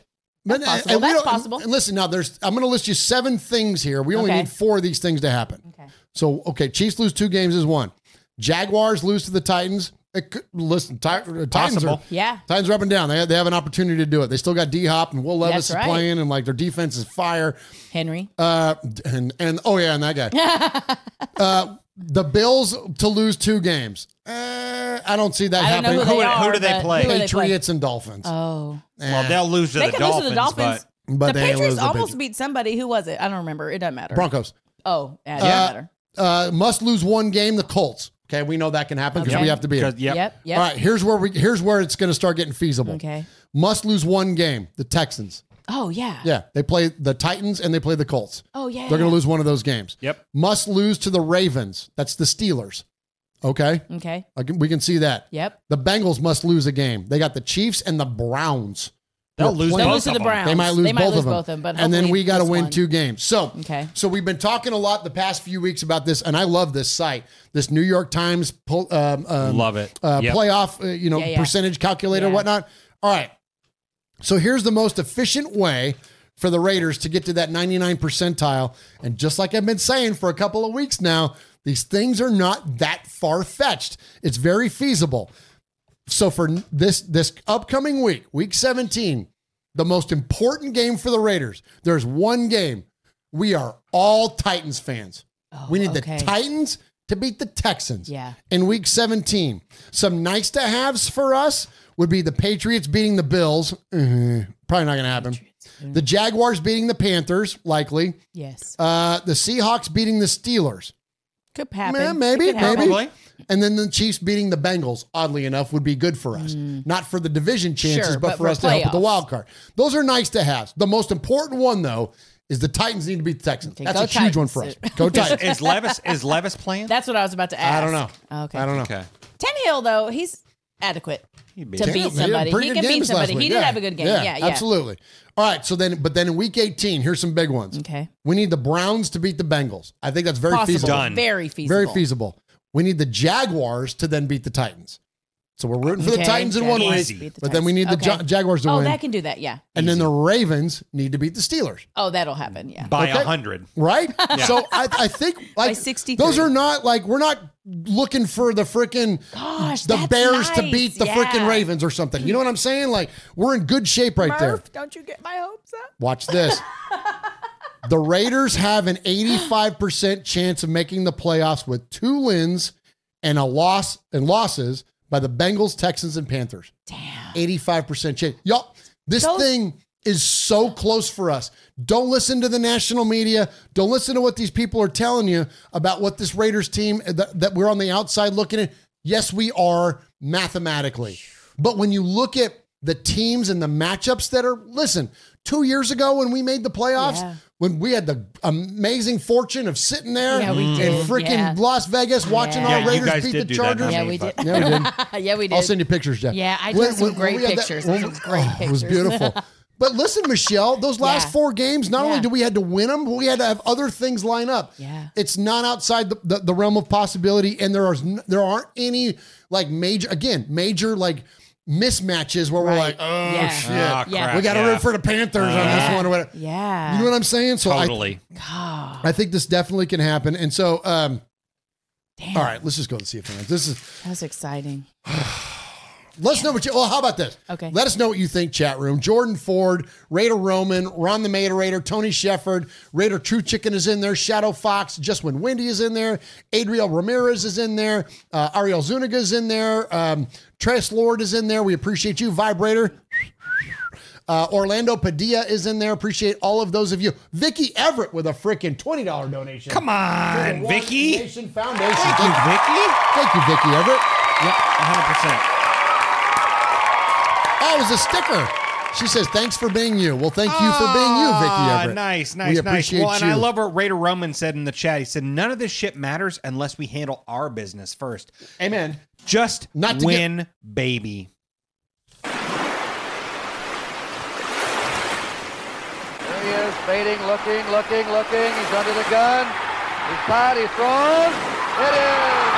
But, possible. we That's possible. And listen, now there's I'm going to list you seven things here. We only Okay. need four of these things to happen. Okay. So okay, Chiefs lose two games is one. Jaguars lose to the Titans. It could, listen, Ti- uh, Titans Possible. are Yeah. Titans are up and down. They have, they have an opportunity to do it. They still got D Hop and Will Levis That's is right. playing, and like their defense is fire. Henry. Uh, and and oh yeah, and that guy. uh, the Bills to lose two games. Uh, I don't see that I don't happening. who Who- are. who do they but play? who do they play? Patriots and Dolphins. Oh. well, they'll lose to They the could Dolphins, lose to the Dolphins. but But the they Patriots lose almost Patri- beat somebody. Who was it? I don't remember. It doesn't matter. Broncos. Oh, yeah, it doesn't Uh, matter. uh, must lose one game. The Colts. Okay, we know that can happen because Okay. we have to be. Because- it. yep. Yep. Yep. All right, here's where we here's where it's going to start getting feasible. Okay. Must lose one game. The Texans. Oh yeah. Yeah, they play the Titans and they play the Colts. Oh yeah. They're going to lose one of those games. Yep. Must lose to the Ravens. That's the Steelers. Okay. Okay. I can, we can see that. Yep. The Bengals must lose a game. They got the Chiefs and the Browns. They'll Who are lose They'll both lose to of the them. Browns. They might lose, both, of them. both of them, but and then hopefully we got to this win one. two games. So, Okay. so we've been talking a lot the past few weeks about this, and I love this site, this New York Times pull, um, um, Love it. uh, Yep. playoff, uh, you know, Yeah, yeah. percentage calculator, Yeah. whatnot. All right. So here's the most efficient way for the Raiders to get to that 99 percentile. And just like I've been saying for a couple of weeks now, these things are not that far fetched. It's very feasible. So for this this upcoming week, week 17, the most important game for the Raiders. There's one game. We are all Titans fans. we need okay. the Titans to beat the Texans Yeah. in week 17. Some nice to haves for us would be the Patriots beating the Bills. Mhm. Probably not going to happen. The Jaguars beating the Panthers, likely. Yes. Uh, the Seahawks beating the Steelers. Could happen. Eh, maybe, could happen. maybe. Probably. And then the Chiefs beating the Bengals, oddly enough, would be good for us. Not for the division chances, Mm. Sure, but, but for for us to help with the wild card. Those are nice to have. The most important one, though, is the Titans need to beat the Texans. That's go a huge one for us. Go Is, Titans. is Levis is Levis playing? That's what I was about to ask. I don't know. Okay. I don't know. Okay. Tannehill though, he's adequate to beat he somebody. pretty He can beat somebody. He did Yeah. have a good game. Yeah, yeah. absolutely. All right, so then, but then in week 18, here's some big ones. Okay. We need the Browns to beat the Bengals. I think that's very Possible. feasible. Done. Very feasible. Very feasible. We need the Jaguars to then beat the Titans. So we're rooting for the Okay, Titans in one way, the but then we need the Ja- Okay. Jaguars to Oh, win. that can do that. Yeah. and then the Ravens need to beat the Steelers. Oh, that'll happen. Yeah. By a Okay. hundred. Right? So I, I think like 63. those are not like we're not looking for the freaking Gosh, the that's Bears to beat the Yeah. freaking Ravens or something. You know what I'm saying? Like we're in good shape right there. Don't you get my hopes up? Watch this. the Raiders have an 85% chance of making the playoffs with two wins and a loss and losses by the Bengals, Texans, and Panthers. Damn. 85% chance. Y'all, this Those- thing is so close for us. Don't listen to the national media. Don't listen to what these people are telling you about what this Raiders team that, that we're on the outside looking at. Yes, we are mathematically. But when you look at the teams and the matchups that are, listen, two years ago when we made the playoffs, Yeah. When we had the amazing fortune of sitting there Yeah, in did. freaking Yeah. Las Vegas watching Yeah. our Yeah, you Raiders guys beat did the do that, Chargers. Yeah, we did. Yeah, we did. yeah, we did. I'll send you pictures, Jeff. Yeah, I When- took some when- great when we that- pictures. when- Some great oh, It was beautiful. But listen, Michelle, those last Yeah. four games, not only do we had to win them, but we had to have other things line up. Yeah. It's not outside the, the, the realm of possibility, and there are there aren't any like major again major like mismatches where we're Right. like, oh Yeah. shit, Ah, crap, we got to yeah. root for the Panthers on this Yeah. one or whatever. Yeah. You know what I'm saying? So I, Totally. I think this definitely can happen. And so, um, Damn. all right, let's just go and see if fans. This is That was exciting. Let us know what you. Well, how about this? Okay. Let us know what you think, chat room. Jordan Ford, Raider Roman, Ron the Materator, Tony Shefford, Raider True Chicken is in there. Shadow Fox, Just When Wendy is in there. Adriel Ramirez is in there. Uh, Ariel Zuniga is in there. Um, Tress Lord is in there. We appreciate you. Vibrator. Uh, Orlando Padilla is in there. Appreciate all of those of you. Vicky Everett with a freaking twenty dollar donation. Come on, To Vicky. One Nation Foundation. Thank you, Vicky. Thank you, Vicky Everett. Yep, 100%. Oh, it was a sticker. She says, "Thanks for being you." Well, thank you for being you, Vicky Ah, Everett. Nice, We nice, nice. appreciate Well, and I you. love what Raider Roman said in the chat. He said, "None of this shit matters unless we handle our business first. Amen. Just Not to win, baby." There he is, fading, looking, looking, looking. He's under the gun. He's tied, he's thrown. It is.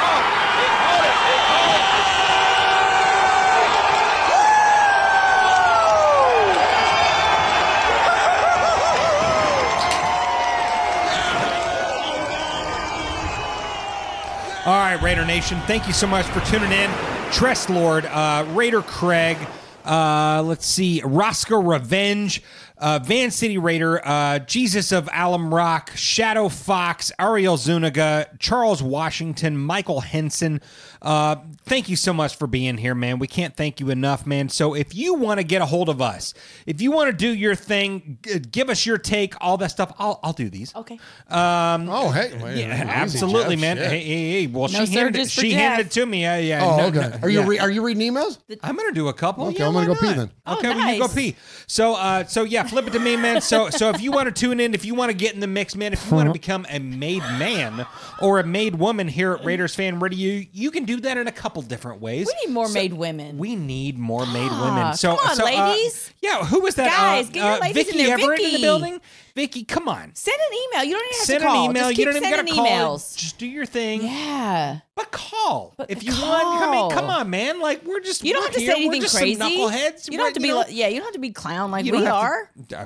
All right, Raider Nation, thank you so much for tuning in. Tress Lord, uh, Raider Craig, uh, let's see, Roscoe Revenge, uh, Van City Raider, uh, Jesus of Alum Rock, Shadow Fox, Ariel Zuniga, Charles Washington, Michael Henson. Uh, thank you so much for being here, man. We can't thank you enough, man. So if you want to get a hold of us, if you want to do your thing, g- give us your take, all that stuff, I'll, I'll do these. Okay. Um, oh, hey, wait, yeah, easy, absolutely, Jeff, man. shit. Hey, hey, hey. Well, No she handed it. surges for She Jeff. handed it to me. Yeah, yeah. Oh, no, okay. no, are you yeah. re- are you reading emails? I'm gonna do a couple. Okay, Yeah, I'm gonna why go pee not? then. Okay, Oh, well, you go nice. pee. So, uh, so yeah, flip it to me, man. So, so if you want to tune in, if you want to get in the mix, man, if you want to become a made man or a made woman here at Raiders Fan Radio, you can do that in a couple different ways. We need more So- made women. We need more made Ah, women. So, come on, so, uh, ladies. yeah, who was that? Guys, uh, get your uh, ladies in Vicky there. Everett in the Vicky. building. Vicky, come on. Send an email. You don't even have Send to call. an email. Just you don't even got to call. Just do your thing. Yeah. But call But if you want. I mean, come on, man. Like we're just You don't have to here. say We're anything just crazy. Knuckleheads. You don't We're- have to be. know, like, yeah, you don't have to be clown like we are. to- uh,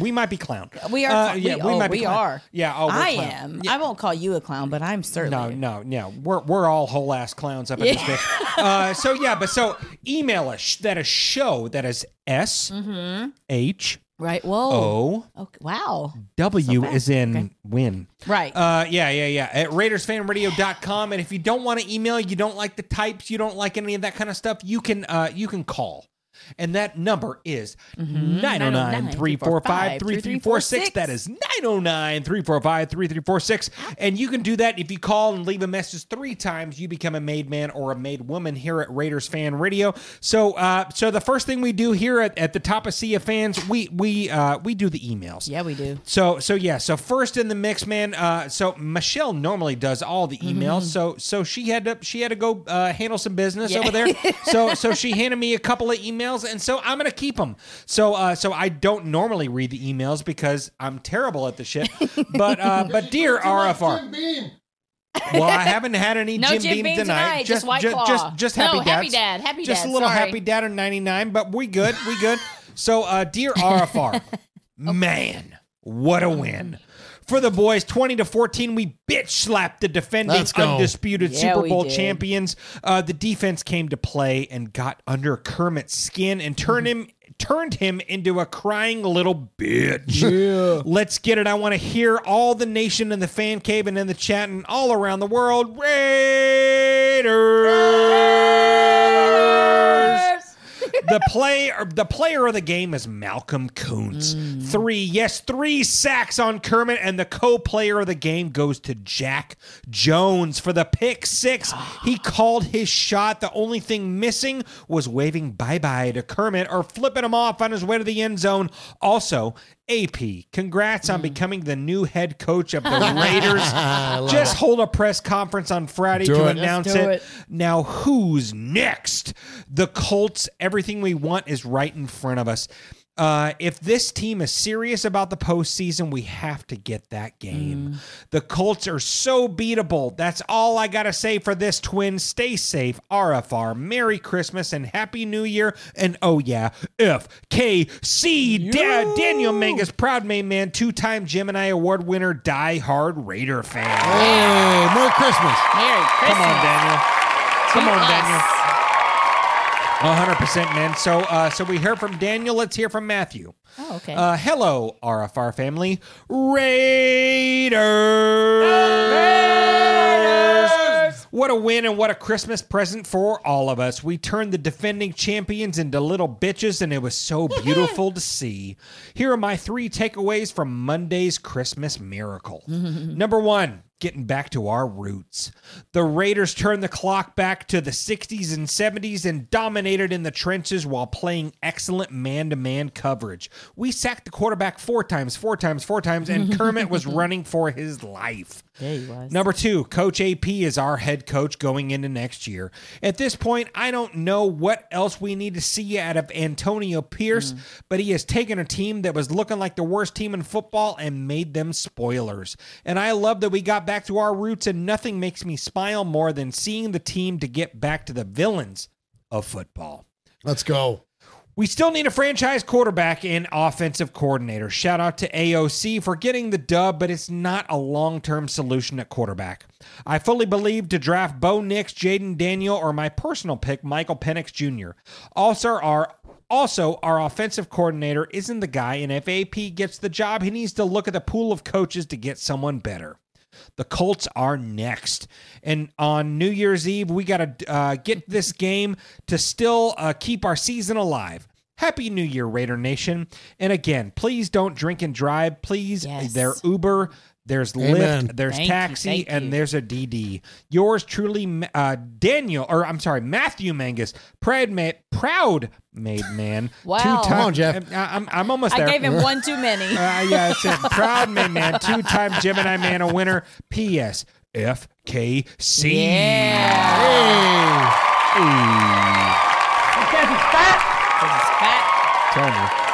we might be clown. We are. Uh, yeah, we, we oh, might be we clown. are. Yeah, oh, I clown. am. Yeah. I won't call you a clown, but I'm certainly. no, no. No. We're we're all whole ass clowns up in this bitch. Uh, so yeah, but so email us. That is show. that is S H Mm-hmm. H Right. Whoa. O Okay. Wow. W fast. is in Okay. win. Right. Uh, yeah, yeah, yeah. At RaidersFanRadio.com. And if you don't want to email, you don't like the types, you don't like any of that kind of stuff, you can uh, you can call. And that number is Mhm. 909 345 3346. That is 909 345 3346. And you can do that if you call and leave a message three times. You become a made man or a made woman here at Raiders Fan Radio. So, uh, so the first thing we do here at, at the top of Sea of Fans, we we uh, we do the emails. Yeah, we do. So so yeah, so first in the mix, man. Uh, so Michelle normally does all the emails. Mhm. So so she had to she had to go uh, handle some business Yeah. over there. so so she handed me a couple of emails, and so I'm gonna keep them. So uh, so I don't normally read the emails because I'm terrible at the shit. But uh, but dear RFR. Well, I haven't had any No Jim, Jim Beam, Beam tonight. tonight, just White ju- Claw. Just, just No, happy dads. Happy Dad, Happy Just a little sorry. happy dad in '99, but we good. We good. So, uh, dear RFR, man, what a win. For the boys, 20 to 14, we bitch slapped the defending undisputed Yeah, Super Bowl champions. Uh, the defense came to play and got under Kermit's skin and turned him turned him into a crying little bitch. Yeah. Let's get it. I want to hear all the nation in the fan cave and in the chat and all around the world. Raiders. The play the player of the game is Malcolm Koonce. Mm. Three, yes, three sacks on Kermit, and the co-player of the game goes to Jack Jones for the pick six. he called his shot. The only thing missing was waving bye-bye to Kermit or flipping him off on his way to the end zone. Also, AP, congrats on hmm. becoming the new head coach of the Raiders. Just hold a press conference on Friday Do to it. announce do it. it. Now, who's next? The Colts. Everything we want is right in front of us. Uh, if this team is serious about the postseason, we have to get that game. The Colts are so beatable. That's all I got to say for this twin. Stay safe, RFR. Merry Christmas and Happy New Year. And oh, yeah, FKC. Da- Daniel Mangus, proud main man, two time Gemini Award winner, die hard Raider fan. Hey, Merry Christmas. Merry Christmas. Come on, Daniel. Come To on, us. Daniel. Hundred percent, man. So, uh, so we heard from Daniel. Let's hear from Matthew. Oh, okay. Uh, hello, RFR family. Raiders! What a win and what a Christmas present for all of us. We turned the defending champions into little bitches, and it was so beautiful to see. Here are my three takeaways from Monday's Christmas miracle. Number one, getting back to our roots. The Raiders turned the clock back to the 60s and 70s and dominated in the trenches while playing excellent man to man coverage. We sacked the quarterback four times, four times, four times, and Kermit was running for his life. Yeah, he was. Number two, Coach AP is our head coach going into next year. At this point, I don't know what else we need to see out of Antonio Pierce, mm. but he has taken a team that was looking like the worst team in football and made them spoilers. And I love that we got back to our roots, and nothing makes me smile more than seeing the team to get back to the villains of football. Let's go. We still need a franchise quarterback and offensive coordinator. Shout out to AOC for getting the dub, but it's not a long term solution at quarterback. I fully believe to draft Bo Nix, Jayden Daniel, or my personal pick, Michael Penix Jr. Also, our also, our offensive coordinator isn't the guy, and if AP gets the job, he needs to look at the pool of coaches to get someone better. The Colts are next. And on New Year's Eve, we got to uh, get this game to still uh, keep our season alive. Happy New Year, Raider Nation. And again, please don't drink and drive. Please, Yes. there's Uber, there's Amen. Lyft, there's Thank taxi, thank and you. there's a DD. Yours truly, uh, Daniel, or I'm sorry, Matthew Mangus, proud, ma- proud made man. Wow. Two-time- Come on, Jeff. I, I'm, I'm almost I there. gave him one too many. Uh, yeah, it's a proud man, man. Two time Gemini man, a winner. P.S. FKC. Yeah. Hey. Because it's fat. Tell me.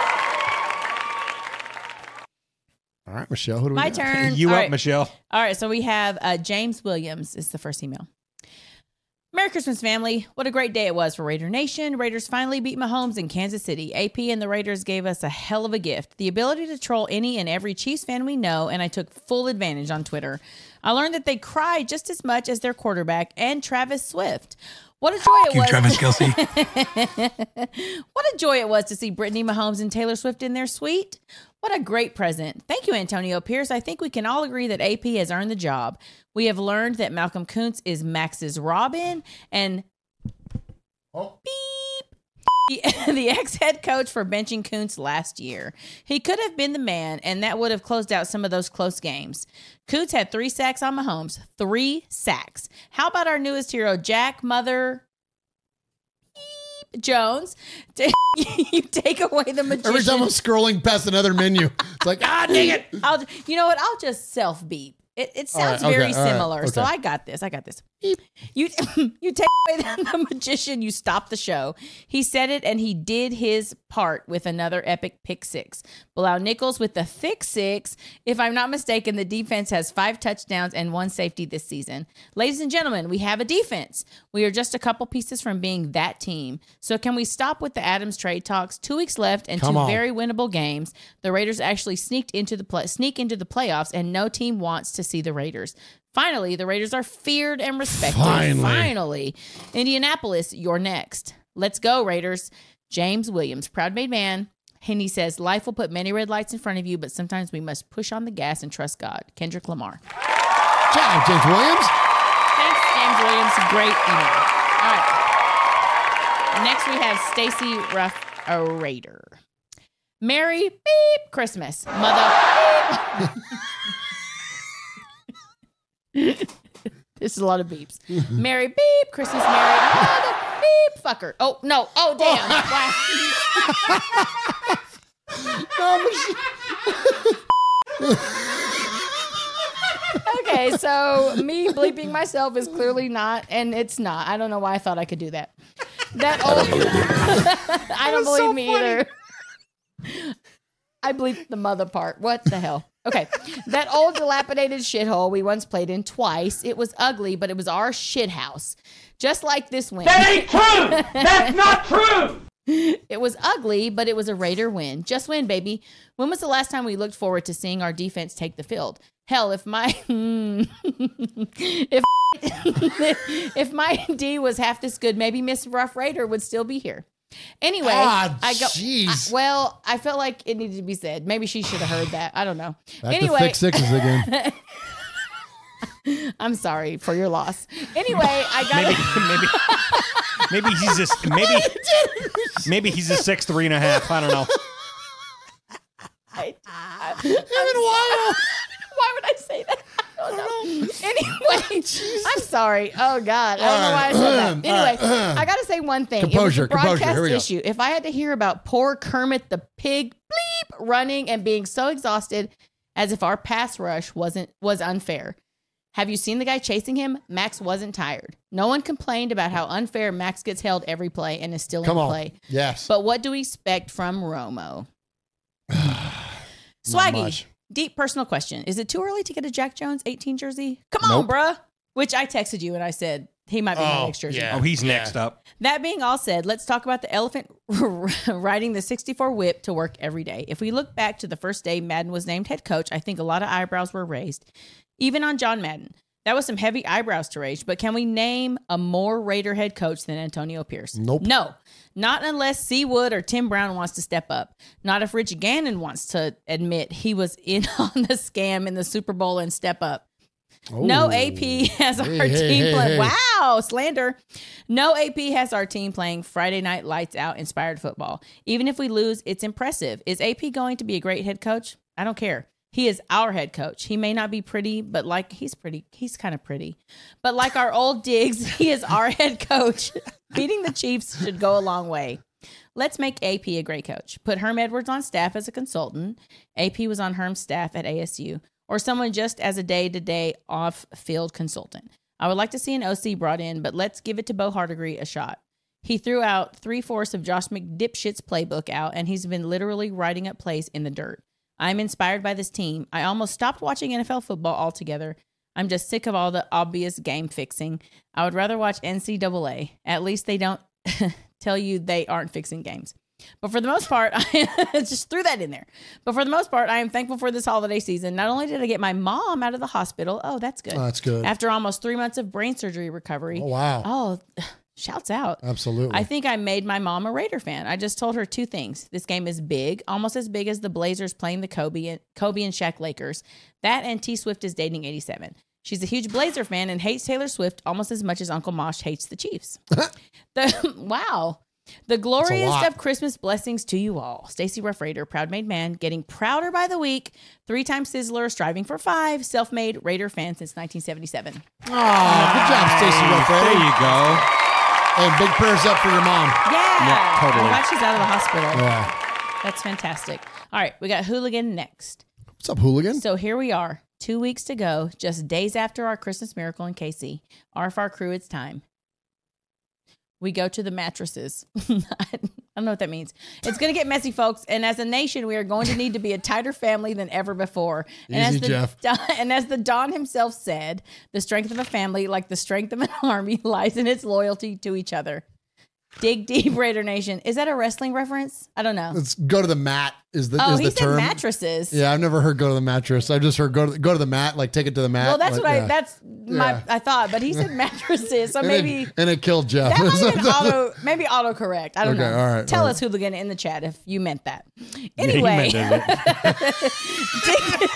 All right, Michelle. Who do we My got? turn. You All up, right. Michelle? All right, so we have uh, James Williams is the first email. Merry Christmas, family. What a great day it was for Raider Nation. Raiders finally beat Mahomes in Kansas City. AP and the Raiders gave us a hell of a gift the ability to troll any and every Chiefs fan we know, and I took full advantage on Twitter. I learned that they cry just as much as their quarterback and Travis Swift. What a joy it you, was. Travis Kelce. what a joy it was to see Brittany Mahomes and Taylor Swift in their suite. What a great present. Thank you, Antonio Pierce. I think we can all agree that AP has earned the job. We have learned that Malcolm Koonce is Maxx's Robin and Oh. beep the ex head coach for benching Koonce last year. He could have been the man, and that would have closed out some of those close games. Koonce had three sacks on Mahomes. Three sacks. How about our newest hero, Jack Mother Jones? you take away the magician. Every time I'm scrolling past another menu, it's like, ah, dang it. I'll, you know what? I'll just self beep. It, it sounds very okay, right, similar. So okay. I got this. I got this. You you take away the, the magician, you stop the show. He said it and he did his part with another epic pick six. Bilal Nichols with the thick six. If I'm not mistaken, the defense has five touchdowns and one safety this season. Ladies and gentlemen, we have a defense. We are just a couple pieces from being that team. So can we stop with the Adams trade talks? Two weeks left and Come two on. very winnable games. The Raiders actually sneaked into the play, sneak into the playoffs, and no team wants to see the Raiders. Finally, the Raiders are feared and respected. Finally. Finally. Indianapolis, you're next. Let's go, Raiders. James Williams, proud made man. And he says, Life will put many red lights in front of you, but sometimes we must push on the gas and trust God. Kendrick Lamar. Job, James Williams. Thanks, James Williams. Great email. All right. Next, we have Stacy Ruff, a Raider. Merry beep Christmas, mother. this is a lot of beeps. Merry beep Christmas, Merry mother beep fucker. Oh no! Oh damn! okay, so me bleeping myself is clearly not, and it's not. I don't know why I thought I could do that. That old. I don't believe me either. I bleeped the mother part. What the hell? Okay. That old dilapidated shithole we once played in twice. It was ugly, but it was our shit house. Just like this win. That ain't true! That's not true! It was ugly, but it was a Raider win. Just win, baby. When was the last time we looked forward to seeing our defense take the field? Hell, if my if if my D was half this good, maybe Miss Rough Raider would still be here. Anyway, Ah, I go. jeez. I- well, I felt like it needed to be said. Maybe she should have heard that. I don't know. Back anyway, to thick sixes again. I'm sorry for your loss. Anyway, I got maybe maybe he's just maybe maybe he's a six three and a half. I don't know. I, I, I'm Why would I say that? Oh, don't. Anyway, I'm sorry. Oh God, I don't know why I said that. Anyway, I got to say one thing. Composure, it was a composure. broadcast Here we go. issue. If I had to hear about poor Kermit the pig bleep running and being so exhausted, as if our pass rush wasn't was unfair. Have you seen the guy chasing him? Maxx wasn't tired. No one complained about how unfair Maxx gets held every play and is still Come in on. play. Yes. But what do we expect from Romo? Not Swaggy, much. Deep personal question. Is it too early to get a Jack Jones 18 jersey? Come on, Nope. bruh. Which I texted you and I said he might be my oh, next jersey. Oh, he's next up. That being all said, let's talk about the elephant riding the 64 whip to work every day. If we look back to the first day Madden was named head coach, I think a lot of eyebrows were raised, even on John Madden. That was some heavy eyebrows to raise, but can we name a more Raider head coach than Antonio Pierce? Nope. No, not unless Seawood or Tim Brown wants to step up. Not if Rich Gannon wants to admit he was in on the scam in the Super Bowl and step up. No. AP has our Hey, team hey, play. hey. Wow, slander. No AP has our team playing Friday night lights out inspired football. Even if we lose, it's impressive. Is AP going to be a great head coach? I don't care. He is our head coach. He may not be pretty, but like he's pretty, he's kind of pretty. But like our old digs, he is our head coach. Beating the Chiefs should go a long way. Let's make AP a great coach. Put Herm Edwards on staff as a consultant. AP was on Herm's staff at ASU, or someone just as a day to day off field consultant. I would like to see an OC brought in, but let's give it to Bo Hardegree a shot. He threw out three fourths of Josh McDipshit's playbook out, and he's been literally writing up plays in the dirt. I'm inspired by this team. I almost stopped watching NFL football altogether. I'm just sick of all the obvious game fixing. I would rather watch NCAA. At least they don't tell you they aren't fixing games. But for the most part, I just threw that in there. But for the most part, I am thankful for this holiday season. Not only did I get my mom out of the hospital, oh, that's good. Oh, that's good. After almost three months of brain surgery recovery. Oh, wow. Oh, shouts out. Absolutely. I think I made my mom a Raider fan. I just told her two things. This game is big, almost as big as the Blazers playing the Kobe and Kobe and Shaq Lakers. That and T Swift is dating 87. She's a huge Blazer fan and hates Taylor Swift almost as much as Uncle Mosh hates the Chiefs. the wow. The glorious of Christmas blessings to you all. Stacy Rough Raider, proud made man, getting prouder by the week. Three time Sizzler, striving for five. Self made Raider fan since 1977. Oh, good job, Stacy Rough Raider. There you go. And big prayers up for your mom. Yeah. Yeah, totally. I'm glad she's out of the hospital. Yeah. That's fantastic. All right, we got Hooligan next. What's up, hooligan? So here we are, two weeks to go, just days after our Christmas miracle in KC. RFR crew, it's time. We go to the mattresses. I don't know what that means. It's going to get messy, folks. And as a nation, we are going to need to be a tighter family than ever before. And Easy, as the, Jeff. Don, and as the Don himself said, the strength of a family, like the strength of an army, lies in its loyalty to each other. Dig deep, Raider Nation. Is that a wrestling reference? I don't know. Let's go to the mat. Is the oh, is he the said term? mattresses. Yeah, I've never heard go to the mattress. I've just heard go to go to the mat, like take it to the mat. Well, that's like, what I that's my Yeah. I thought, but he said mattresses, so and maybe it, and it killed Jeff. that might have been auto maybe autocorrect. I don't Okay, know. all right, Tell all us hooligan in the chat if you meant that. you Anyway, meant dig,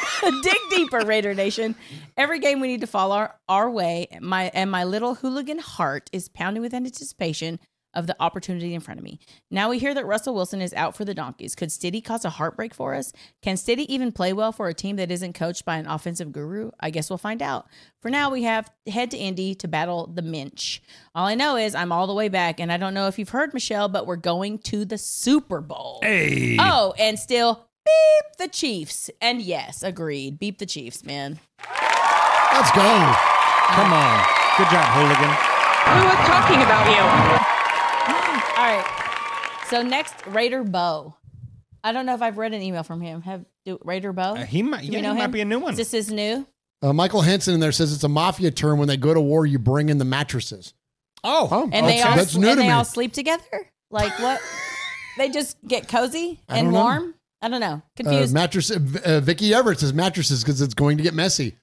dig deeper, Raider Nation. Every game we need to fall our, our way. My and my little hooligan heart is pounding with anticipation of the opportunity in front of me. Now we hear that Russell Wilson is out for the Donkeys. Could Stiddy cause a heartbreak for us? Can Stiddy even play well for a team that isn't coached by an offensive guru? I guess we'll find out. For now, we have head to Indy to battle the Minch. All I know is I'm all the way back, and I don't know if you've heard Michelle, but we're going to the Super Bowl. Hey. Oh, and still beep the Chiefs. And yes, agreed. Beep the Chiefs, man. Let's go. Come on. Good job, hooligan. Who was talking about you? All right. So next, Raider Bo. I don't know if I've read an email from him. Have do, Raider Bo? Uh, he might- Do yeah, we know he might be a new one. Is this is new? Uh, Michael Henson in there says it's a mafia term. When they go to war, you bring in the mattresses. Oh, And they okay. all That's new and to they me. all sleep together. Like what? they just get cozy and don't know. warm. I don't know. Uh, Confused. mattress. Uh, uh, Vicky Everett says mattresses because it's going to get messy.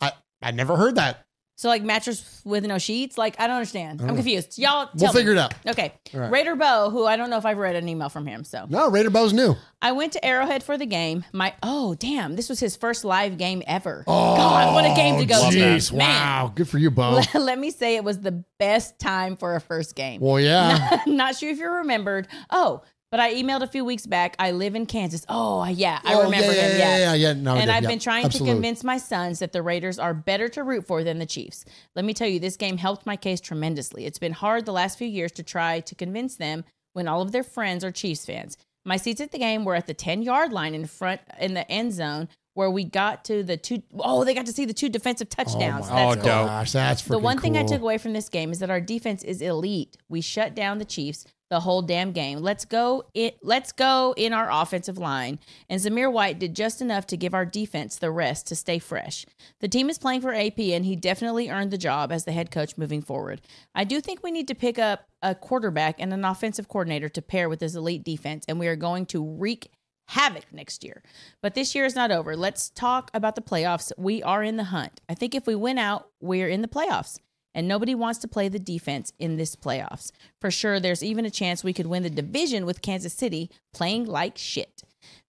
I I never heard that. So like mattress with no sheets. Like I don't understand. I I'm know. confused. Y'all, We'll me. figure it out. Okay. Right. Raider Bo, who I don't know if I've read an email from him. So No, Raider Bo's new. I went to Arrowhead for the game. My oh damn, this was his first live game ever. Oh, God, what a game to go Jeez, to! Man, wow, good for you, Bo. let, let me say it was the best time for a first game. Well, yeah. Not, not sure if you remembered. Oh, but I emailed a few weeks back. I live in Kansas. Oh, yeah, I Oh, remember yeah, him. yeah, Yeah, yeah, yeah, no, and I've been trying absolutely. to convince my sons that the Raiders are better to root for than the Chiefs. Let me tell you, this game helped my case tremendously. It's been hard the last few years to try to convince them when all of their friends are Chiefs fans. My seats at the game were at the 10 yard line in front in the end zone where we got to the two oh they got to see the two defensive touchdowns. Oh, my That's cool. gosh, that's The one thing I took away from this game is that our defense is elite. We shut down the Chiefs the whole damn game. Let's go it let's go in our offensive line. And Zamir White did just enough to give our defense the rest to stay fresh. The team is playing for AP and he definitely earned the job as the head coach moving forward. I do think we need to pick up a quarterback and an offensive coordinator to pair with this elite defense and we are going to wreak havoc next year. But this year is not over. Let's talk about the playoffs. We are in the hunt. I think if we win out, we're in the playoffs. And nobody wants to play the defense in this playoffs. For sure, there's even a chance we could win the division with Kansas City playing like shit.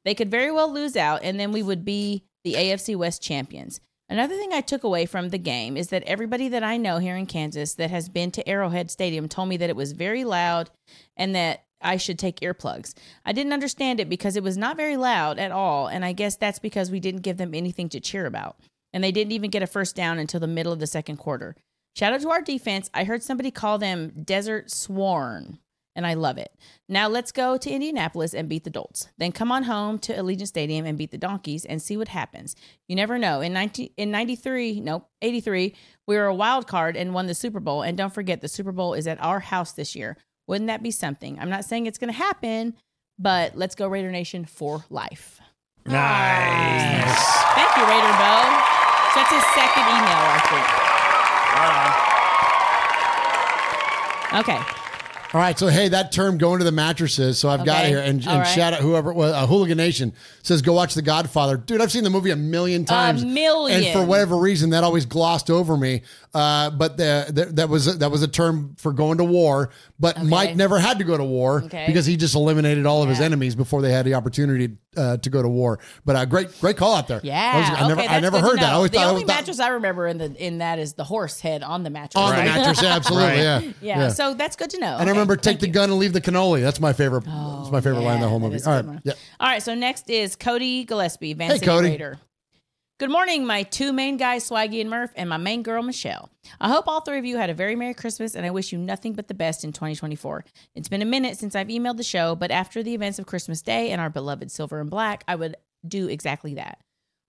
They could very well lose out, and then we would be the AFC West champions. Another thing I took away from the game is that everybody that I know here in Kansas that has been to Arrowhead Stadium told me that it was very loud and that I should take earplugs. I didn't understand it because it was not very loud at all, and I guess that's because we didn't give them anything to cheer about. And they didn't even get a first down until the middle of the second quarter. Shout out to our defense. I heard somebody call them Desert Sworn, and I love it. Now let's go to Indianapolis and beat the Dolts. Then come on home to Allegiant Stadium and beat the Donkeys and see what happens. You never know. In 19, in 93, nope, 83, we were a wild card and won the Super Bowl. And don't forget, the Super Bowl is at our house this year. Wouldn't that be something? I'm not saying it's going to happen, but let's go Raider Nation for life. Nice. Thank you, Raider Bo. So that's his second email, I think. Okay. All right, so hey, that term going to the mattresses. So I've got it here, and, and right. shout out whoever it was, uh, Hooligan Nation says go watch The Godfather, dude. I've seen the movie a million times, million. and for whatever reason that always glossed over me. Uh, but the, the, that was that was a term for going to war. But Mike never had to go to war Okay. because he just eliminated all of his enemies before they had the opportunity uh, to go to war. But uh, great, great call out there. Yeah. That was- I never, I never heard that. I always the thought, I only always thought mattress I remember in the in that is the horse head on the mattress. on right? the mattress. Yeah, absolutely. Right. Yeah. Yeah, So that's good to know. Remember take the gun and leave the cannoli. That's my favorite. that's my oh, favorite line in the whole movie. All right. Yeah. All right, so next is Cody Gillespie, Van Hey, City Cody. Raider. Good morning, my two main guys, Swaggy and Murph, and my main girl, Michelle. I hope all three of you had a very Merry Christmas, and I wish you nothing but the best in 2024. It's been a minute since I've emailed the show, but after the events of Christmas Day and our beloved Silver and Black, I would do exactly that.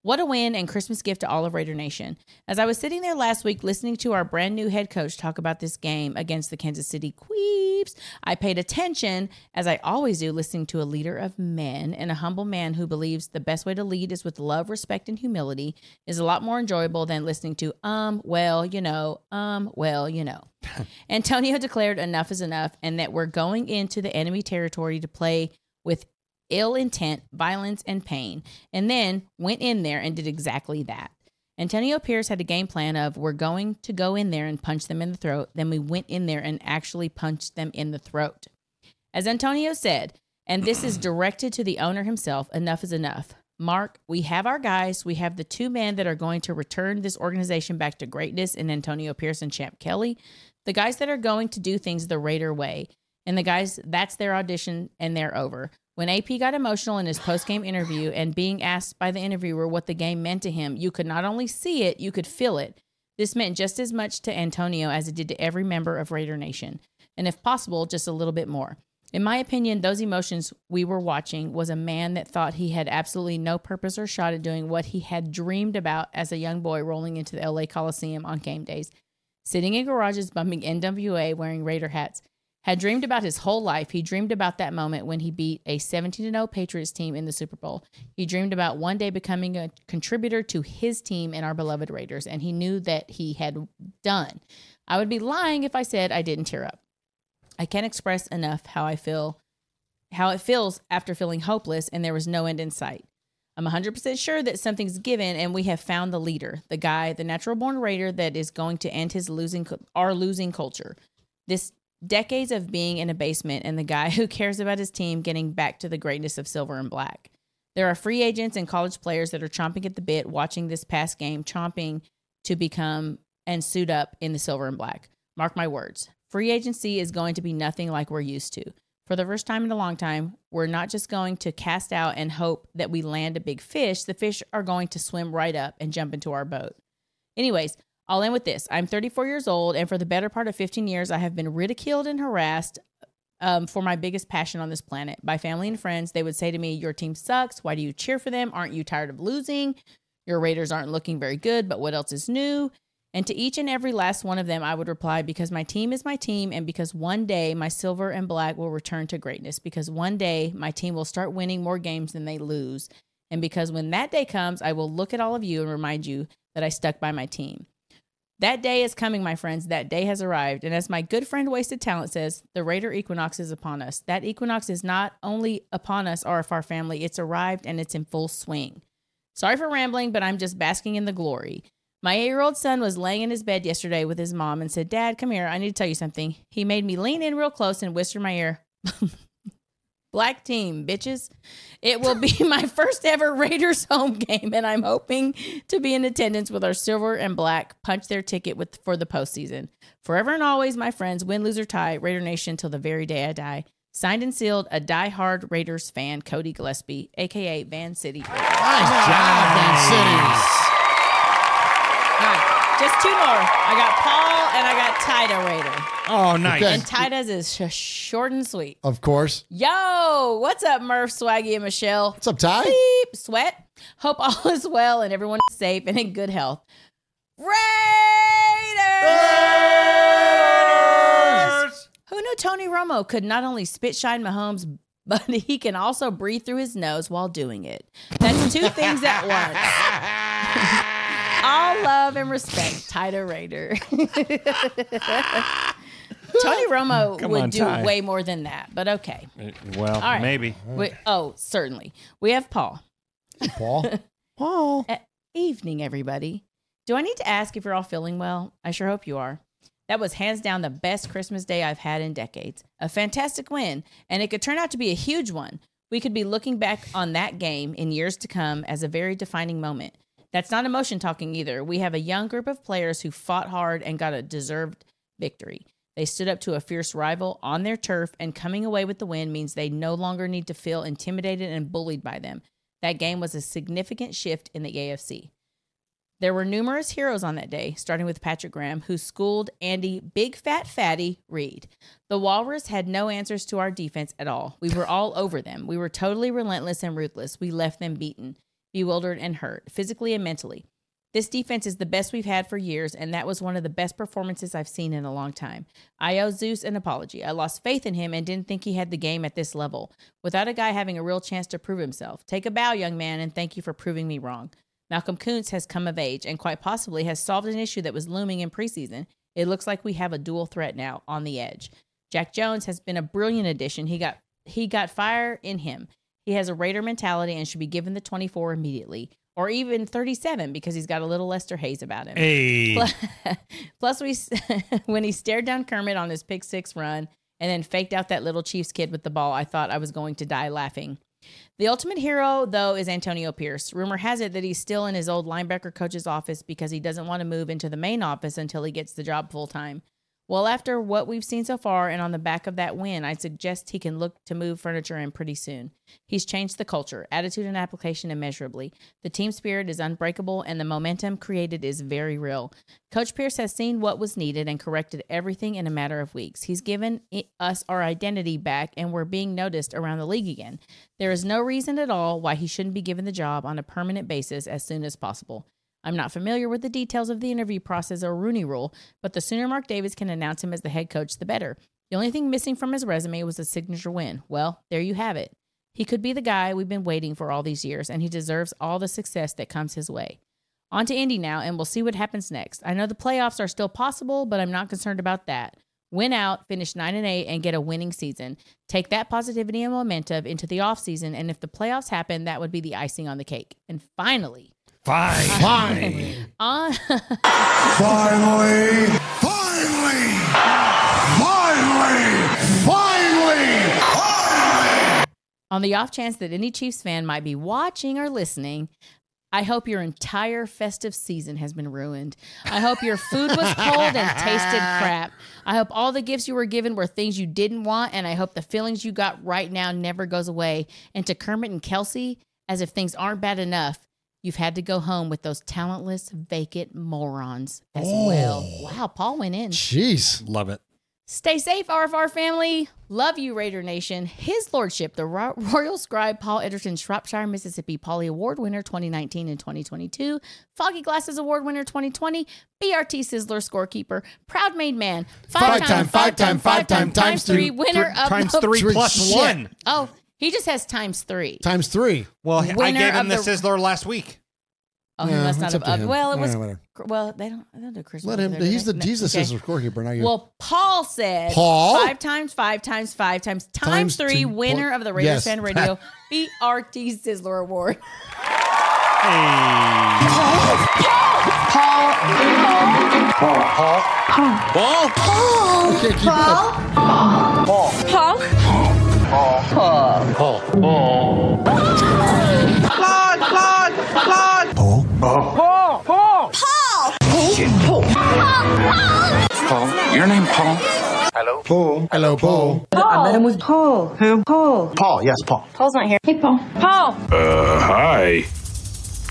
What a win and Christmas gift to all of Raider Nation. As I was sitting there last week listening to our brand new head coach talk about this game against the Kansas City Queeps, I paid attention, as I always do, listening to a leader of men and a humble man who believes the best way to lead is with love, respect, and humility is a lot more enjoyable than listening to, um, well, you know, um, well, you know. Antonio declared enough is enough and that we're going into the enemy territory to play with ill intent, violence, and pain, and then went in there and did exactly that. Antonio Pierce had a game plan of we're going to go in there and punch them in the throat. Then we went in there and actually punched them in the throat. As Antonio said, and this is directed to the owner himself, enough is enough. Mark, we have our guys. We have the two men that are going to return this organization back to greatness in Antonio Pierce and Champ Kelly, the guys that are going to do things the Raider way. And the guys, that's their audition and they're over. When AP got emotional in his post game interview and being asked by the interviewer what the game meant to him, you could not only see it, you could feel it. This meant just as much to Antonio as it did to every member of Raider Nation, and if possible, just a little bit more. In my opinion, those emotions we were watching was a man that thought he had absolutely no purpose or shot at doing what he had dreamed about as a young boy rolling into the LA Coliseum on game days, sitting in garages bumping NWA wearing Raider hats. Had dreamed about his whole life. He dreamed about that moment when he beat a 17 0 Patriots team in the Super Bowl. He dreamed about one day becoming a contributor to his team and our beloved Raiders, and he knew that he had done. I would be lying if I said I didn't tear up. I can't express enough how I feel, how it feels after feeling hopeless and there was no end in sight. I'm 100% sure that something's given and we have found the leader, the guy, the natural born Raider that is going to end his losing our losing culture. This decades of being in a basement and the guy who cares about his team getting back to the greatness of silver and black. There are free agents and college players that are chomping at the bit watching this past game, chomping to become and suit up in the silver and black. Mark my words. Free agency is going to be nothing like we're used to. For the first time in a long time, we're not just going to cast out and hope that we land a big fish. The fish are going to swim right up and jump into our boat. Anyways, I'll end with this. I'm 34 years old, and for the better part of 15 years, I have been ridiculed and harassed um, for my biggest passion on this planet. By family and friends, they would say to me, Your team sucks. Why do you cheer for them? Aren't you tired of losing? Your Raiders aren't looking very good, but what else is new? And to each and every last one of them, I would reply, Because my team is my team, and because one day my silver and black will return to greatness, because one day my team will start winning more games than they lose. And because when that day comes, I will look at all of you and remind you that I stuck by my team. That day is coming, my friends. That day has arrived. And as my good friend Wasted Talent says, the Raider equinox is upon us. That equinox is not only upon us our family, it's arrived and it's in full swing. Sorry for rambling, but I'm just basking in the glory. My eight year old son was laying in his bed yesterday with his mom and said, Dad, come here. I need to tell you something. He made me lean in real close and whisper in my ear, Black team, bitches. It will be my first ever Raiders home game, and I'm hoping to be in attendance with our silver and black punch their ticket with for the postseason. Forever and always, my friends, win, lose, or tie, Raider Nation till the very day I die. Signed and sealed, a die-hard Raiders fan, Cody Gillespie, aka Van City. Nice job, Van City. Just two more. I got Paul and I got Tida Raider. Oh, nice. Okay. And Tida's is sh- short and sweet. Of course. Yo, what's up, Murph, Swaggy, and Michelle? What's up, Ty? Beep, sweat. Hope all is well and everyone is safe and in good health. Raiders! Who knew Tony Romo could not only spit shine Mahomes, but he can also breathe through his nose while doing it? That's two things at once. all love and respect, Tida Raider. Tony Romo Come would on, do Ty. way more than that, but okay. Uh, well, All right. maybe. We, oh, certainly. We have Paul. Paul. Paul. Uh, evening, everybody. Do I need to ask if you're all feeling well? I sure hope you are. That was hands down the best Christmas day I've had in decades. A fantastic win, and it could turn out to be a huge one. We could be looking back on that game in years to come as a very defining moment. That's not emotion talking either. We have a young group of players who fought hard and got a deserved victory. They stood up to a fierce rival on their turf, and coming away with the win means they no longer need to feel intimidated and bullied by them. That game was a significant shift in the AFC. There were numerous heroes on that day, starting with Patrick Graham, who schooled Andy Big Fat Fatty Reid. The Walrus had no answers to our defense at all. We were all over them. We were totally relentless and ruthless. We left them beaten, bewildered, and hurt, physically and mentally. This defense is the best we've had for years, and that was one of the best performances I've seen in a long time. I owe Zeus an apology. I lost faith in him and didn't think he had the game at this level, without a guy having a real chance to prove himself. Take a bow, young man, and thank you for proving me wrong. Malcolm Koonce has come of age and quite possibly has solved an issue that was looming in preseason. It looks like we have a dual threat now on the edge. Jack Jones has been a brilliant addition. He got he got fire in him. He has a Raider mentality and should be given the 24 immediately or even 37 because he's got a little Lester Hayes about him. Hey. Plus, plus we when he stared down Kermit on his pick 6 run and then faked out that little Chiefs kid with the ball, I thought I was going to die laughing. The ultimate hero, though, is Antonio Pierce. Rumor has it that he's still in his old linebacker coach's office because he doesn't want to move into the main office until he gets the job full time. Well, after what we've seen so far and on the back of that win, I suggest he can look to move furniture in pretty soon. He's changed the culture, attitude, and application immeasurably. The team spirit is unbreakable, and the momentum created is very real. Coach Pierce has seen what was needed and corrected everything in a matter of weeks. He's given us our identity back, and we're being noticed around the league again. There is no reason at all why he shouldn't be given the job on a permanent basis as soon as possible. I'm not familiar with the details of the interview process or Rooney rule, but the sooner Mark Davis can announce him as the head coach, the better. The only thing missing from his resume was a signature win. Well, there you have it. He could be the guy we've been waiting for all these years, and he deserves all the success that comes his way. On to Indy now, and we'll see what happens next. I know the playoffs are still possible, but I'm not concerned about that. Win out, finish 9 and 8, and get a winning season. Take that positivity and momentum into the offseason, and if the playoffs happen, that would be the icing on the cake. And finally, Fine. Fine. on Finally! Finally! Finally! Finally! On the off chance that any Chiefs fan might be watching or listening, I hope your entire festive season has been ruined. I hope your food was cold and tasted crap. I hope all the gifts you were given were things you didn't want, and I hope the feelings you got right now never goes away. And to Kermit and Kelce, as if things aren't bad enough, you've had to go home with those talentless, vacant morons as oh. well. Wow, Paul went in. Jeez. Love it. Stay safe, RFR family. Love you, Raider Nation. His Lordship, the Ro- Royal Scribe Paul Edgerton, Shropshire, Mississippi Polly Award winner 2019 and 2022, Foggy Glasses Award winner 2020, BRT Sizzler scorekeeper, proud made man, Five time, five time, five time, times three three, winner of times the three Three plus shit. one. Oh, he just has times three. Times three. Well, I Winner gave him of the, the- Sizzler last week. Oh, he Yeah, must not it's have. up to Uh, him. well, it was. Yeah, whatever. well, they don't. They don't do Christmas. Let him. over there, He's do the they? he's the Okay. scissor scorekeeper, not you. Well, Paul said Paul? five times, five times, five times, times, Times three, two- winner Paul- of the Raiders yes. Fan Radio BRT Sizzler Award. Ball. I can't keep up. Paul. Paul. Paul. Paul. Claude, Claude, Claude. Paul. Paul. Paul. Paul. Paul. Paul, your name Paul? Hello? Paul. Hello, Paul. I met him with Paul. Who? Paul. Paul, yes, Paul. Paul's not here. Hey, Paul. Paul. Uh, hi.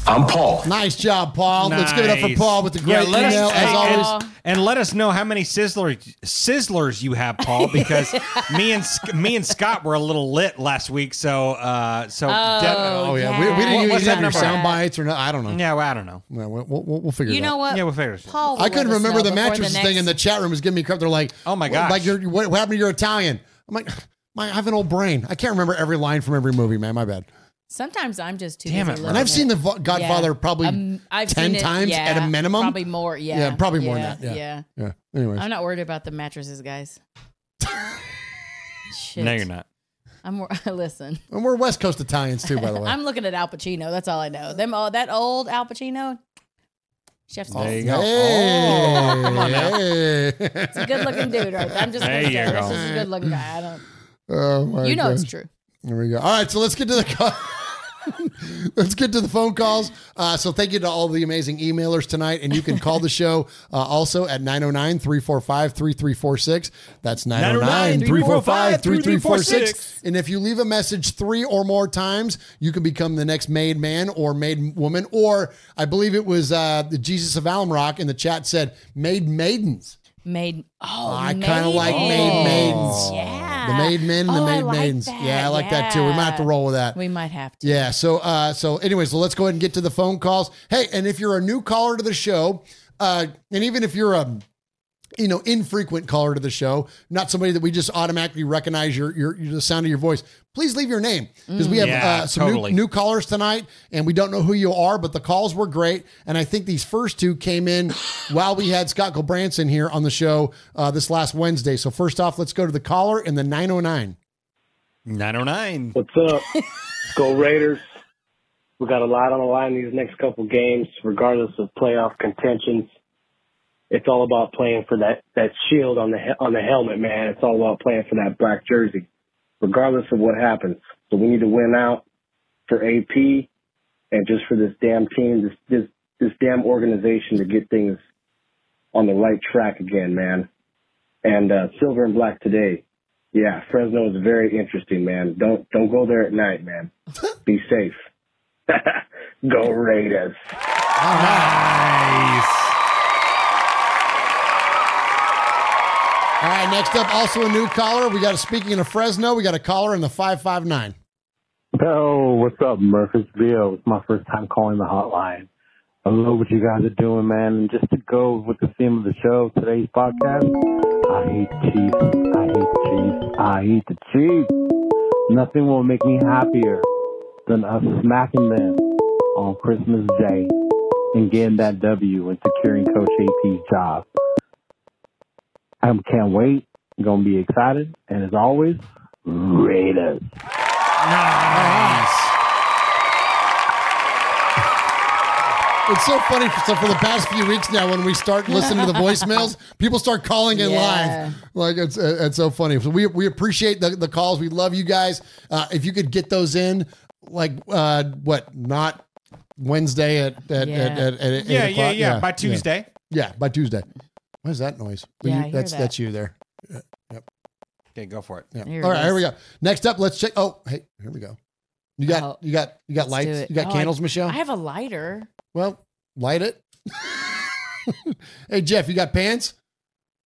I'm Paul. Nice job, Paul. Let's give it up for Paul with the great Yeah, let us- email as and- always. and- And let us know how many sizzler, sizzlers you have, Paul, because me and me and Scott were a little lit last week. So, uh, so Oh, yeah. We, we didn't What- even have that your sound bites or no. I don't know. Yeah, well, I don't know. Yeah, we'll, we'll, we'll figure You it know out. what? Yeah, we'll figure it out. Paul. I couldn't remember the before mattress next- thing, and the chat room was giving me crap. They're like, Oh, my what- gosh. Like, you're, what, what happened to your Italian? I'm like, my, I have an old brain. I can't remember every line from every movie, man. My bad. Sometimes I'm just too. Damn busy it, And I've looking seen The Vo- Godfather Yeah. probably Um, I've 10 seen it, times yeah, at a minimum. Probably more. Yeah. Yeah, probably more than that. Yeah. Yeah. Anyways. I'm not worried about the mattresses, guys. Shit. No, you're not. I'm wor- listen. And we're West Coast Italians too, by the way. I'm looking at Al Pacino. That's all I know. Them all that old Al Pacino. Chef's There you kiss. go. Hey, Oh, come on now. hey. It's a good looking dude, right? there. I'm just There gonna you say go. this is a good looking guy. I don't. Oh my you know it's gosh. true. There we go. All right, so let's get to the. Co- Let's get to the phone calls. Uh, so thank you to all the amazing emailers tonight. And you can call the show uh, also at 909 345 3346. That's 909 345 3346. And if you leave a message three or more times, you can become the next made man or made woman. Or I believe it was uh, the Jesus of Alum Rock in the chat said made maidens. Made. Oh, I kind of like made maidens. Yeah. The made men and the Oh, I made like maidens. that. Yeah, I like that too. We might have to roll with that. We might have to. Yeah. So, uh, so anyway, so let's go ahead and get to the phone calls. Hey, and if you're a new caller to the show, uh, and even if you're a you know infrequent caller to the show, not somebody that we just automatically recognize your your, your the sound of your voice, please leave your name because we have Yeah, uh, some totally. new, new callers tonight, and we don't know who you are, but the calls were great, and I think these first two came in while we had Scott Gulbransen here on the show uh, this last Wednesday. So first off, let's go to the caller in the nine oh nine. 909. What's up? Go Raiders. We got a lot on the line these next couple games, regardless of playoff contentions. It's all about playing for that, that shield on the on the helmet, man. It's all about playing for that black jersey, regardless of what happens. So we need to win out for AP and just for this damn team, this this this damn organization to get things on the right track again, man. And uh, silver and black today. Yeah, Fresno is very interesting, man. Don't don't go there at night, man. Be safe. go Raiders. Nice. All right, next up, also a new caller. We got a speaking of Fresno, we got a caller in the five five nine. Oh, what's up, Murph? It's Bill. It's my first time calling the hotline. I love what you guys are doing, man. And just to go with the theme of the show, today's podcast, I hate Chiefs. I hate the Chiefs. I hate the Chiefs. Nothing will make me happier than us smacking them on Christmas Day and getting that W and securing Coach AP's job. I can't wait. I'm going to be excited. And as always, Raiders. Nice. It's so funny. So for the past few weeks now, when we start listening to the voicemails, people start calling in Yeah. live. Like it's it's so funny. So we we appreciate the, the calls. We love you guys. Uh, if you could get those in, like uh, what not Wednesday at at, Yeah. at, at, at eight Yeah, yeah, o'clock? yeah, by Tuesday. Yeah. by Tuesday. What is that noise? Yeah, You- I hear that's that. that's you there. Yeah, Yep. Okay, go for it. Yeah. Here it All right, here we go. Next up, let's check. Oh, hey, here we go. You got Oh, you got you got Let's do lights. it. You got Oh, candles, I, Michelle. I have a lighter. well, light it. hey Jeff, you got pants?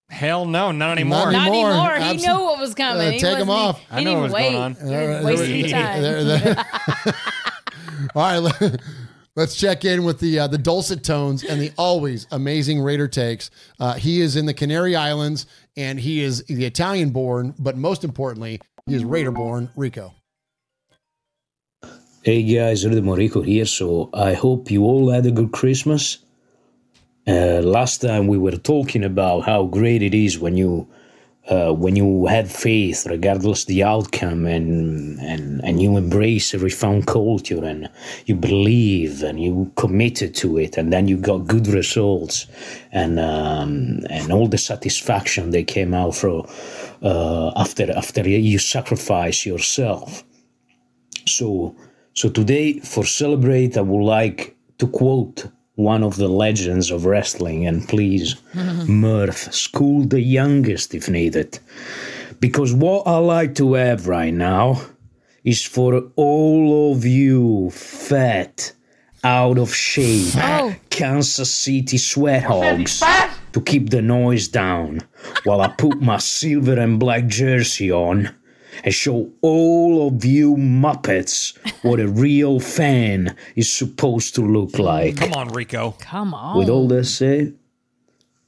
Hell no, not anymore. Not Not anymore. anymore. He Abs- knew what was coming. Uh, He take 'em wasn't- off. He I didn't know even what was wait. going on. He was wasting time. There- there- All right, let- let's check in with the uh, the dulcet tones and the always amazing Raider takes. Uh, he is in the Canary Islands, and he is the Italian born, but most importantly, he is Raider born Rico. Hey guys, Rudy Morico here. So I hope you all had a good Christmas. Uh, last time we were talking about how great it is when you uh, when you have faith, regardless the outcome, and and and you embrace a refound culture, and you believe, and you committed to it, and then you got good results, and um, and all the satisfaction that came out from uh, after after you sacrifice yourself. So, so today for celebrate, I would like to quote one of the legends of wrestling, and please, Murph, school the youngest if needed, because what I like to have right now is for all of you fat, out of shape, Kansas City sweat hogs to keep the noise down while I put my silver and black jersey on and show all of you Muppets what a real fan is supposed to look like. Come on, Rico. Come on. With all that said,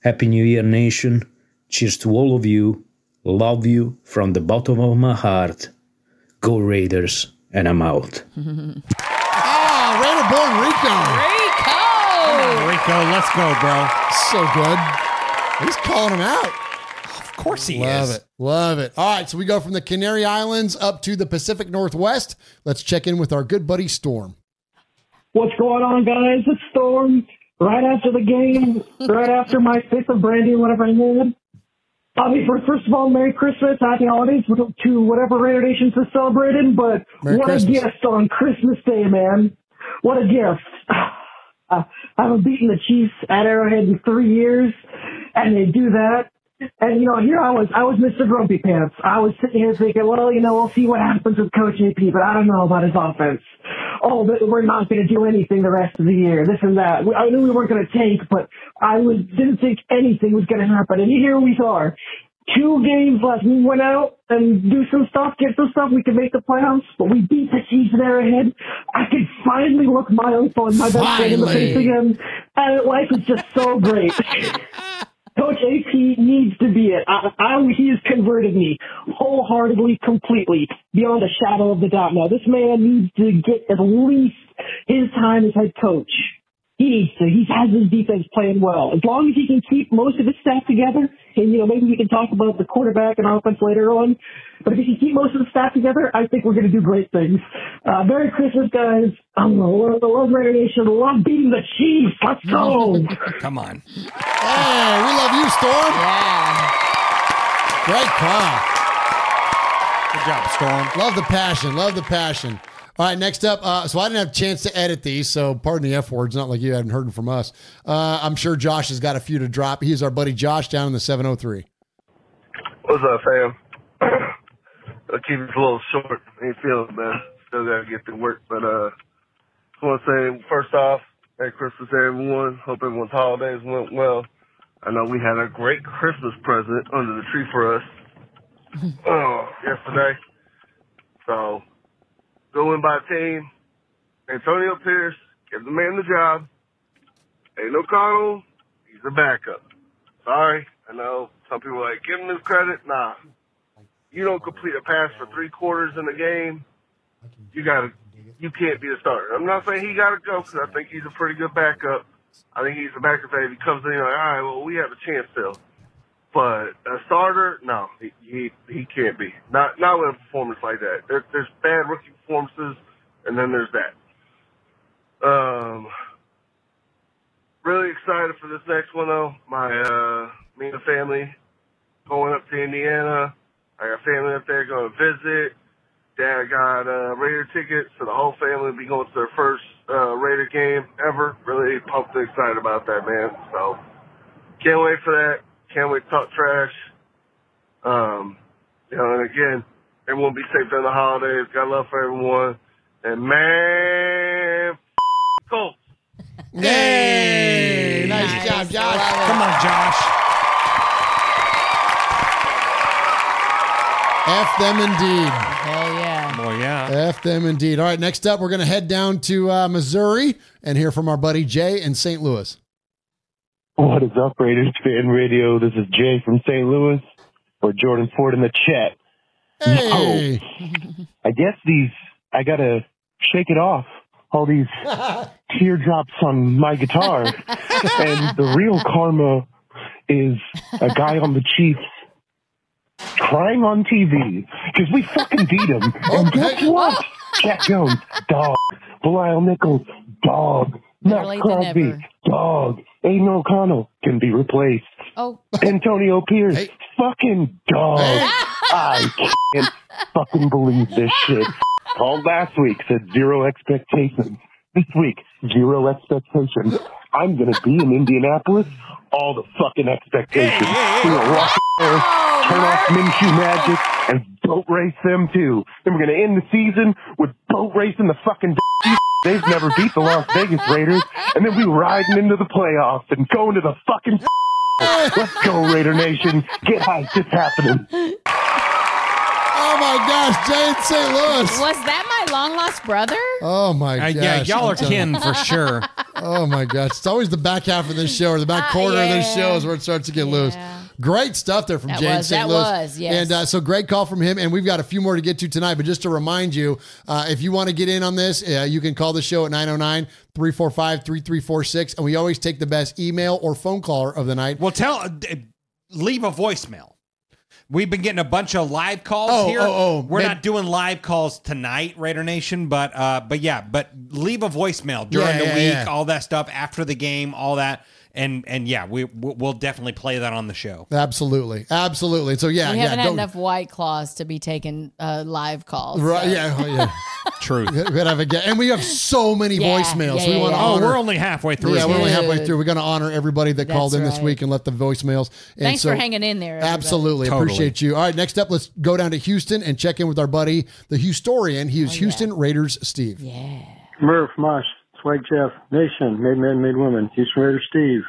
Happy New Year, nation. Cheers to all of you. Love you from the bottom of my heart. Go Raiders, and I'm out. Ah, Raider born Rico. Rico. Rico, let's go, bro. So good. He's calling him out. Of course he Love is. Love it. Love it. All right, so we go from the Canary Islands up to the Pacific Northwest. Let's check in with our good buddy Storm. What's going on, guys? It's Storm. Right after the game, right after my fifth of brandy, whatever I had. I mean, for, first of all, Merry Christmas, Happy Holidays to whatever Raider Nations is celebrated. But Merry what Christmas. a gift on Christmas Day, man! What a gift. Uh, I haven't beaten the Chiefs at Arrowhead in three years, and they do that. And you know, here I was, I was Mr. Grumpy Pants. I was sitting here thinking, well, you know, we'll see what happens with Coach AP, but I don't know about his offense. Oh, but we're not going to do anything the rest of the year. This and that. We- I knew we weren't going to tank, but I was didn't think anything was going to happen. And here we are, two games left. We went out and do some stuff, get some stuff. We could make the playoffs, but we beat the Chiefs in Arrowhead. I could finally look my uncle and my best friend in the face again, and life is just so great. Coach AP needs to be it. I, I, he has converted me wholeheartedly, completely, beyond a shadow of the doubt. Now, this man needs to get at least his time as head coach. He needs to. He has his defense playing well. As long as he can keep most of his staff together, and you know maybe we can talk about the quarterback and offense later on. But if he can keep most of the staff together, I think we're going to do great things. Uh, Merry Christmas, guys. I'm the love, the love Raider Nation. Love beating the Chiefs. Let's go. Come on. Hey, we love you, Storm. Yeah. Great call. Good job, Storm. Love the passion. Love the passion. All right, next up. Uh, so I didn't have a chance to edit these, so pardon the F words. Not like you hadn't heard them from us. Uh, I'm sure Josh has got a few to drop. He's our buddy Josh down in the 703. What's up, fam? I'll keep it a little short. Ain't feeling man. Still gotta get to work, but uh, just want to say first off, Merry Christmas, everyone. Hope everyone's holidays went well. I know we had a great Christmas present under the tree for us oh, yesterday. So, go in by team. Antonio Pierce, give the man the job. Aidan O'Connell, he's a backup. Sorry, I know some people like, give him his credit. Nah. You don't complete a pass for three quarters in a game, you gotta, you can't be a starter. I'm not saying he gotta go because I think he's a pretty good backup. I think he's a backup that if he comes in, like, all right, well, we have a chance still. But a starter, no, he he, he can't be. Not not with a performance like that. There, there's bad rookie performances, and then there's that. Um, really excited for this next one though. My uh, me and the family going up to Indiana. I got family up there going to visit. Dad got uh, Raider tickets, so the whole family will be going to their first uh, Raider game ever. Really pumped and excited about that, man. So can't wait for that. Can't wait to talk trash. Um, you know, and again, everyone be safe during the holidays. Got love for everyone. And man, f- Colts. Hey, nice, job, Josh. Come on, Josh. F them indeed. Hell yeah. Boy, yeah. F them indeed. All right, next up, we're going to head down to uh, Missouri and hear from our buddy Jay in St. Louis. What is up, Raiders fan radio? This is Jay from St. Louis, or Jordan Ford in the chat. Hey. I guess these, I gotta shake it off. All these teardrops on my guitar. and the real karma is a guy on the Chiefs crying on TV because we fucking beat him. And guess what? Jack Jones, dog. Bilal Nichols, dog. Maxx Crosby, dog. Aidan O'Connell can be replaced. Oh. Antonio Pierce, fucking dog. I can't fucking believe this shit. Called last week, said zero expectations. This week, zero expectations. I'm gonna be in Indianapolis, all the fucking expectations. We're gonna walk there, turn off oh, Minshew magic, and boat race them too. Then we're gonna end the season with boat racing the fucking They've never beat the Las Vegas Raiders, and then we riding into the playoffs and going to the fucking. Let's go, Raider Nation! Get hyped! It's happening. Oh my gosh, Jay in St. Louis. Was that my long lost brother? Oh my Uh, gosh. yeah, y'all are kin for sure. Oh my gosh. It's always the back half of this show or the back Uh, quarter of this yeah. show is where it starts to get loose. Great stuff there from That Jay in was- St. that Louis. was, yes. And uh, so great call from him. And we've got a few more to get to tonight. But just to remind you, uh, if you want to get in on this, uh, you can call the show at 909 345 3346. And we always take the best email or phone caller of the night. Well, tell, uh, leave a voicemail. We've been getting a bunch of live calls Oh, here. oh, oh, We're man. not doing live calls tonight, Raider Nation, but uh, but yeah, but leave a voicemail during Yeah, the yeah, week, yeah. all that stuff after the game, all that, and and yeah, we we'll definitely play that on the show. Absolutely, absolutely. So yeah, we yeah. haven't had enough white claws to be taking uh, live calls. Right? so. Yeah, oh, yeah. True. We gotta have a get- and we have so many Yeah, voicemails. yeah, we yeah, want to yeah. Oh, honor. we're only halfway through. Yeah, we're only halfway through. We're going to honor everybody that called in That's this week and left the voicemails. And Thanks so- for hanging in there. everybody. Absolutely. Totally. Appreciate you. All right, next up, let's go down to Houston and check in with our buddy, the Houstorian. He is Houston Raiders Steve. Yeah. Murph, Mosh, Swag Jeff, Nation, Made Men, Made Women, Houston Raiders Steve.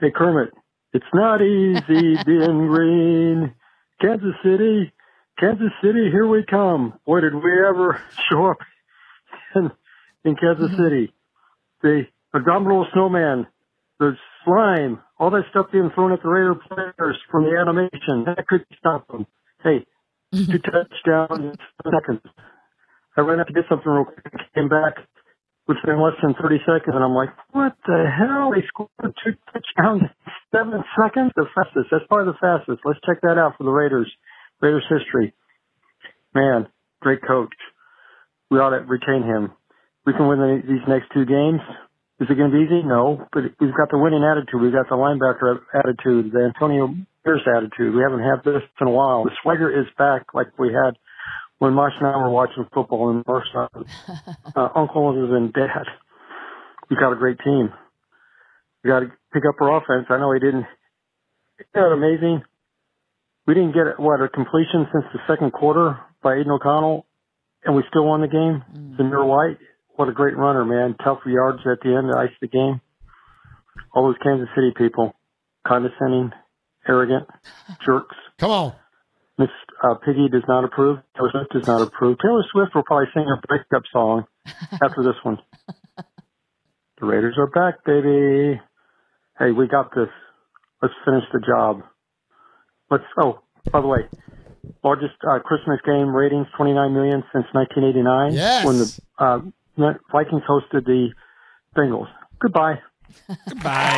Hey Kermit, it's not easy being green. Kansas City, Kansas City, here we come. Boy, did we ever show up in, in Kansas mm-hmm. City. The abominable snowman, the slime, all that stuff being thrown at the Raider players from the animation, that could stop them. Hey, mm-hmm. two touchdowns in seconds. I ran out to get something real quick, came back within less than 30 seconds, and I'm like, what the hell? They scored two touchdowns in seven seconds? The fastest. That's probably the fastest. Let's check that out for the Raiders. Raiders history. Man, great coach. We ought to retain him. We can win the, these next two games. Is it going to be easy? No, but we've got the winning attitude. We've got the linebacker attitude, the Antonio Pierce attitude. We haven't had this in a while. The swagger is back like we had when Mosh and I were watching football in North Side. Uh, Uncle and Dad. We got a great team. We got to pick up our offense. I know he didn't. Isn't that amazing? We didn't get what a completion since the second quarter by Aidan O'Connell, and we still won the game. Zamir White, what a great runner, man! Tough yards at the end to ice the game. All those Kansas City people, condescending, arrogant, jerks. Come on. Miss uh, Piggy does not approve. Taylor Swift does not approve. Taylor Swift will probably sing her breakup song after this one. The Raiders are back, baby. Hey, we got this. Let's finish the job. Let's. Oh, by the way, largest uh, Christmas game ratings, 29 million since 1989. Yes. When the uh, Vikings hosted the Bengals. Goodbye. Goodbye.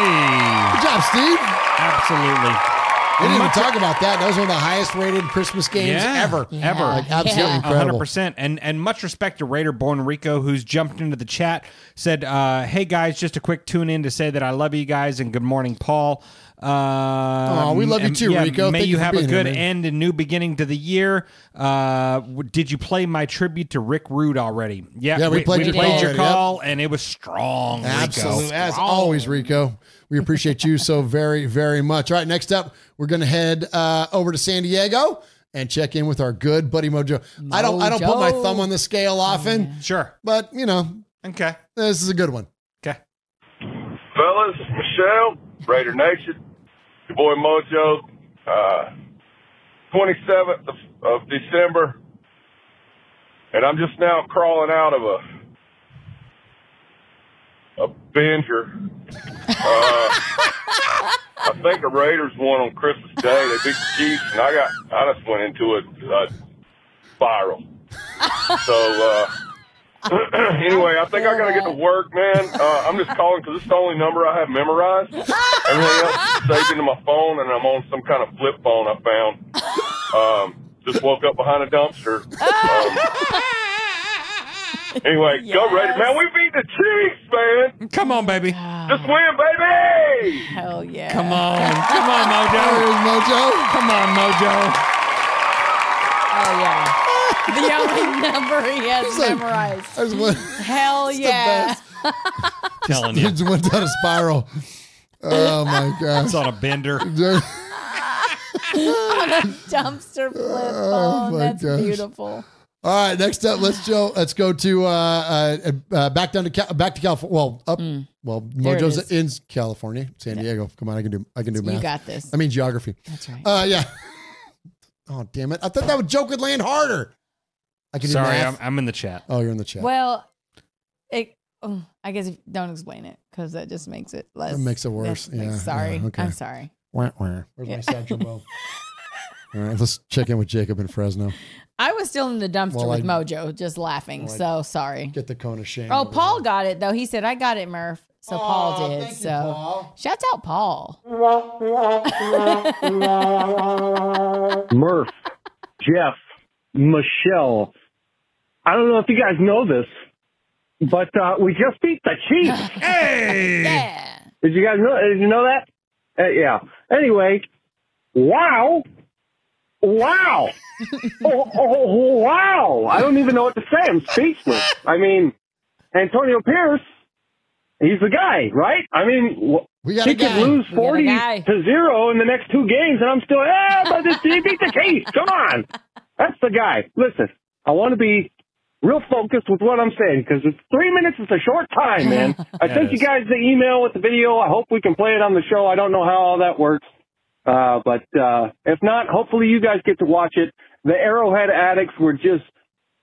Good job, Steve. Absolutely. We didn't even talk about that. That was one of the highest rated Christmas games ever. Ever. Like, absolutely incredible. 100%. And and much respect to Raider Born Rico, who's jumped into the chat, said, uh, hey guys, just a quick tune in to say that I love you guys and good morning, Paul. Uh, we love you and, too, Rico. May Thank you you for have a being here, good man. end and new beginning to the year. Uh, w- did you play my tribute to Rick Rude already? Yeah, Yeah, we played your call call, and it was strong. Absolutely. Rico. As always, Rico. We appreciate you so very, very much. All right, next up, we're going to head uh, over to San Diego and check in with our good buddy Mojo. I don't, I don't put my thumb on the scale often, Sure. but you know, Okay. this is a good one. Okay. Fellas, Michelle, Raider Nation, your boy Mojo, uh, 27th of, of December, and I'm just now crawling out of a a. Uh, I think the Raiders won on Christmas Day. They beat the Chiefs, and I got I just went into a, a spiral. So. Uh, anyway, I think I got to get to work, man. Uh, I'm just calling because it's the only number I have memorized. Everything else is saved into my phone, and I'm on some kind of flip phone I found. Um, just woke up behind a dumpster. Um, anyway, go Raiders, man. We beat the Chiefs, man. Come on, baby. Just win, baby. Hell yeah. Come on. Come on, Mojo. Mojo. Come on, Mojo. Oh yeah. The only number he has like- memorized. I just went, Hell It's the yeah. Telling you. just went down a spiral. Oh my gosh. It's on a bender. On a dumpster flip Oh, phone. my That's gosh. beautiful. All right, next up, let's go. Let's go to uh, uh, uh, back down to Cal- back to California. Well, up. Well, Mm. There Mojo's in California, San Diego. Come on, I can do. I can do math. You got this. I mean geography. That's right. Uh, yeah. Oh damn it! I thought that would joke would land harder. I can do Sorry, I'm. I'm in the chat. oh, you're in the chat. Well, it, oh, I guess if, don't explain it because that just makes it less. That makes it worse. that makes- Yeah, sorry. yeah, okay. I'm sorry. Wah, wah. Where's Yeah. my Sancho bow? All right, let's check in with Jacob in Fresno. I was still in the dumpster Well, with I- Mojo, just laughing. well, I- so sorry. Get the cone of shame. Oh, over Paul got it though. He said, "I got it, Murph." So Paul did. thank you, so Paul. shouts out Paul. Murph, Jeff, Michelle. I don't know if you guys know this, but uh, we just beat the Chiefs. hey! Did you guys know? Did you know that? Uh, yeah. Anyway, wow, wow, oh, oh, wow! I don't even know what to say. I'm speechless. I mean, Antonio Pierce, he's the guy, right? I mean, wh- We got he a guy. could lose We got a forty to zero in the next two games, and I'm still, eh, but this, he beat the Chiefs. Come on, that's the guy. Listen, I want to be real focused with what I'm saying because it's three minutes is a short time, man. I Yeah, sent you guys the email with the video. I hope we can play it on the show. I don't know how all that works. Uh, but, uh, if not, hopefully you guys get to watch it. The Arrowhead addicts were just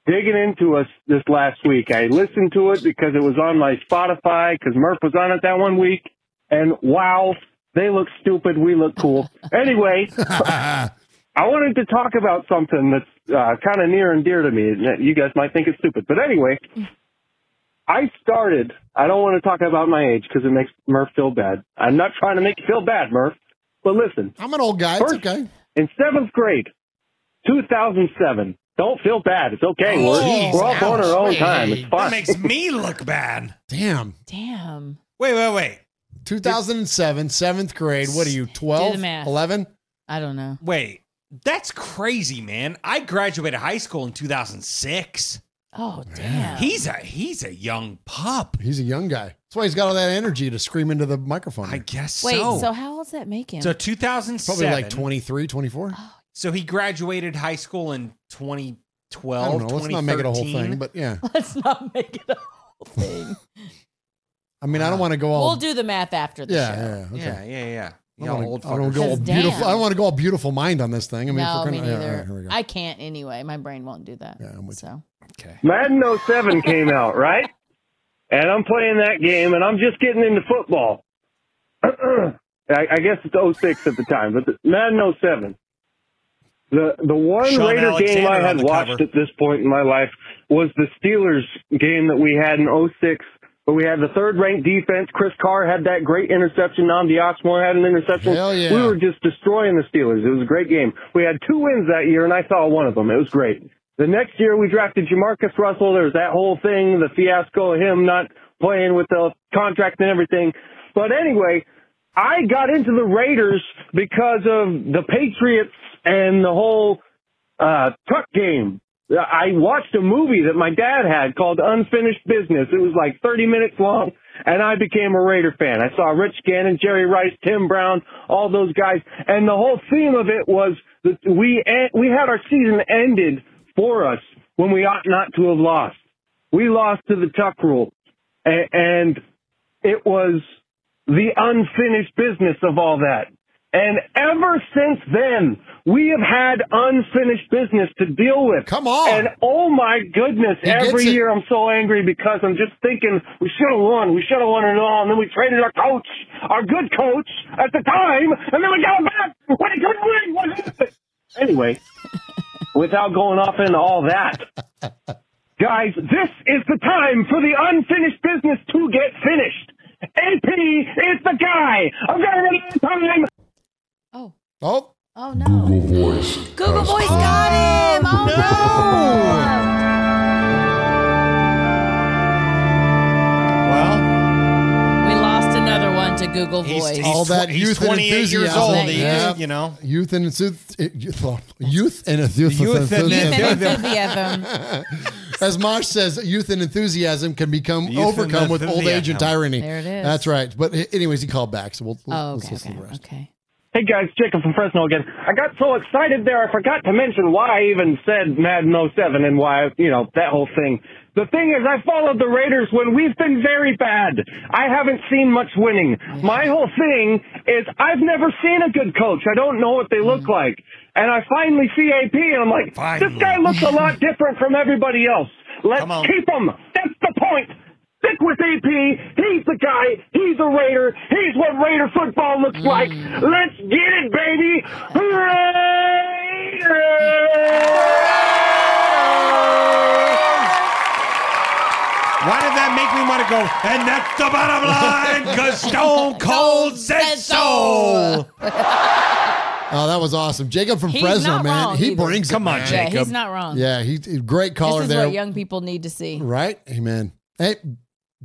digging into us this last week. I listened to it because it was on my Spotify because Murph was on it that one week. And wow, they look stupid. We look cool. Anyway, I wanted to talk about something that's uh, kind of near and dear to me. You guys might think it's stupid, but anyway, I started. I don't want to talk about my age because it makes Murph feel bad. I'm not trying to make you feel bad, Murph. But listen, I'm an old guy. It's okay. In seventh grade, 2007. Don't feel bad. It's okay. Oh, we're, geez, we're all born our own ouch. time. It's That makes me look bad. Damn. Damn. Wait, wait, wait. 2007, seventh grade. What are you, 12? math. 11? I don't know. Wait, that's crazy, man. I graduated high school in 2006. Oh, damn. He's a he's a young pup. He's a young guy. That's why he's got all that energy to scream into the microphone. I guess Wait, so, how does that make him? So 2007. Probably like 23, 24. So he graduated high school in 2012. I don't know. Let's not make it a whole thing, but yeah. Let's not make it a whole thing. I mean, I don't want to go all. we'll do the math after the yeah, show. yeah, okay. Yeah, yeah, yeah. I Y'all don't old wanna- I don't go all beautiful. Damn. I don't want to go all beautiful mind on this thing. I mean, if no, we're me gonna, yeah, right, here we go. I can't anyway. My brain won't do that. Yeah, I'm with so. Okay. Madden 07 came out, right? And I'm playing that game, and I'm just getting into football. I, I guess it's 06 at the time, but the, Madden 07. The the one Sean Raider game I had watched cover. at this point in my life was the Steelers game that we had in 06. But we had the third ranked defense. Chris Carr had that great interception. Nnamdi Oxmore had an interception. Hell yeah. We were just destroying the Steelers. It was a great game. We had two wins that year, and I saw one of them. It was great. The next year, we drafted JaMarcus Russell. There was that whole thing, the fiasco of him not playing with the contract and everything. But anyway, I got into the Raiders because of the Patriots and the whole uh, truck game. I watched a movie that my dad had called Unfinished Business. It was like 30 minutes long, and I became a Raider fan. I saw Rich Gannon, Jerry Rice, Tim Brown, all those guys, and the whole theme of it was that we we had our season ended for us when we ought not to have lost. We lost to the Tuck Rule, and it was the unfinished business of all that. And ever since then, we have had unfinished business to deal with. Come on. And oh my goodness, He every year I'm so angry because I'm just thinking we should have won. We should have won it all. And then we traded our coach, our good coach at the time, and then we got him back. What did we win? What happened? Anyway, without going off into all that, guys, this is the time for the unfinished business to get finished. AP is the guy. I'm gonna run out of time. Oh. Oh. Oh no. Google Voice. Google Voice got him. Oh Well, We lost another one to Google He's- Voice. he's all that tw- he's youth and 28 years enthusiasm. old. He yeah. just, you know. Eh, oh, youth and enthusiasm. Youth and enthusiasm. Youth and enthusiasm. As Mosh says, youth and enthusiasm can become Youth overcome with old age and tyranny. There it is. That's right. But anyways, he called back, so we'll, we'll Oh, let's okay, listen to the rest. okay. Hey guys, Jacob from Fresno again. I got so excited there, I forgot to mention why I even said Madden 07 and why, you know, that whole thing. The thing is, I followed the Raiders when we've been very bad. I haven't seen much winning. My whole thing is I've never seen a good coach. I don't know what they look mm. like. And I finally see AP and I'm like, this guy looks a lot different from everybody else. Let's keep him. That's the point. Stick with AP. He's the guy. He's a Raider. He's what Raider football looks like. Let's get it, baby. Why did that make me want to go? And that's the bottom line because Stone Cold said so. Oh, that was awesome. Jacob from He's Fresno, not man. wrong He either. brings it. Come on, man. Yeah, Jacob. he's not wrong. Yeah, he great caller This caller is there. what young people need to see. Right? Amen. Hey,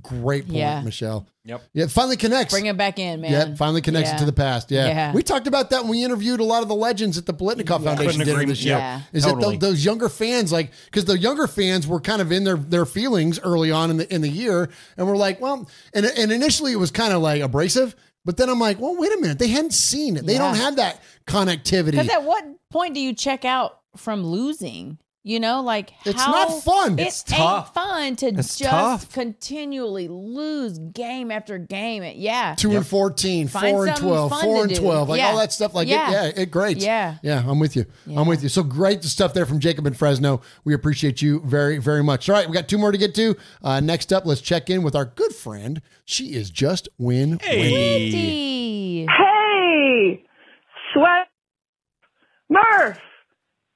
great point, Yeah. Michelle. Yep. Yeah, finally connects. Bring it back in, man. Yeah, finally connects Yeah. it to the past. Yeah. Yeah. We talked about that when we interviewed a lot of the legends at the Biletnikoff Yeah. Foundation Couldn't dinner agree- this year. yeah. Is Totally. that tho- those younger fans, like, because the younger fans were kind of in their their feelings early on in the in the year, and we're like, well, and and initially it was kind of like abrasive, but then I'm like, well, wait a minute, they hadn't seen it, they don't have that connectivity. Because at what point do you check out from losing? You know, like It's how- not fun. It It's ain't tough. fun to It's just tough. continually lose game after game. It- Yeah, Two and 14, Find four and something 12, fun four to and do. 12, like Yeah. all that stuff. Like, Yeah. it, yeah, it great. Yeah. Yeah, I'm with you. I'm with you. So great stuff there from Jacob and Fresno. We appreciate you very, very much. All right, we got two more to get to. Uh, next up, let's check in with our good friend. She is just Win Wendy. Hey, Sweat, Murph,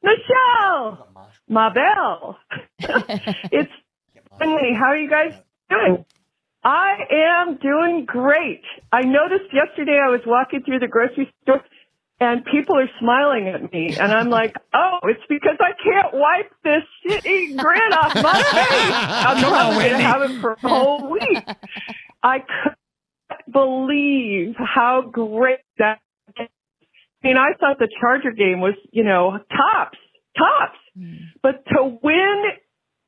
Michelle, Mabel. it's Wendy. How are you guys doing? I am doing great. I noticed yesterday I was walking through the grocery store and people are smiling at me and I'm like, oh, it's because I can't wipe this shitty grin off my face. I'm not going to have it for a whole week. I couldn't believe how great that I mean, I thought the Charger game was, you know, tops, tops. Mm. But to win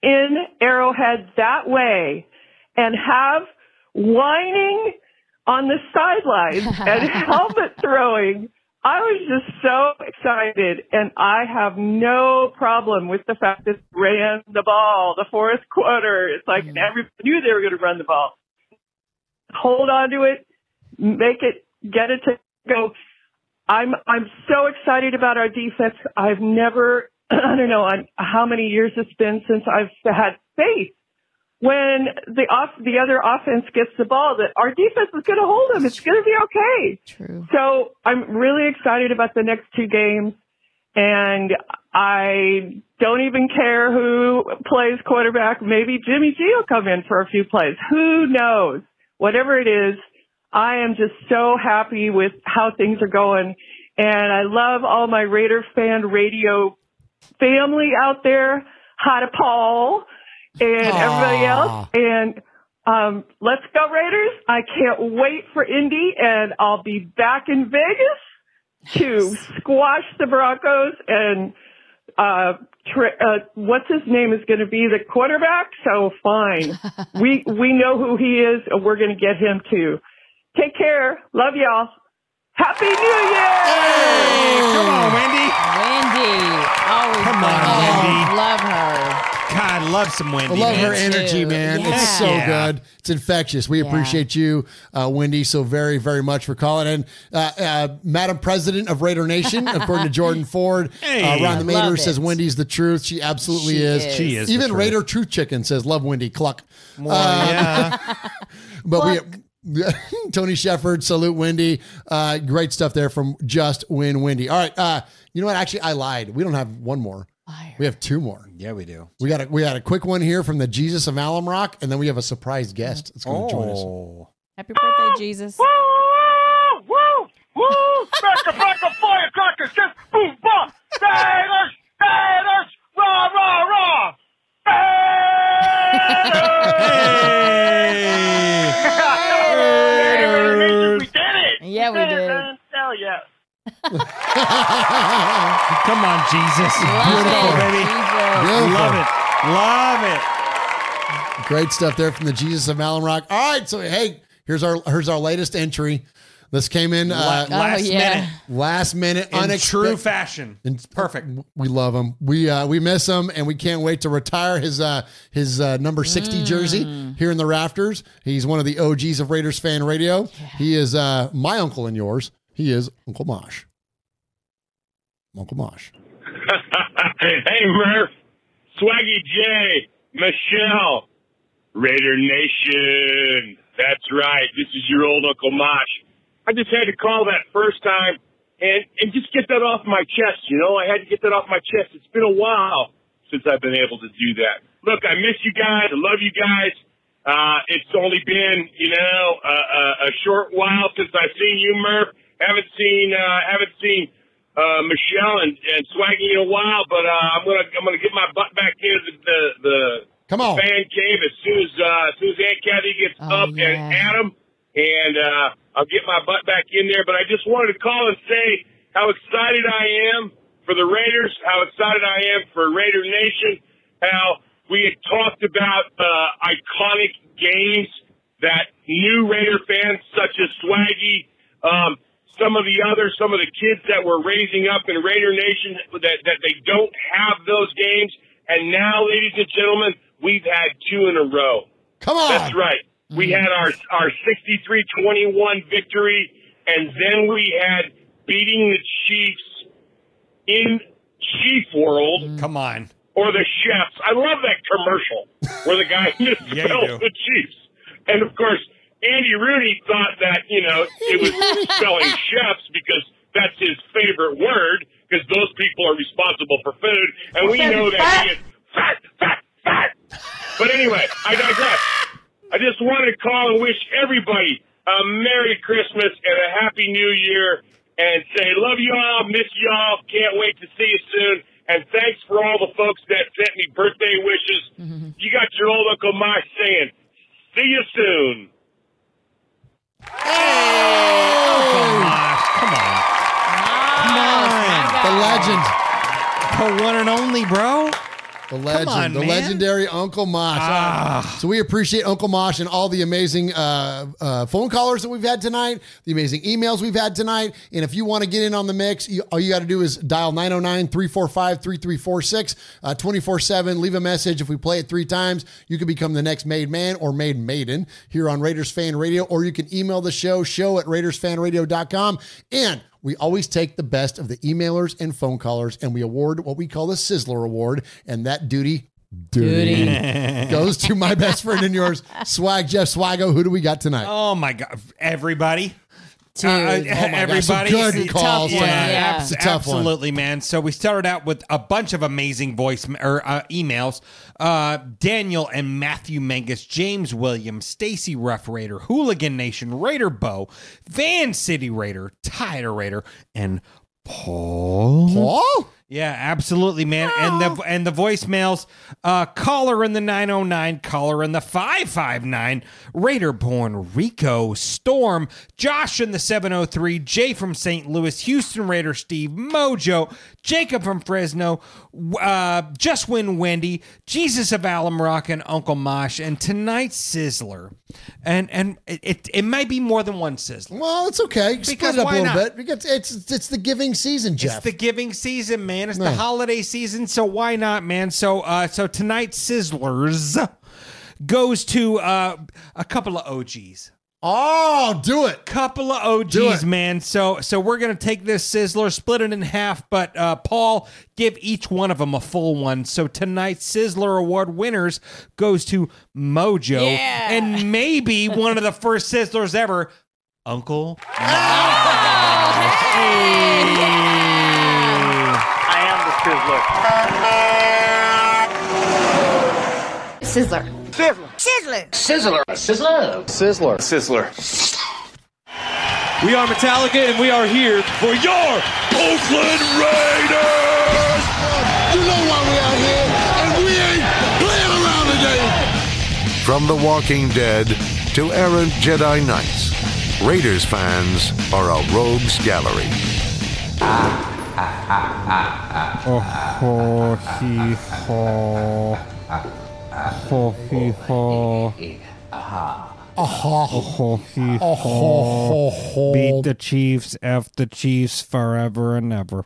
in Arrowhead that way and have whining on the sidelines and helmet throwing, I was just so excited. And I have no problem with the fact that they ran the ball the fourth quarter. It's like everybody knew they were going to run the ball. Hold on to it, make it, get it to go. I'm I'm so excited about our defense. I've never I don't know on how many years it's been since I've had faith when the off the other offense gets the ball that our defense is going to hold them. It's going to be okay. True. So I'm really excited about the next two games, and I don't even care who plays quarterback. Maybe Jimmy G will come in for a few plays. Who knows? Whatever it is, I am just so happy with how things are going. And I love all my Raider fan radio family out there. Hi to Paul and everybody else. And um, let's go Raiders. I can't wait for Indy and I'll be back in Vegas to squash the Broncos and uh, tra- uh, what's his name is going to be the quarterback. So fine. we, we know who he is and we're going to get him too. Take care. Love y'all. Happy New Year! Come on, Wendy. Wendy. Always Come on, fun. Wendy. Love her. God, love some Wendy. I love man. her energy, man. It's so Yeah. good. It's infectious. We Yeah. appreciate you, uh, Wendy, so very, very much for calling. And uh, uh, Madam President of Raider Nation, according to Jordan Ford, Hey. uh, Ron the I Mater says Wendy's the truth. She absolutely She is. is. She is the Even truth. Raider Truth Chicken says, "Love Wendy." Cluck. Well, Uh, yeah. But we. Tony Shepard, salute Wendy. Uh, great stuff there from Just Win Wendy. All right, uh, you know what? Actually, I lied. We don't have one more. We have two more. Yeah, we do. We got a we got a quick one here from the Jesus of Alum Rock, and then we have a surprise guest that's going to join us. Oh. Happy birthday, Jesus. Woo! Woo! Woo! Cracker, cracker, firecrackers, just boom, bop! Raiders! Raiders! Rah, rah, rah! Raiders! We did it! Yeah, we did it, did. man. Hell yeah. Come on, Jesus. Beautiful, baby. Beautiful. Love it. Love it. Great stuff there from the Jesus of Alum Rock. All right, so hey, here's our here's our latest entry. This came in uh, La- last yeah. minute. last minute, In unexpected. true fashion. And Perfect. We love him. We uh, we miss him, and we can't wait to retire his uh, his uh, number sixty jersey here in the rafters. He's one of the OGs of Raiders fan radio. He is uh, my uncle and yours. He is Uncle Mosh. Uncle Mosh. hey, Murf, Swaggy J, Michelle, Raider Nation. That's right. This is your old Uncle Mosh. I just had to call that first time and, and just get that off my chest. You know, I had to get that off my chest. It's been a while since I've been able to do that. Look, I miss you guys. I love you guys. Uh, it's only been, you know, a, a, a short while since I've seen you, Murf. Haven't seen, uh, haven't seen, uh, Michelle and, and Swaggy in a while, but, uh, I'm gonna, I'm gonna get my butt back into the, the, Come on. fan cave as soon as uh, as soon as Aunt Kathy gets up and at 'em, and uh, I'll get my butt back in there. But I just wanted to call and say how excited I am for the Raiders, how excited I am for Raider Nation, how we had talked about uh, iconic games that new Raider fans such as Swaggy, um, some of the others, some of the kids that were raising up in Raider Nation that, that they don't have those games. And now, ladies and gentlemen, we've had two in a row. Come on. That's right. We mm. had our, our 63-21 victory, and then we had beating the Chiefs in Chief World. Mm. Come on. Or the Chefs. I love that commercial where the guy misspells Yeah, the Chiefs. And of course, Andy Rooney thought that, you know, it was spelling chefs because that's his favorite word because those people are responsible for food. And we know that he is fat, fat, fat. But anyway, I digress. I just wanted to call and wish everybody a Merry Christmas and a Happy New Year and say, love you all, miss you all, can't wait to see you soon. And thanks for all the folks that sent me birthday wishes. Mm-hmm. You got your old Uncle Mike saying, see you soon. Come on. Come on. The legend. The one and only, bro. The legend, on, the man. legendary Uncle Mosh. Ah. So we appreciate Uncle Mosh and all the amazing uh, uh, phone callers that we've had tonight, the amazing emails we've had tonight. And if you want to get in on the mix, you, all you got to do is dial 909 345 3346 24 7. Leave a message. If we play it three times, you can become the next made man or made maiden here on Raiders Fan Radio, or you can email the show, show at RaidersFanRadio.com. And we always take the best of the emailers and phone callers and we award what we call the Sizzler Award. And that duty, duty, goes to my best friend and yours, Swag Jeff Swago. Who do we got tonight? Oh my god, everybody. Dude. Uh, Oh my gosh, everybody. good It's calls tough tonight. Yeah, It's a tough one. absolutely, man. So we started out with a bunch of amazing voice or uh, emails. Uh, Daniel and Matthew Mangus, James Williams, Stacy Rough Raider, Hooligan Nation, Raider Bow, Van City Raider, Tider Raider, and Paul. Paul? Yeah, absolutely, man. And the and the voicemails, uh, caller in the 909, caller in the 559, Raiderborn, Rico, Storm, Josh in the 703, Jay from St. Louis, Houston Raider Steve, Mojo, Jacob from Fresno, uh, Just Win Wendy, Jesus of Alum Rock, and Uncle Mosh, and tonight's Sizzler. And and it, it, might be more than one Sizzler. Well, it's okay. Split it up a little not? bit. Because it's it's the giving season, Jeff. It's the giving season, man. It's No. the holiday season, so why not, man? So, uh, so tonight's Sizzlers goes to uh, a couple of OGs. Oh, do it. Couple of OGs, man. So, so we're gonna take this Sizzler, split it in half, but uh, Paul, give each one of them a full one. So tonight's Sizzler Award winners goes to Mojo, Yeah. and maybe one of the first Sizzlers ever, Uncle. I am the Sizzler. Sizzler. Sizzler. Sizzler. Sizzler. Sizzler. Sizzler. Sizzler. We are Metallica, and we are here for your Oakland Raiders. You know why we out here, and we ain't playing around today. From The Walking Dead to errant Jedi Knights, Raiders fans are a rogues gallery. Oh, he, ho. Ho, he, ho. Oh, he, Oh, ho. Beat the Chiefs, F the Chiefs forever and ever.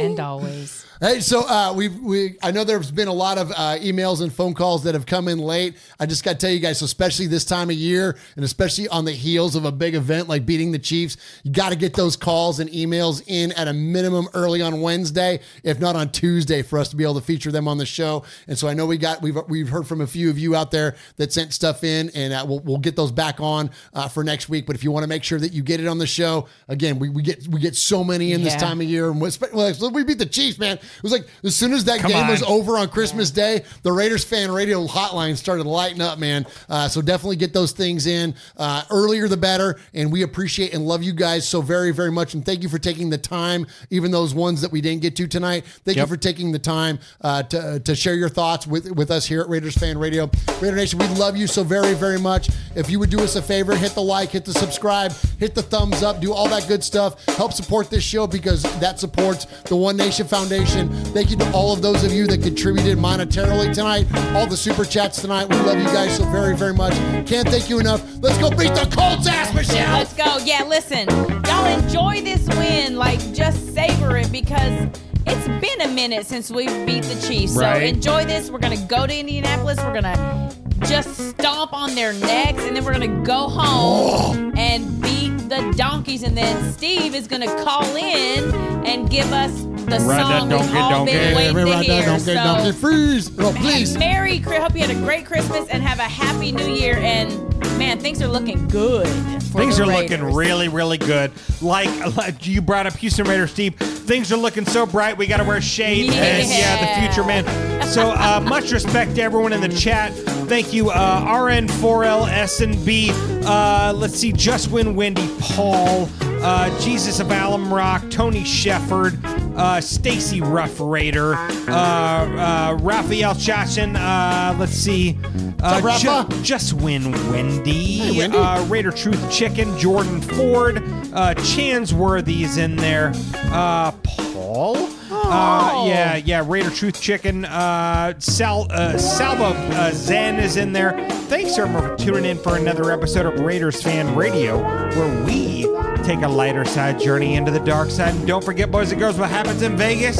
and always. Hey, so uh, we've we I know there's been a lot of uh, emails and phone calls that have come in late. I just got to tell you guys, especially this time of year, and especially on the heels of a big event like beating the Chiefs, you got to get those calls and emails in at a minimum early on Wednesday, if not on Tuesday, for us to be able to feature them on the show. And so I know we got we've we've heard from a few of you out there that sent stuff in, and uh, we'll we'll get those back on uh, for next week. But if you want to make sure that you get it on the show, again, we, we get we get so many in this time of year, and well, we beat the Chiefs, man. It was like as soon as that Come game on. was over on Christmas Day, the Raiders fan radio hotline started lighting up, man. Uh, so definitely get those things in uh, earlier the better. And we appreciate and love you guys so very, very much. And thank you for taking the time, even those ones that we didn't get to tonight. Thank Yep. you for taking the time uh, to to share your thoughts with with us here at Raiders Fan Radio. Raider Nation, we love you so very, very much. If you would do us a favor, hit the like, hit the subscribe, hit the thumbs up, do all that good stuff. Help support this show because that supports the One Nation Foundation. Thank you to all of those of you that contributed monetarily tonight, all the super chats tonight. We love you guys so very, very much. Can't thank you enough. Let's go beat the Colts ass, Michelle. Let's go. Yeah, listen, y'all enjoy this win. Like, just savor it because it's been a minute since we beat the Chiefs. So Right. enjoy this. We're gonna go to Indianapolis. We're gonna just stomp on their necks, and then we're gonna go home and beat the donkeys. And then Steve is gonna call in and give us the Ride that song we've donkey, all donkey. been waiting Ride to that hear. donkey, so, donkey, freeze. Oh, please. Merry, Chri- hope you had a great Christmas and have a happy New Year. And man, things are looking good. For Things the are Raiders. looking really, really good. Like, like you brought up Houston Raiders, Steve. Things are looking so bright. We got to wear shades. And yeah, the future, man. So uh, much respect to everyone in the chat. Thank you, uh, RN4L SNB. Uh, let's see, Just Win Wendy, Paul, uh, Jesus of Alum Rock, Tony Shefford, uh, Stacy Rough Raider, uh, uh, Raphael Chachin. Uh, let's see, uh, Ju- Just Win Wendy, Hey, Wendy. Uh, Raider Truth Chicken, Jordan Ford, uh, Chansworthy is in there, uh, Paul. Uh, yeah, yeah. Raider Truth Chicken. Uh, Sal, uh, Salva uh, Zen is in there. Thanks, everyone, for tuning in for another episode of Raiders Fan Radio, where we take a lighter side journey into the dark side. And don't forget, boys and girls, what happens in Vegas?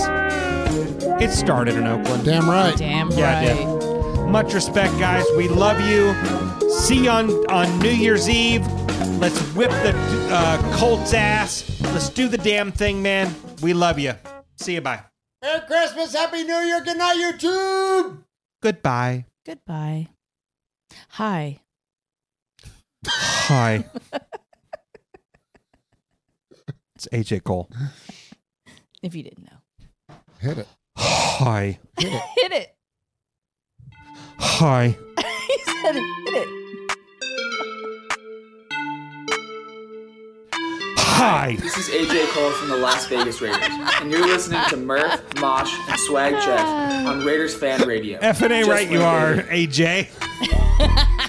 It started in Oakland. Damn right. Damn Yeah, it right. did. Much respect, guys. We love you. See you on, on New Year's Eve. Let's whip the uh, Colts ass. Let's do the damn thing, man. We love you. See you. Bye. Merry Christmas, Happy New Year, good night, YouTube. Goodbye. Goodbye. Hi. Hi. it's AJ Cole. If you didn't know. Hit it. Hi. Hit it. Hit it. Hi. he said. Hit it. Hi. This is AJ Cole from the Las Vegas Raiders, and you're listening to Murf, Mosh, and Swag Jeff on Raiders Fan Radio. F and A Just right you are, baby. AJ.